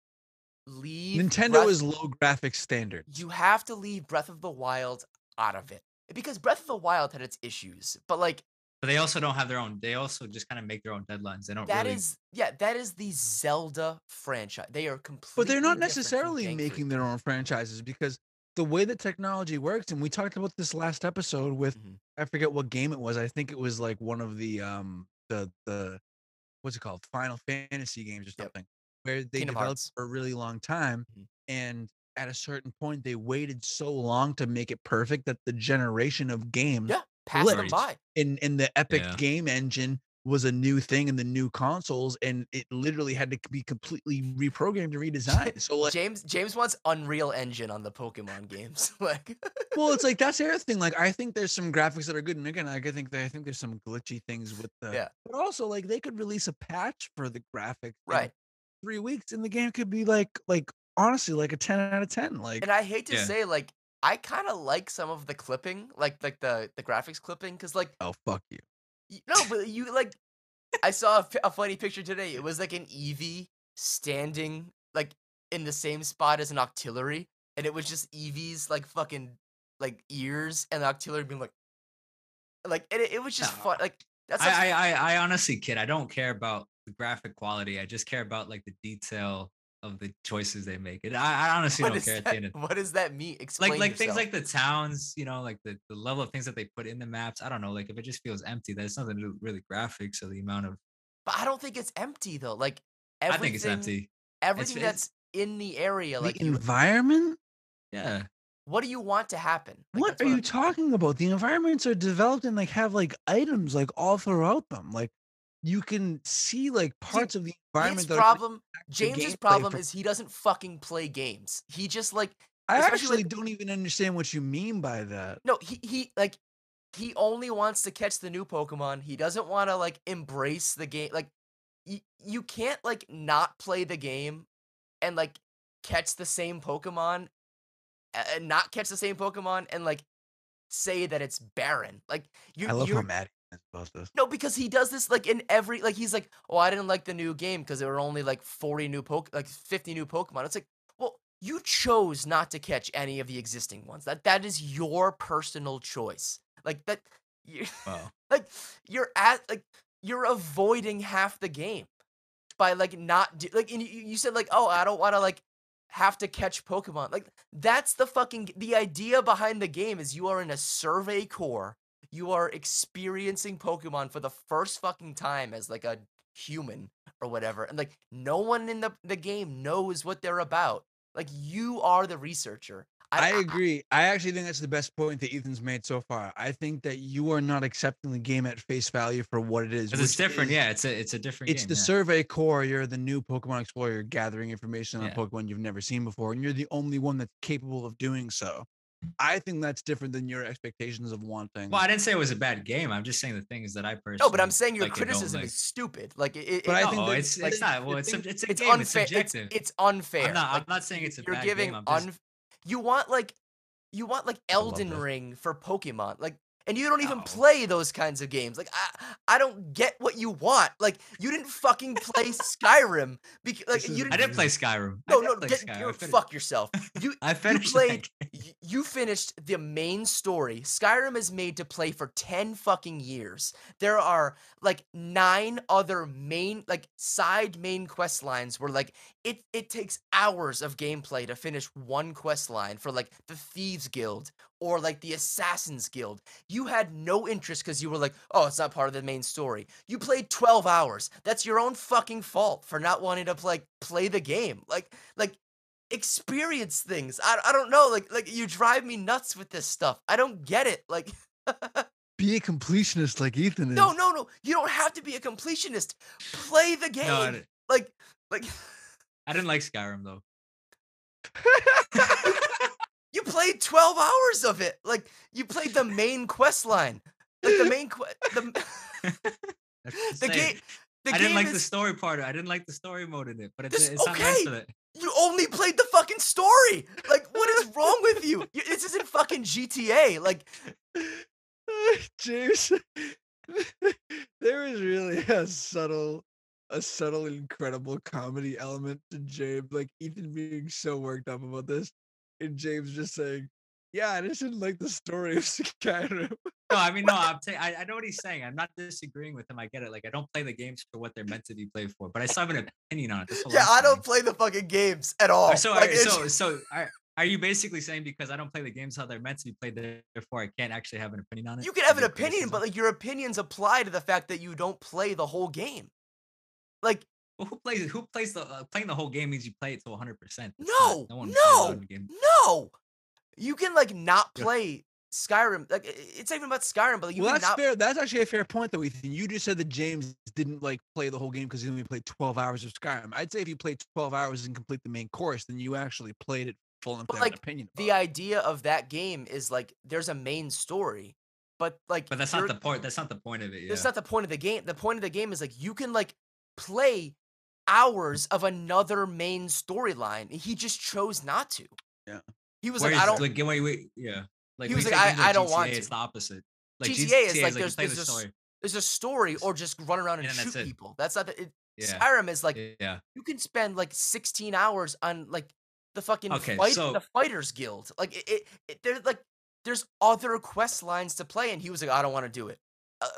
leave nintendo Breath- is low graphics standard. you have to leave Breath of the Wild out of it because Breath of the Wild had its issues, but like But they also don't have their own. They also just kind of make their own deadlines. They don't that is really. yeah, that is the Zelda franchise. They are completely but they're not necessarily making their own franchises because the way that technology works and we talked about this last episode with Mhm. i forget what game it was i think it was like one of the um the the what's it called final fantasy games or something where they Kingdom developed Hearts. for a really long time Mhm. and at a certain point they waited so long to make it perfect that the generation of games Yeah, pass them by. in in the epic Yeah. game engine was a new thing in the new consoles and it literally had to be completely reprogrammed and redesigned so like James James wants Unreal Engine on the Pokemon games. (laughs) like well it's like that's the other thing like i think there's some graphics that are good and again like, i think that i think there's some glitchy things with the Yeah. but also like they could release a patch for the graphics right. Three weeks and the game could be like like honestly like a 10 out of 10 like And I hate to Yeah. say like I kind of like some of the clipping, like like the the graphics clipping, because like Oh fuck you. no, but you like I saw a, a funny picture today. It was like an Eevee standing like in the same spot as an octillery, and it was just Eevee's like fucking like ears and the octillery being like like it, it was just No, fun. Like that's I, I, I, I honestly, kid, I don't care about the graphic quality. I just care about like the detail of the choices they make. And I, I honestly what don't care at the that- what does that mean? Explain like like things like the towns, you know, like the, the level of things that they put in the maps. I don't know, like if it just feels empty, that's nothing to do really graphics or the amount of But I don't think it's empty though. Like everything, I think it's empty. Everything it's- that's in the area, like the environment? Yeah. what do you want to happen? Like, what are you I'm- talking about? The environments are developed and like have like items like all throughout them. Like you can see like parts of the environment. are problem, James's problem is he doesn't fucking play games. He just like I actually with- don't even understand what you mean by that. no, he he like he only wants to catch the new Pokemon. He doesn't want to like embrace the game. Like you you can't like not play the game and like catch the same Pokemon and not catch the same Pokemon and like say that it's barren. Like you I love you're, how mad about this. No, because he does this like in every like he's like, oh, I didn't like the new game because there were only like forty new poke like fifty new Pokemon. It's like, well, you chose not to catch any of the existing ones. That that is your personal choice. Like that, you Well, (laughs) like you're at like you're avoiding half the game by like not do, like and you, you said like, oh, I don't want to like have to catch Pokemon. Like that's the fucking the idea behind the game is you are in a survey corps. You are experiencing Pokemon for the first fucking time as like a human or whatever. And like no one in the, the game knows what they're about. Like you are the researcher. I agree. I actually think that's the best point that Ethan's made so far. I think that you are not accepting the game at face value for what it is. because it's different. is- Yeah, it's a it's a different. It's game, the yeah. survey corps. You're the new Pokemon Explorer. You're gathering information on Yeah. Pokemon you've never seen before, and you're the only one that's capable of doing so. I think that's different than your expectations of wanting. Well, I didn't say it was a bad game. I'm just saying the things that I personally. No, but I'm saying your like criticism like. is stupid. Like it, it, But I think No, that- it's like, it's not. Well, it's a, it's a it's game. unfair. It's subjective. It's, it's unfair. I'm not. Like, I'm not saying it's a you're bad giving game. I'm just, un. You want like, you want like Elden. Ring for Pokemon, like, and you don't even No. play those kinds of games. Like, I, I don't get what you want. Like, you didn't fucking play Skyrim because like you didn't. I didn't play Skyrim. No, no, get, Skyrim. you fuck yourself. You (laughs) I finished that played- you finished the main story. Skyrim is made to play for 10 fucking years. There are like nine other main like side main quest lines where like it it takes hours of gameplay to finish one quest line for like the Thieves Guild or like the Assassins Guild. You had no interest cuz you were like, "Oh, it's not part of the main story." You played 12 hours. That's your own fucking fault for not wanting to like play the game. Like like experience things. I, I don't know. Like like you drive me nuts with this stuff. I don't get it. Like (laughs) be a completionist like Ethan is. no no no. You don't have to be a completionist. Play the game. No, like like I didn't like Skyrim though. you (laughs) (laughs) played 12 hours of it. Like you played the main quest line. Like the main quest the, (laughs) (laughs) the game the I didn't like is, the story part. I didn't like the story mode in it, but it's, This- it's not meant okay. for that. you only played the fucking story. Like what is wrong with you? You- This isn't fucking GTA. Like (laughs) James, there is really a subtle, a subtle, incredible comedy element to James. Like Ethan being so worked up about this, and James just saying, "Yeah, I just didn't like the story of (laughs) Skyrim." No, I mean, no, I'm saying I, I know what he's saying. I'm not disagreeing with him. I get it. Like, I don't play the games for what they're meant to be played for, but I still have an opinion on it. That's all yeah, I'm don't play the fucking games at all. So, Like, are, so, so, are, are you basically saying because I don't play the games how they're meant to be played, therefore I can't actually have an opinion on it? You can have an your opinion, but like your opinions apply to the fact that you don't play the whole game. Like, Well, who plays? Who plays the uh, playing the whole game means you play it to 100. percent no, no no, no. You can like not play Skyrim. Like, it's not even about Skyrim, but like, you well, that's not. fair. That's actually a fair point, though, Ethan. You just said that James didn't like play the whole game because he only played 12 hours of Skyrim. I'd say if you played 12 hours and complete the main course, then you actually played it full enough But, to have an like, opinion. The it. idea of that game is like there's a main story, but like, But that's not the point. That's not the point of it. Yeah. That's not the point of the game. The point of the game is like you can like play hours of another main storyline. He just chose not to. Yeah. he was Whereas, like, I don't. like wait, wait, yeah. Like He was like, I- I don't want GTA, It's the opposite. Like GTA is GTA like there's- there's the a story. there's a story or just run around and And shoot that's people. That's not the. It, Yeah. Skyrim is like yeah. you can spend like 16 hours on like the fucking Okay, fight so- the fighters guild like it, it, it there's like there's other quest lines to play and he was like i don't want to do it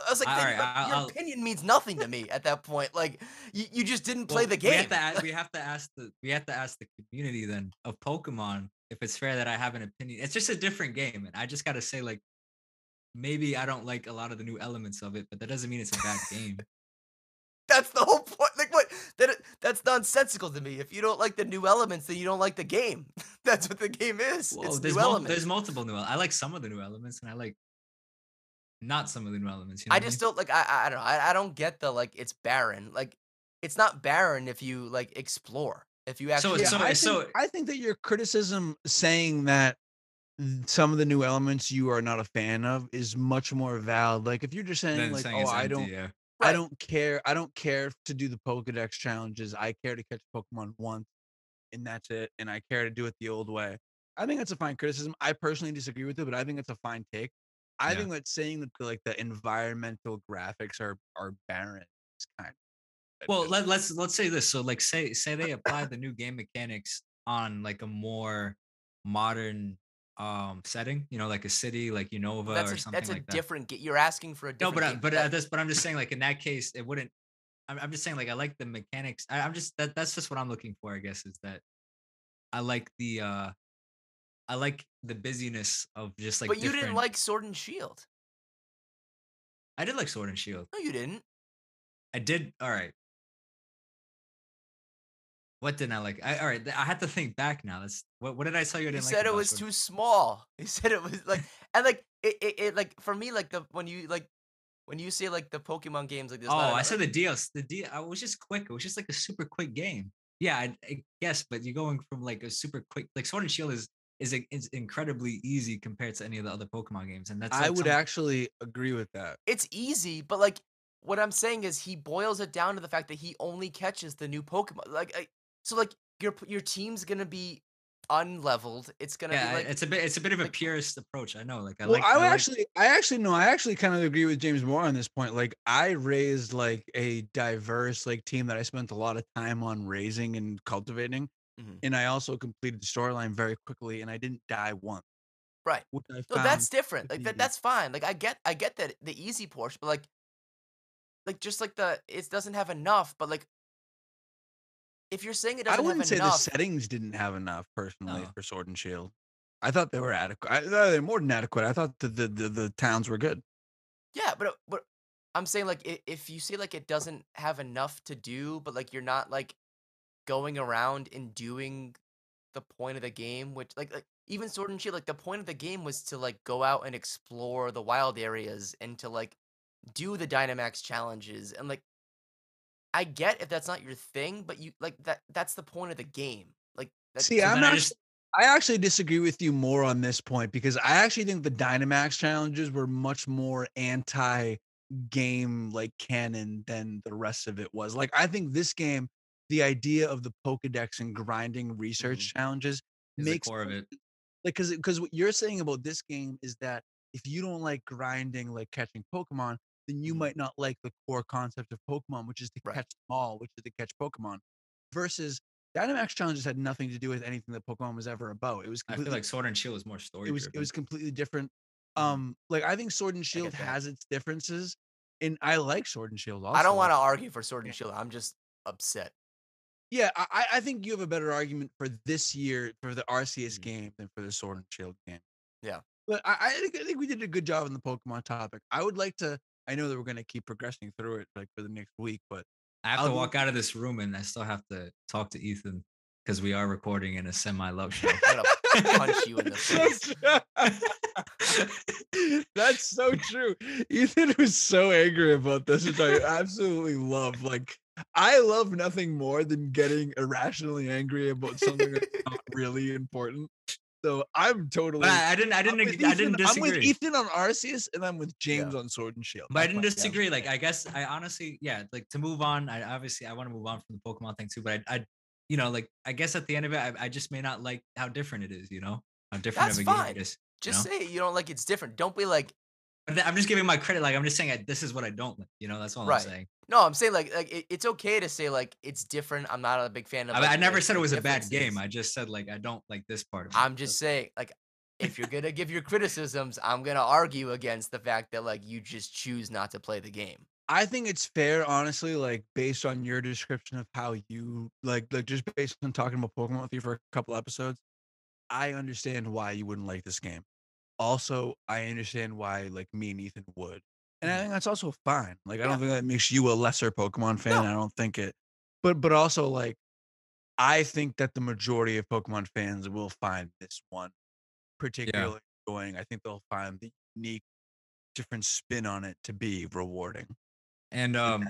i was like, All then, right, your opinion means nothing to me at that point like you, you just didn't play Well, the game We have, to ask, we (laughs) have to ask the we have to ask the community then of Pokemon if it's fair that I have an opinion. It's just a different game, and I just gotta say like maybe I don't like a lot of the new elements of it, but that doesn't mean it's a bad game. that's the whole point like what that that's nonsensical to me if you don't like the new elements then you don't like the game (laughs) that's what the game is Well, it's there's, new mul- elements there's multiple new. I like some of the new elements, and I like not some of the new elements. You know I what just mean? don't like. I I I don't know. I, I don't get the like. It's barren. Like it's not barren if you like explore. If you So- actually. Yeah, so- I, so- think, I think that your criticism saying that some of the new elements you are not a fan of is much more valid. Like if you're just saying like, saying oh, I empty, don't, Yeah. I don't care, I don't care to do the Pokedex challenges. I care to catch Pokemon once, and that's it. And I care to do it the old way. I think that's a fine criticism. I personally disagree with it, but I think it's a fine take. I Yeah. think that saying that the, like the environmental graphics are are barren is kind of Well, let, let's let's say this. So, like, say say they apply the new game mechanics on like a more modern um setting, you know, like a city like Unova that's or a, something that's a like that. different. ga- You're asking for a No, but I, game. but That- uh, this, but I'm just saying, like in that case, it wouldn't. I'm, I'm just saying, like I like the mechanics. I, I'm just that that's just what I'm looking for. I guess is that I like the uh I like the busyness of just like. but you didn't different- like Sword and Shield. I did like Sword and Shield. No, you didn't. I did. All right. What didn't I like? I, all right, I had to think back now. That's what. What did I tell you? I You didn't like said it about was Sword- too small. (laughs) You said it was like (laughs) and like it, it, it like for me like the when you like when you say like the Pokemon games like this. Oh, I said the deals. The deal. I was just quick. It was just like a super quick game. Yeah, I, I guess, but you're going from like a super quick. Like Sword and Shield is is a- is incredibly easy compared to any of the other Pokemon games, and that's. I would some- actually agree with that. it's easy, but like what I'm saying is he boils it down to the fact that he only catches the new Pokemon. Like, I, so like your your team's gonna be unleveled. It's gonna Yeah, be like it's a bit. It's a bit of a like- purist approach. I know. Like I well, like. I, would like- actually, I actually no, I actually kind of agree with James Moore on this point. Like, I raised like a diverse like team that I spent a lot of time on raising and cultivating, Mhm. and I also completed the storyline very quickly, and I didn't die once. Right. Which I no, that's different. Like that, that's fine. Like I get I get that the easy portion, but like like just like the it doesn't have enough. But like if you're saying it I doesn't wouldn't have say the settings didn't have enough personally No. for Sword and Shield. I thought they were adequate. I, uh, they're more than adequate. I thought the, the the the towns were good. yeah. But uh, but I'm saying like if you say like it doesn't have enough to do, but like you're not like going around and doing the point of the game, which like like even Sword and Shield, like the point of the game was to like go out and explore the wild areas and to like do the Dynamax challenges and like I get if that's not your thing, but you like that that's the point of the game. Like that, See, I'm then I not. just- I actually disagree with you more on this point because I actually think the Dynamax challenges were much more anti-game like canon than the rest of it was. Like I think this game, the idea of the Pokedex and grinding research challenges is makes core of it. like because because what you're saying about this game is that if you don't like grinding like catching Pokemon, then you Mhm. might not like the core concept of Pokemon, which is to Right. catch them all, which is to catch Pokemon. Versus Dynamax challenges had nothing to do with anything that Pokemon was ever about. It was I feel like Sword and Shield is more story. it was it was completely different. Um, like I think Sword and Shield has its differences, and I like Sword and Shield. Also. I don't want to argue for Sword and Shield. I'm just upset. Yeah, I, I- think you have a better argument for this year for the Arceus Mhm. game than for the Sword and Shield game. Yeah. but I, I think I think we did a good job on the Pokemon topic. I would like to. I know that we're gonna keep progressing through it like for the next week, but I have I'll to walk out of this room and I still have to talk to Ethan because we are recording in a semi love (laughs) show. I'm gonna punch you in the face. (laughs) (laughs) That's so true. Ethan was so angry about this, which I absolutely love. Like, I love nothing more than getting irrationally angry about something that's (laughs) not really important. So I'm totally. But I, didn't. I didn't. with ag- I didn't Ethan- I'm with. Ethan on Arceus, and I'm with James on Sword and Shield. But I didn't disagree. Like I guess I honestly, yeah, like to move on. I obviously I want to move on from the Pokemon thing too. But I, I, you know, like I guess at the end of it, I, I just may not like how different it is. You know, how different That's of a game it is. Just know? say you don't like it's different. Don't be like I'm just giving my credit. Like I'm just saying, I, this is what I don't like. You know, that's all Right. I'm saying. no. I'm saying like like it, it's okay to say like it's different. I'm not a big fan of. I, like, I never said it was a bad game. I just said like I don't like this part. Of it. I'm just saying like if you're gonna give your criticisms, I'm gonna argue against the fact that like you just choose not to play the game. I think it's fair, honestly, like based on your description of how you like, like just based on talking about Pokemon with you for a couple episodes, I understand why you wouldn't like this game. Also, I understand why like me and Ethan would, and I mm-hmm. think that's also fine. Like, I don't Yeah. think that makes you a lesser Pokemon fan. No. I don't think it, but but also like, I think that the majority of Pokemon fans will find this one particularly enjoying. I think they'll find the unique, different spin on it to be rewarding. And um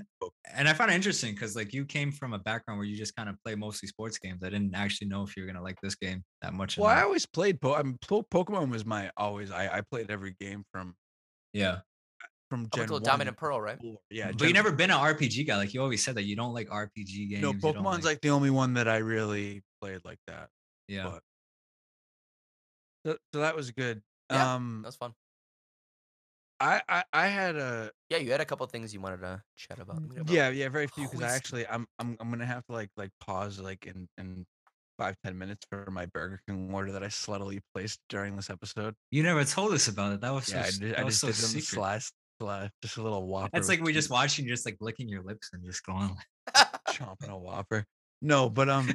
and I found it interesting because like you came from a background where you just kind of play mostly sports games. I didn't actually know if you were gonna like this game that much. or Well, I always played. Po- I mean, po- Pokemon was my always. I, I played every game from yeah, from Up Gen until one Diamond and Pearl, right? forward. Yeah, but Gen- you never been an RPG guy. Like you always said that you don't like RPG games. No, you don't Pokemon's like, the only one that I really played like that. yeah. but- So, so that was good. Yeah, um, That was fun. I, I I had a Yeah, you had a couple things you wanted to chat about. about. yeah yeah very few because I actually I'm I'm I'm gonna have to like like pause like in in five ten minutes for my Burger King order that I sluttily placed during this episode. You never told us about it. That was so. yeah, did, that I just so did them secret. slice, slice, just a little whopper. That's with like we just watching you just like licking your lips and just going. (laughs) chomping a whopper. No, but um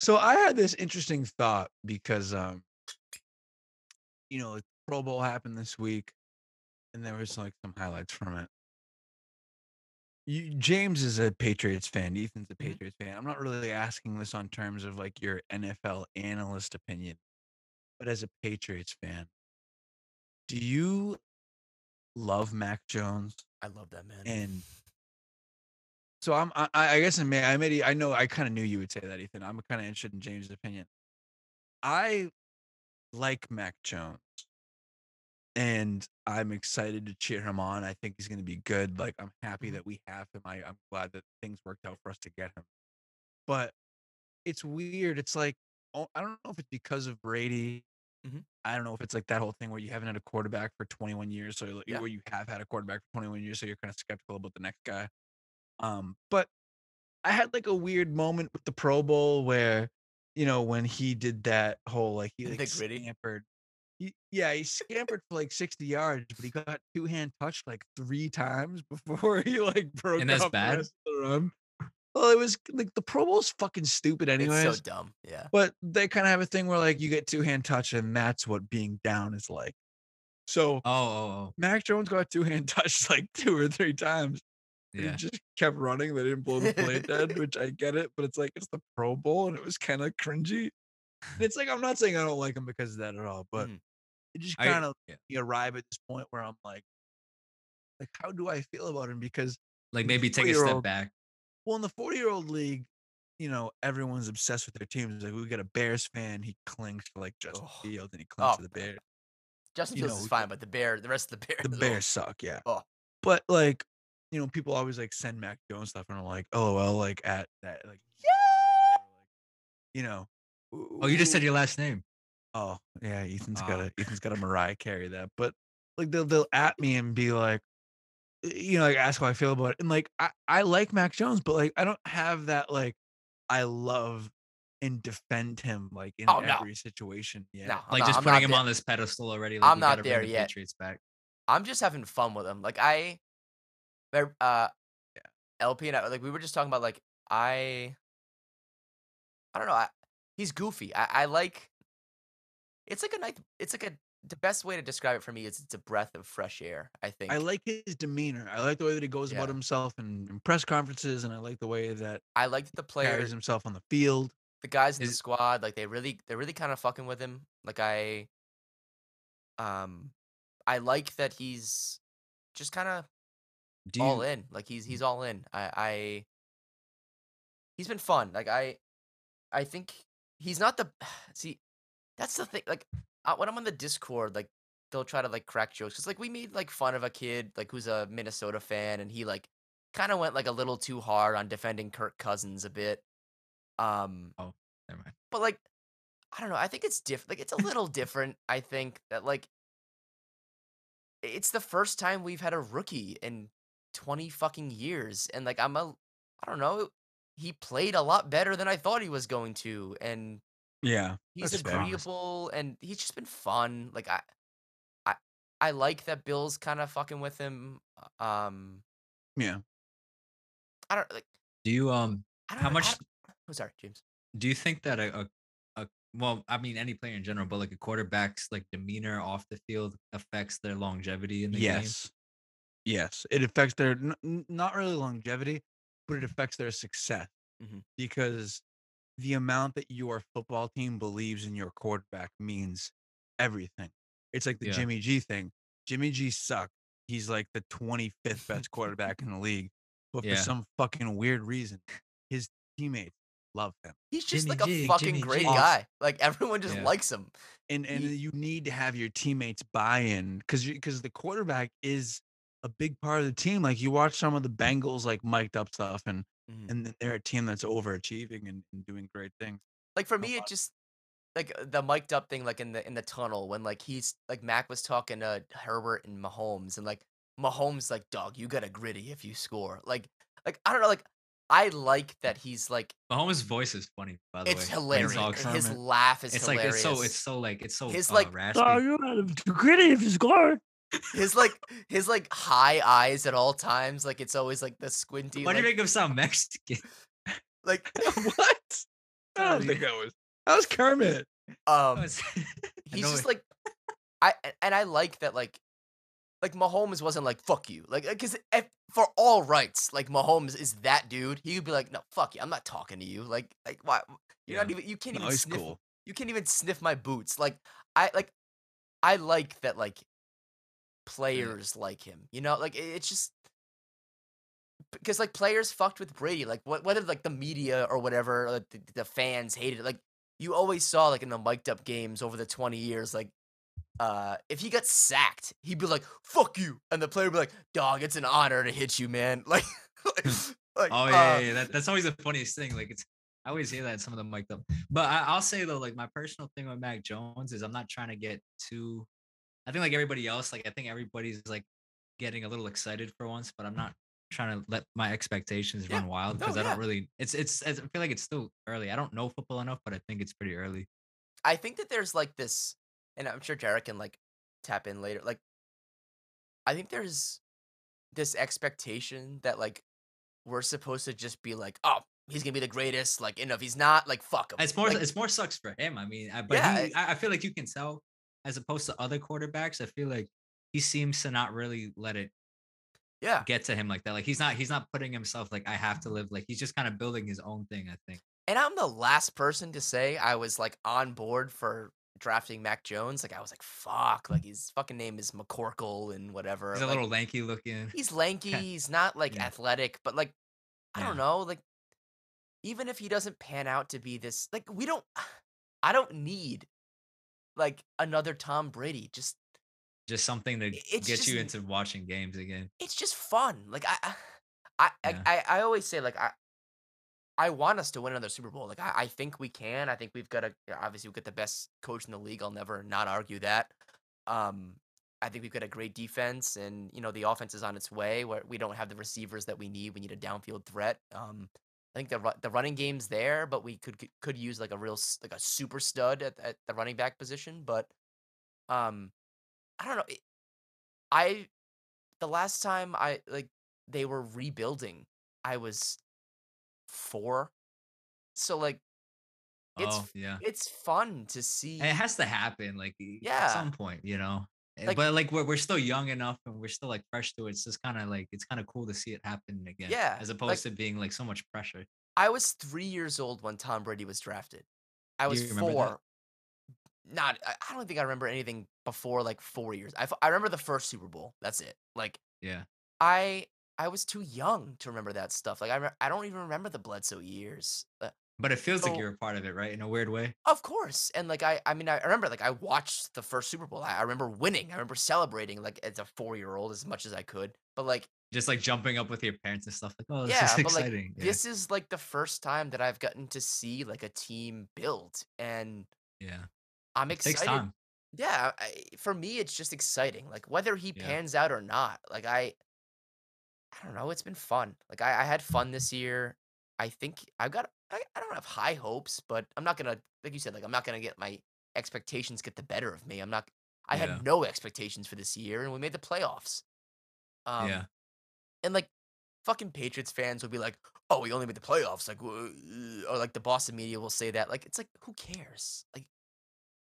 so I had this interesting thought because um you know, Pro Bowl happened this week and there was like some highlights from it. You, James is a Patriots fan. Ethan's a Mhm. Patriots fan. I'm not really asking this on terms of like your NFL analyst opinion, but as a Patriots fan, do you love Mac Jones? I love that man. And so I'm, I, I guess I may, I may, I know, I kind of knew you would say that, Ethan. I'm kind of interested in James' opinion. I like Mac Jones, and I'm excited to cheer him on. I think he's going to be good. Like I'm happy Mhm. that we have him. I, I'm glad that things worked out for us to get him. But it's weird. It's like oh, I don't know if it's because of Brady. Mhm. I don't know if it's like that whole thing where you haven't had a quarterback for 21 years, so like, Yeah. where you have had a quarterback for 21 years, so you're kind of skeptical about the next guy. Um, but I had like a weird moment with the Pro Bowl where, you know, when he did that whole like he The like Griddy? scampered. He, yeah, he scampered for like 60 yards, but he got two hand touched like three times (laughs) before he like broke And that's bad? the run. Well, it was like the Pro Bowl's fucking stupid, anyways. it's so dumb. Yeah. But they kind of have a thing where like you get two hand touch, and that's what being down is like. So Oh, oh, Mac Jones got two hand (laughs) touched like two or three times. oh. Yeah. He just kept running. They didn't blow the play dead, (laughs) which I get it, but it's like it's the Pro Bowl, and it was kind of cringy. And it's like I'm not saying I don't like him because of that at all, but Mhm. It just kind of yeah. you arrive at this point where I'm like, like how do I feel about him? Because Like maybe take a step back. well, in the 40 year old league, you know, everyone's obsessed with their teams. Like we get a Bears fan, he clings to like Justin Oh. Fields and he clings Oh, to the Bears. Justin you Fields know, is fine, but the bear, the rest of the (laughs) Bears, The Bears suck, yeah. Oh. But like, you know, people always like send Mac Jones stuff and I'm like, oh well, like at that, like yeah, you know. Oh, you just said your last name. Oh yeah, Ethan's got Ah. a Ethan's got a Mariah carry that, but like they'll they'll at me and be like, you know, like ask how I feel about it, and like I I like Mac Jones, but like I don't have that like I love and defend him like in Oh, no. every situation. Yeah, No, Like not- just I'm putting him there. on this pedestal already. Like I'm not there the yet. Patriots back. I'm just having fun with him. Like I, uh, LP and I, like we were just talking about. Like I, I don't know. I, he's goofy. I, I like. It's like a nice. It's like a. The best way to describe it for me is it's a breath of fresh air. I think. I like his demeanor. I like the way that he goes about himself in, in press conferences, and I like the way that I like that the carries players, himself on the field. the guys in the squad, like they really, they're really kind of fucking with him. Like I, um, I like that he's just kind of you, all in. Like he's he's all in. I I he's been fun. Like I I think he's not the (sighs) see that's the thing. Like uh, when I'm on the Discord, like they'll try to like crack jokes because like we made like fun of a kid like who's a Minnesota fan and he like kind of went like a little too hard on defending Kirk Cousins a bit. Um, Oh, Never mind. but like I don't know. I think it's different. Like it's a little different. I think that like it's the first time we've had a rookie in 20 fucking years and like I'm a I don't know, he played a lot better than I thought he was going to and Yeah, he's that's fair. agreeable and he's just been fun. Like I I I like that Bill's kind of fucking with him. uh, Um Yeah. I don't like Do you um I don't how know, much don't- Oh, sorry, James. do you think that a, a a well, I mean any player in general, but like a quarterback's like demeanor off the field affects their longevity in the game? Yes. Yes. It affects their n- not really longevity, but it affects their success Mhm. because the amount that your football team believes in your quarterback means everything. It's like the Yeah. Jimmy G thing. Jimmy G sucked. He's like the 25th best quarterback in the league. But Yeah. for some fucking weird reason, his teammates love him. He's just Jimmy like a G, fucking Jimmy great G. guy. Like everyone just Yeah. likes him. and and He- you need to have your teammates buy in because because the quarterback is a big part of the team. Like you watch some of the Bengals like mic'd up stuff, and Mhm. and then they're a team that's overachieving and, and doing great things. Like for me, it just like uh, the mic'd up thing, like in the in the tunnel when like he's like Mac was talking to Herbert and Mahomes, and like Mahomes like, dog, you got a Griddy if you score. Like like I don't know, like I like that he's like Mahomes' voice is funny, by the it's way. it's hilarious. talks. his laugh is It's like it's so it's so like it's so His, uh, like, raspy. you got Griddy if you score. His like his like high eyes at all times. Like it's always like the squinty. Why do like, you make him sound Mexican? like (laughs) what? (laughs) I don't think that was that was Kermit. um (laughs) he's just like I and I like that like like Mahomes wasn't like fuck you like because for all rights like Mahomes is that dude he would be like no fuck you I'm not talking to you like like why you're not even you can't No, even sniff cool. you can't even sniff my boots like I like I like that like players like him you know like it- it's just because like players fucked with Brady like what whether like the media or whatever like, the, the fans hated it like you always saw like in the mic'd up games over the 20 years like uh if he got sacked he'd be like fuck you and the player would be like dog it's an honor to hit you man (laughs) like like, (laughs) like, Oh uh, yeah, yeah, yeah. That, that's always the funniest thing. Like it's I always hear that in some of them mic'd up. But I, I'll say though, like my personal thing with Mac Jones is I'm not trying to get too. I think like everybody else, like I think everybody's like getting a little excited for once, but I'm mm. not trying to let my expectations Yeah, run wild no, because I don't really. It's, it's it's I feel like it's still early. I don't know football enough, but I think it's pretty early. I think that there's like this, and I'm sure Jarrett can like tap in later. Like, I think there's this expectation that like we're supposed to just be like, oh, he's gonna be the greatest. Like, and if he's not, like, fuck him. It's more Like, it's more sucks for him. I mean, I, but Yeah, he, I, I feel like you can tell as opposed to other quarterbacks. I feel like he seems to not really let it yeah. get to him like that. Like he's not he's not putting himself like I have to mm-hmm. live like he's just kind of building his own thing. I think. And I'm the last person to say I was like on board for drafting Mac Jones. Like, I was like, fuck, like his fucking name is McCorkle and whatever. He's a like, little lanky looking. He's lanky. (laughs) He's not like Yeah. athletic, but like I don't know, like even if he doesn't pan out to be this, like we don't, (sighs) I don't need like another Tom Brady. Just Just something to get you into watching games again. it's just fun. Like I, I, I, I, I always say like I. I want us to win another Super Bowl. Like I, I think we can. I think we've got a obviously we've got the best coach in the league. I'll never not argue that. Um, I think we've got a great defense, and you know the offense is on its way. Where we don't have the receivers that we need. We need a downfield threat. Um, I think the the running game's there, but we could could use like a real like a super stud at, at the running back position. But um, I don't know. I the last time I like they were rebuilding, I was four. So like it's oh yeah. it's fun to see. And it has to happen like Yeah. at some point, you know. Eh, Like- but like we're, we're still young enough and we're still like fresh to it. It's just kind of like it's kind of cool to see it happen again. Yeah, As like- opposed to being like so much pressure. I was three years old when Tom Brady was drafted. I was remember that? four. Not, I I don't think I remember anything before like four years. I, I remember the first Super Bowl. That's it. Like Yeah. I, I was too young to remember that stuff. Like I, re- I don't even remember the Bledsoe years. Uh, But it feels like you're a part of it, right? In a weird way. Of course. And like I I mean I remember like I watched the first Super Bowl. I, I remember winning. I remember celebrating like as a 4-year-old as much as I could. But like Just like jumping up with your parents and stuff like, oh, this yeah, is (laughs) but like exciting. yeah. this is like the first time that I've gotten to see like a team build and Yeah. I'm It takes excited. time. Yeah, I, for me, it's just exciting. Like whether he Yeah. pans out or not. Like I, I don't know. It's been fun. Like I, I had fun this year. I think I've got. I, I don't have high hopes, but I'm not gonna, like you said, like I'm not gonna get my expectations get the better of me. I'm not. I Yeah. had no expectations for this year, and we made the playoffs. Um, yeah. and like fucking Patriots fans will be like, "Oh, we only made the playoffs," like, or like the Boston media will say that. Like, it's like, who cares? Like,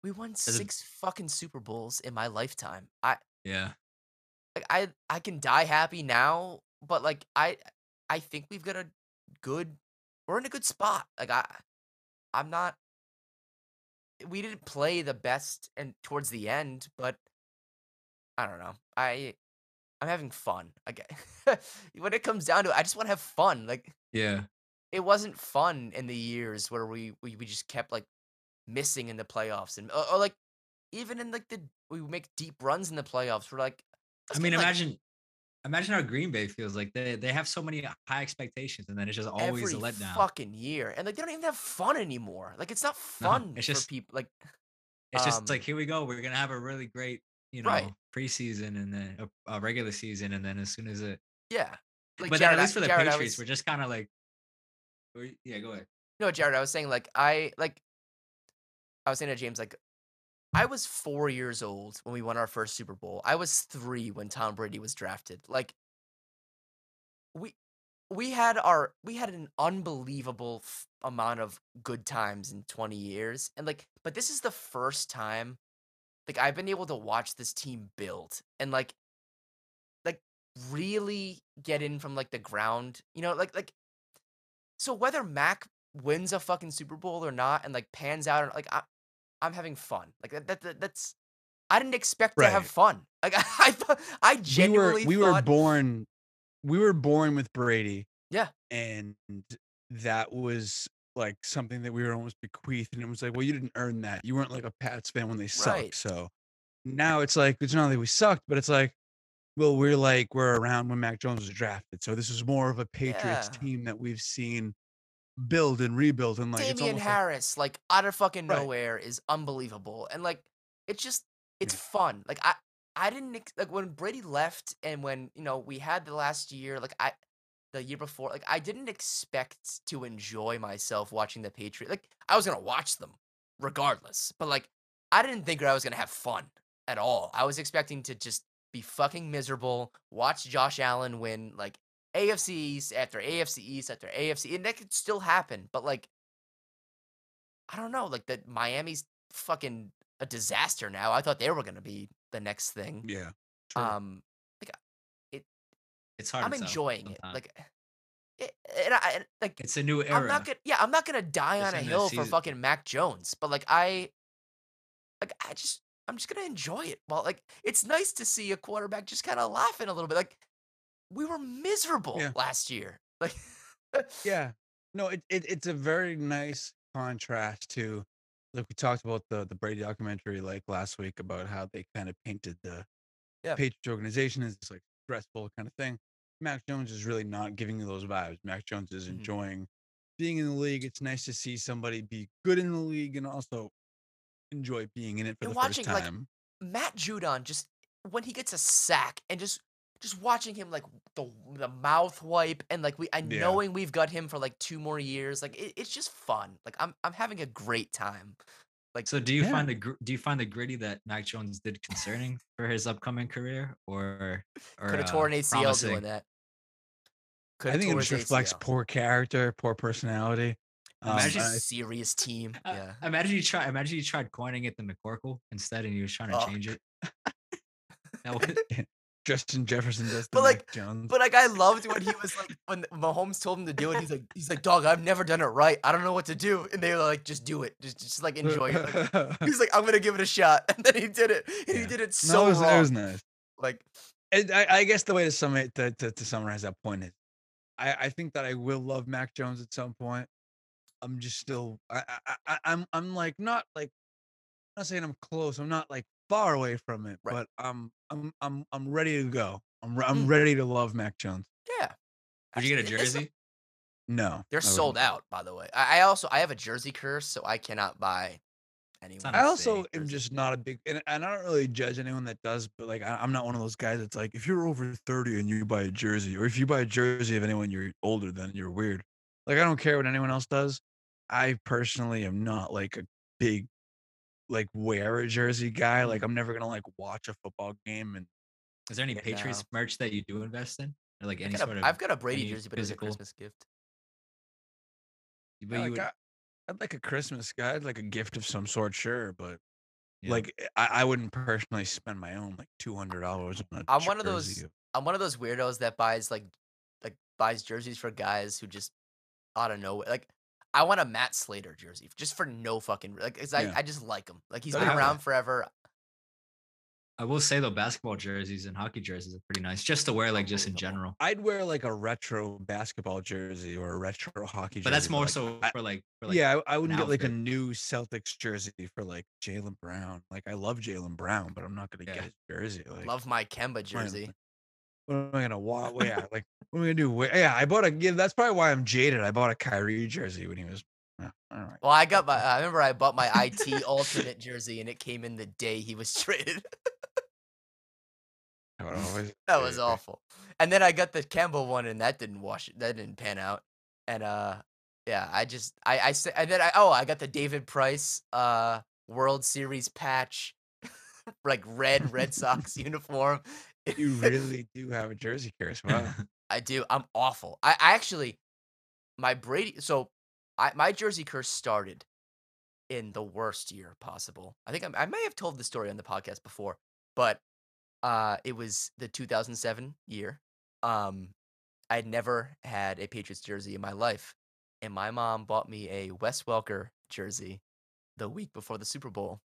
we won six fucking Super Bowls in my lifetime. I Yeah. like, I I can die happy now, but like, I I think we've got a good. We're in a good spot. Like, I I'm not. We didn't play the best and towards the end, but I don't know. I I'm having fun. Like (laughs) when it comes down to it, I just want to have fun. Like Yeah. it wasn't fun in the years where we we, we just kept like missing in the playoffs and or, or like even in like the we make deep runs in the playoffs. We're like, I mean, imagine like, imagine how Green Bay feels like they they have so many high expectations and then it's just always every a letdown. fucking year, and like they don't even have fun anymore. Like it's not No, fun it's for just- people. Like It's just um, like here we go. We're gonna have a really great, you know, Right. preseason and then a, a regular season, and then as soon as it, yeah. Like but Jared, then at least for the Jared, Patriots, was- we're just kind of like, yeah, go ahead. No, Jared, I was saying like I like I was saying to James like I was four years old when we won our first Super Bowl. I was three when Tom Brady was drafted. Like we we had our we had an unbelievable f- amount of good times in 20 years and like but this is the first time like I've been able to watch this team build and like like really get in from like the ground. You know, like like so whether Mac wins a fucking Super Bowl or not, and like pans out, or like I, I'm having fun. Like that, that, that- that's I didn't expect to have fun. (laughs) Like I, I thought I we were genuinely we were born we were born with Brady. Yeah. And that was like something that we were almost bequeathed. And it was like, well, you didn't earn that. You weren't like a Pats fan when they sucked. Right. So now it's like it's not that we sucked, but it's like, well, we're like we're around when Mac Jones was drafted. So this is more of a Patriots Yeah. team that we've seen build and rebuild and like Damian almost like- Harris, like, out of fucking Right. nowhere, is unbelievable, and like it's just it's Yeah. fun. Like I I didn't ex- like when Brady left, and when you know we had the last year, like I the year before, like I didn't expect to enjoy myself watching the Patriots. Like I was gonna watch them regardless, but like I didn't think I was gonna have fun at all. I was expecting to just be fucking miserable, watch Josh Allen win like AFC East after AFC East after AFC, and that could still happen. But like, I don't know, like that Miami's fucking a disaster now. I thought they were gonna be the next thing. Yeah. true. Um, It's hard. I'm enjoying it. Like, it, and I and, like it's a new era. I'm not gonna yeah, I'm not gonna die on a hill for fucking Mac Jones, but like I like I just I'm just gonna enjoy it. Well, like it's nice to see a quarterback just kind of laughing a little bit. Like we were miserable Yeah. last year. Like yeah (laughs) no it, it it's a very nice contrast to like we talked about the the brady documentary like last week about how they kind of painted the Yeah. patriots organization as this like stressful kind of thing mac jones is really not giving you those vibes mac jones is Mhm. enjoying being in the league it's nice to see somebody be good in the league and also enjoy being in it for And the watching, first like, time Matt Judon just when he gets a sack and just just watching him like the the mouth wipe and like we and Yeah. knowing we've got him for like two more years like it, it's just fun like I'm I'm having a great time Like So do you Yeah. find the gr- do you find the Griddy that Mac Jones did concerning for his upcoming career, or or could have uh, torn ACL promising? doing that could i think it just reflects ACL. poor character poor personality um, Imagine- and I- serious team Uh, yeah Imagine you try. Imagine you tried coining it the McCorkle instead, and you was trying to Oh. change it. (laughs) That would, (laughs) justin jefferson does But, like- Mac jones. but like I loved when he was like when Mahomes told him to do it he's like he's like dog I've never done it right. I don't know what to do. And they were like just do it. Just just like enjoy it. Like, (laughs) he was like I'm gonna give it a shot. (laughs) And then he did it and he did it no, so it was, wrong. it was nice. Like And I, I guess the way to sum it to, to, to summarize that point is I, I think that I will love Mac Jones at some point. I'm just still I, I, I I'm I'm like not like I'm not saying I'm close. I'm not like far away from it, Right. but I'm I'm I'm I'm ready to go. I'm re- I'm Mm. ready to love Mac Jones. Yeah. would you get a jersey? No, They're sold out, by the way. I, I also I have a jersey curse, so I cannot buy anyone. I also am just not a big, and, and I don't really judge anyone that does, but like I, I'm not one of those guys that's like, if you're over 30 and you buy a jersey, or if you buy a jersey of anyone you're older than, you're weird. Like I don't care what anyone else does. I personally am not like a big, like wear a jersey guy. Like mm-hmm. I'm never gonna like watch a football game and Is there any Yeah, uh Patriots merch that you do invest in, or like I've any got, sort a, of? I've got a Brady jersey, but it's a Christmas gift. But Yeah, you like, would, I, I'd like a Christmas guy, I'd like a gift of some sort, sure, but yeah. like I, I wouldn't personally spend my own like two hundred dollars on a I'm one of those- I'm one of those weirdos that buys like like buys jerseys for guys who just out of nowhere. Like I want a Matt Slater jersey just for no fucking re- like. 'cause Yeah. I, I just like him. Like he's been (laughs) around that. forever. I will say though, basketball jerseys and hockey jerseys are pretty nice, just to wear like just in general. I'd wear like a retro basketball jersey or a retro hockey jersey. But that's more like, so for like, for like yeah, I, I wouldn't get like a new Celtics jersey for like Jaylen Brown. Like I love Jaylen Brown, but I'm not gonna Yeah. get his jersey. Like Love my Kemba what am I- jersey. What am I gonna walk? Yeah, like what am I gonna do? Wait, Yeah, I bought a. Yeah, that's probably why I'm jaded. I bought a Kyrie jersey when he was. yeah, all right. Well, I got my. I remember I bought my IT Ultimate (laughs) jersey, and it came in the day he was (laughs) traded. I would always (laughs) that was awful. And then I got the Kemba one, and that didn't wash. That didn't pan out. And uh, yeah, I just I I sa- and then I oh I got the David Price uh World Series patch, like red Red Sox uniform. (laughs) You really do have a jersey curse. Wow. (laughs) I do. I'm awful. I, I actually, my Brady. So, I my jersey curse started in the worst year possible. I think I, I may have told the story on the podcast before, but uh, it was the 2007 year. Um, I had never had a Patriots jersey in my life, and my mom bought me a Wes Welker jersey the week before the Super Bowl,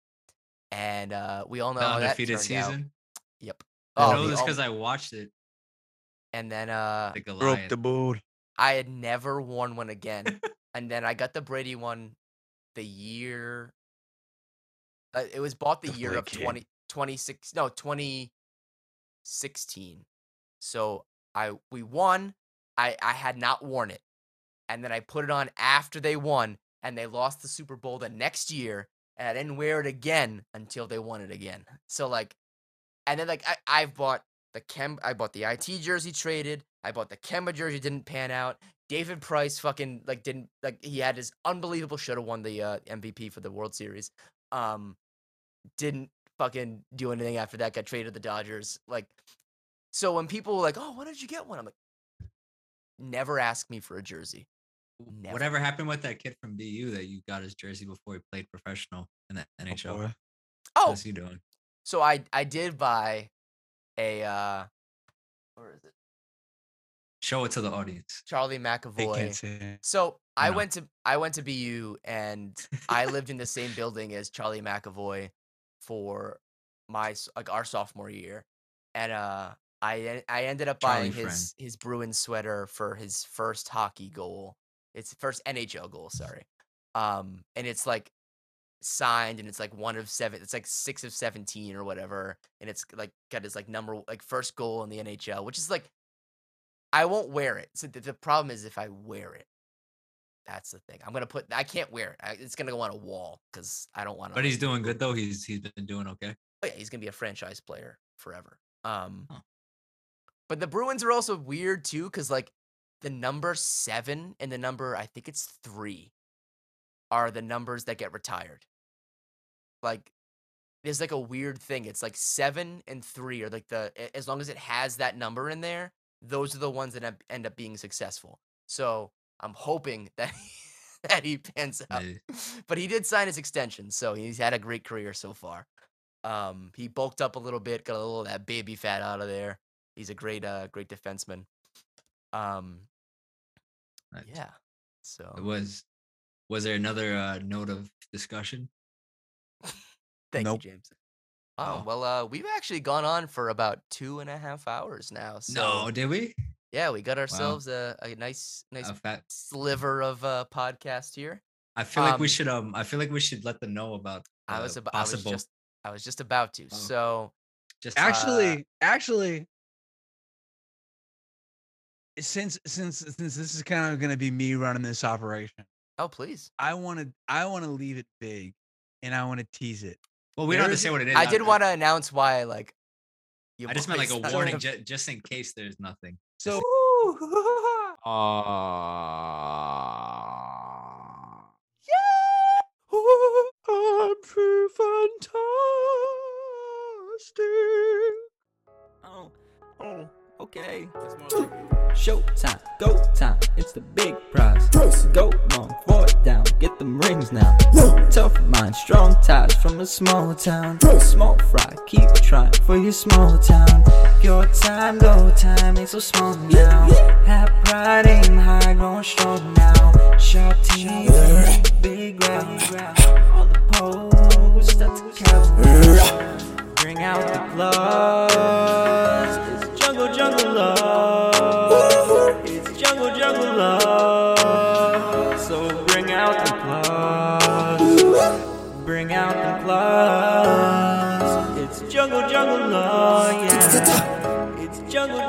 and uh, we all know the how that turned out. season. Yep. I Oh, know the this all- because I watched it. and then uh, The Broke the board. I had never worn one again. (laughs) and then I got the Brady one the year uh, it was bought the The year of kid. 20 26 no 2016. So I we won. I I had not worn it. And then I put it on after they won and they lost the Super Bowl the next year and I didn't wear it again until they won it again. So like and then like I I've bought the Kem I bought the IT jersey traded. I bought the Kemba jersey didn't pan out. David Price fucking like didn't like he had his unbelievable should have won the uh, MVP for the World Series. Um didn't fucking do anything after that. Got traded to the Dodgers. Like so when people were like, "Oh, when did you get one?" I'm like, "Never ask me for a jersey." Never. Whatever happened with that kid from BU that you got his jersey before he played professional in the NHL? Oh, What's he doing? So I I did buy a uh where is it? Show it to the audience. Charlie McAvoy. can't say it. So I No. went to I went to BU and I lived in the same building as Charlie McAvoy for my like our sophomore year, and uh I I ended up Charlie buying his his Bruins sweater for his first hockey goal. It's first NHL goal, sorry. Um, and it's like signed and it's like one of seven it's like six of 17 or whatever and it's like got his like number like first goal in the nhl which is like i won't wear it so the, the problem is if i wear it that's the thing i'm gonna put i can't wear it I, it's gonna go on a wall because i don't want to But he's doing good though. He's he's been doing okay. oh, yeah, he's gonna be a franchise player forever. Um, Huh. but the Bruins are also weird too, because like the number seven and the number I think it's three are the numbers that get retired. Like, there's like a weird thing. It's like seven and three are like the as long as it has that number in there, those are the ones that end- up being successful. So I'm hoping that (laughs) that he pans out. (laughs) But he did sign his extension, so he's had a great career so far. Um, he bulked up a little bit, got a little of that baby fat out of there. He's a great, uh, great defenseman. Um, Nice. yeah. So It was. Was there another uh, note of discussion? Thank Nope. you, James. Oh Oh. well, uh, we've actually gone on for about two and a half hours now. So no, did we? yeah, we got ourselves a, a nice, nice A fat- sliver of uh podcast here. I feel like we Um, should um. I feel like we should let them know about. I uh, was about, I was possible. just, I was just about to. Oh. So just Actually, actually, since since since this is kind of going to be me running this operation, oh please, I want to I want to leave it big and I want to tease it. Well, we don't have to say what it is. I did want to announce why, like. your I just meant like a warning, gonna- (laughs) ju- just in case there's nothing. So (laughs) Yeah I'm pretty fantastic. Oh, oh, okay. Showtime, go time, it's the big prize. Go long, for it down, get them rings now. Tough mind, strong ties from a small town. Small fry, keep trying for your small town. Your time, go time, ain't so small now. Have pride, aim high, growing strong now. Sharp team, big round, all the poles start to count. Bring out the gloves. It's jungle, jungle love. It's jungle, jungle love. So bring out the gloves. Bring out the gloves. It's jungle, jungle love. Yeah. It's jungle,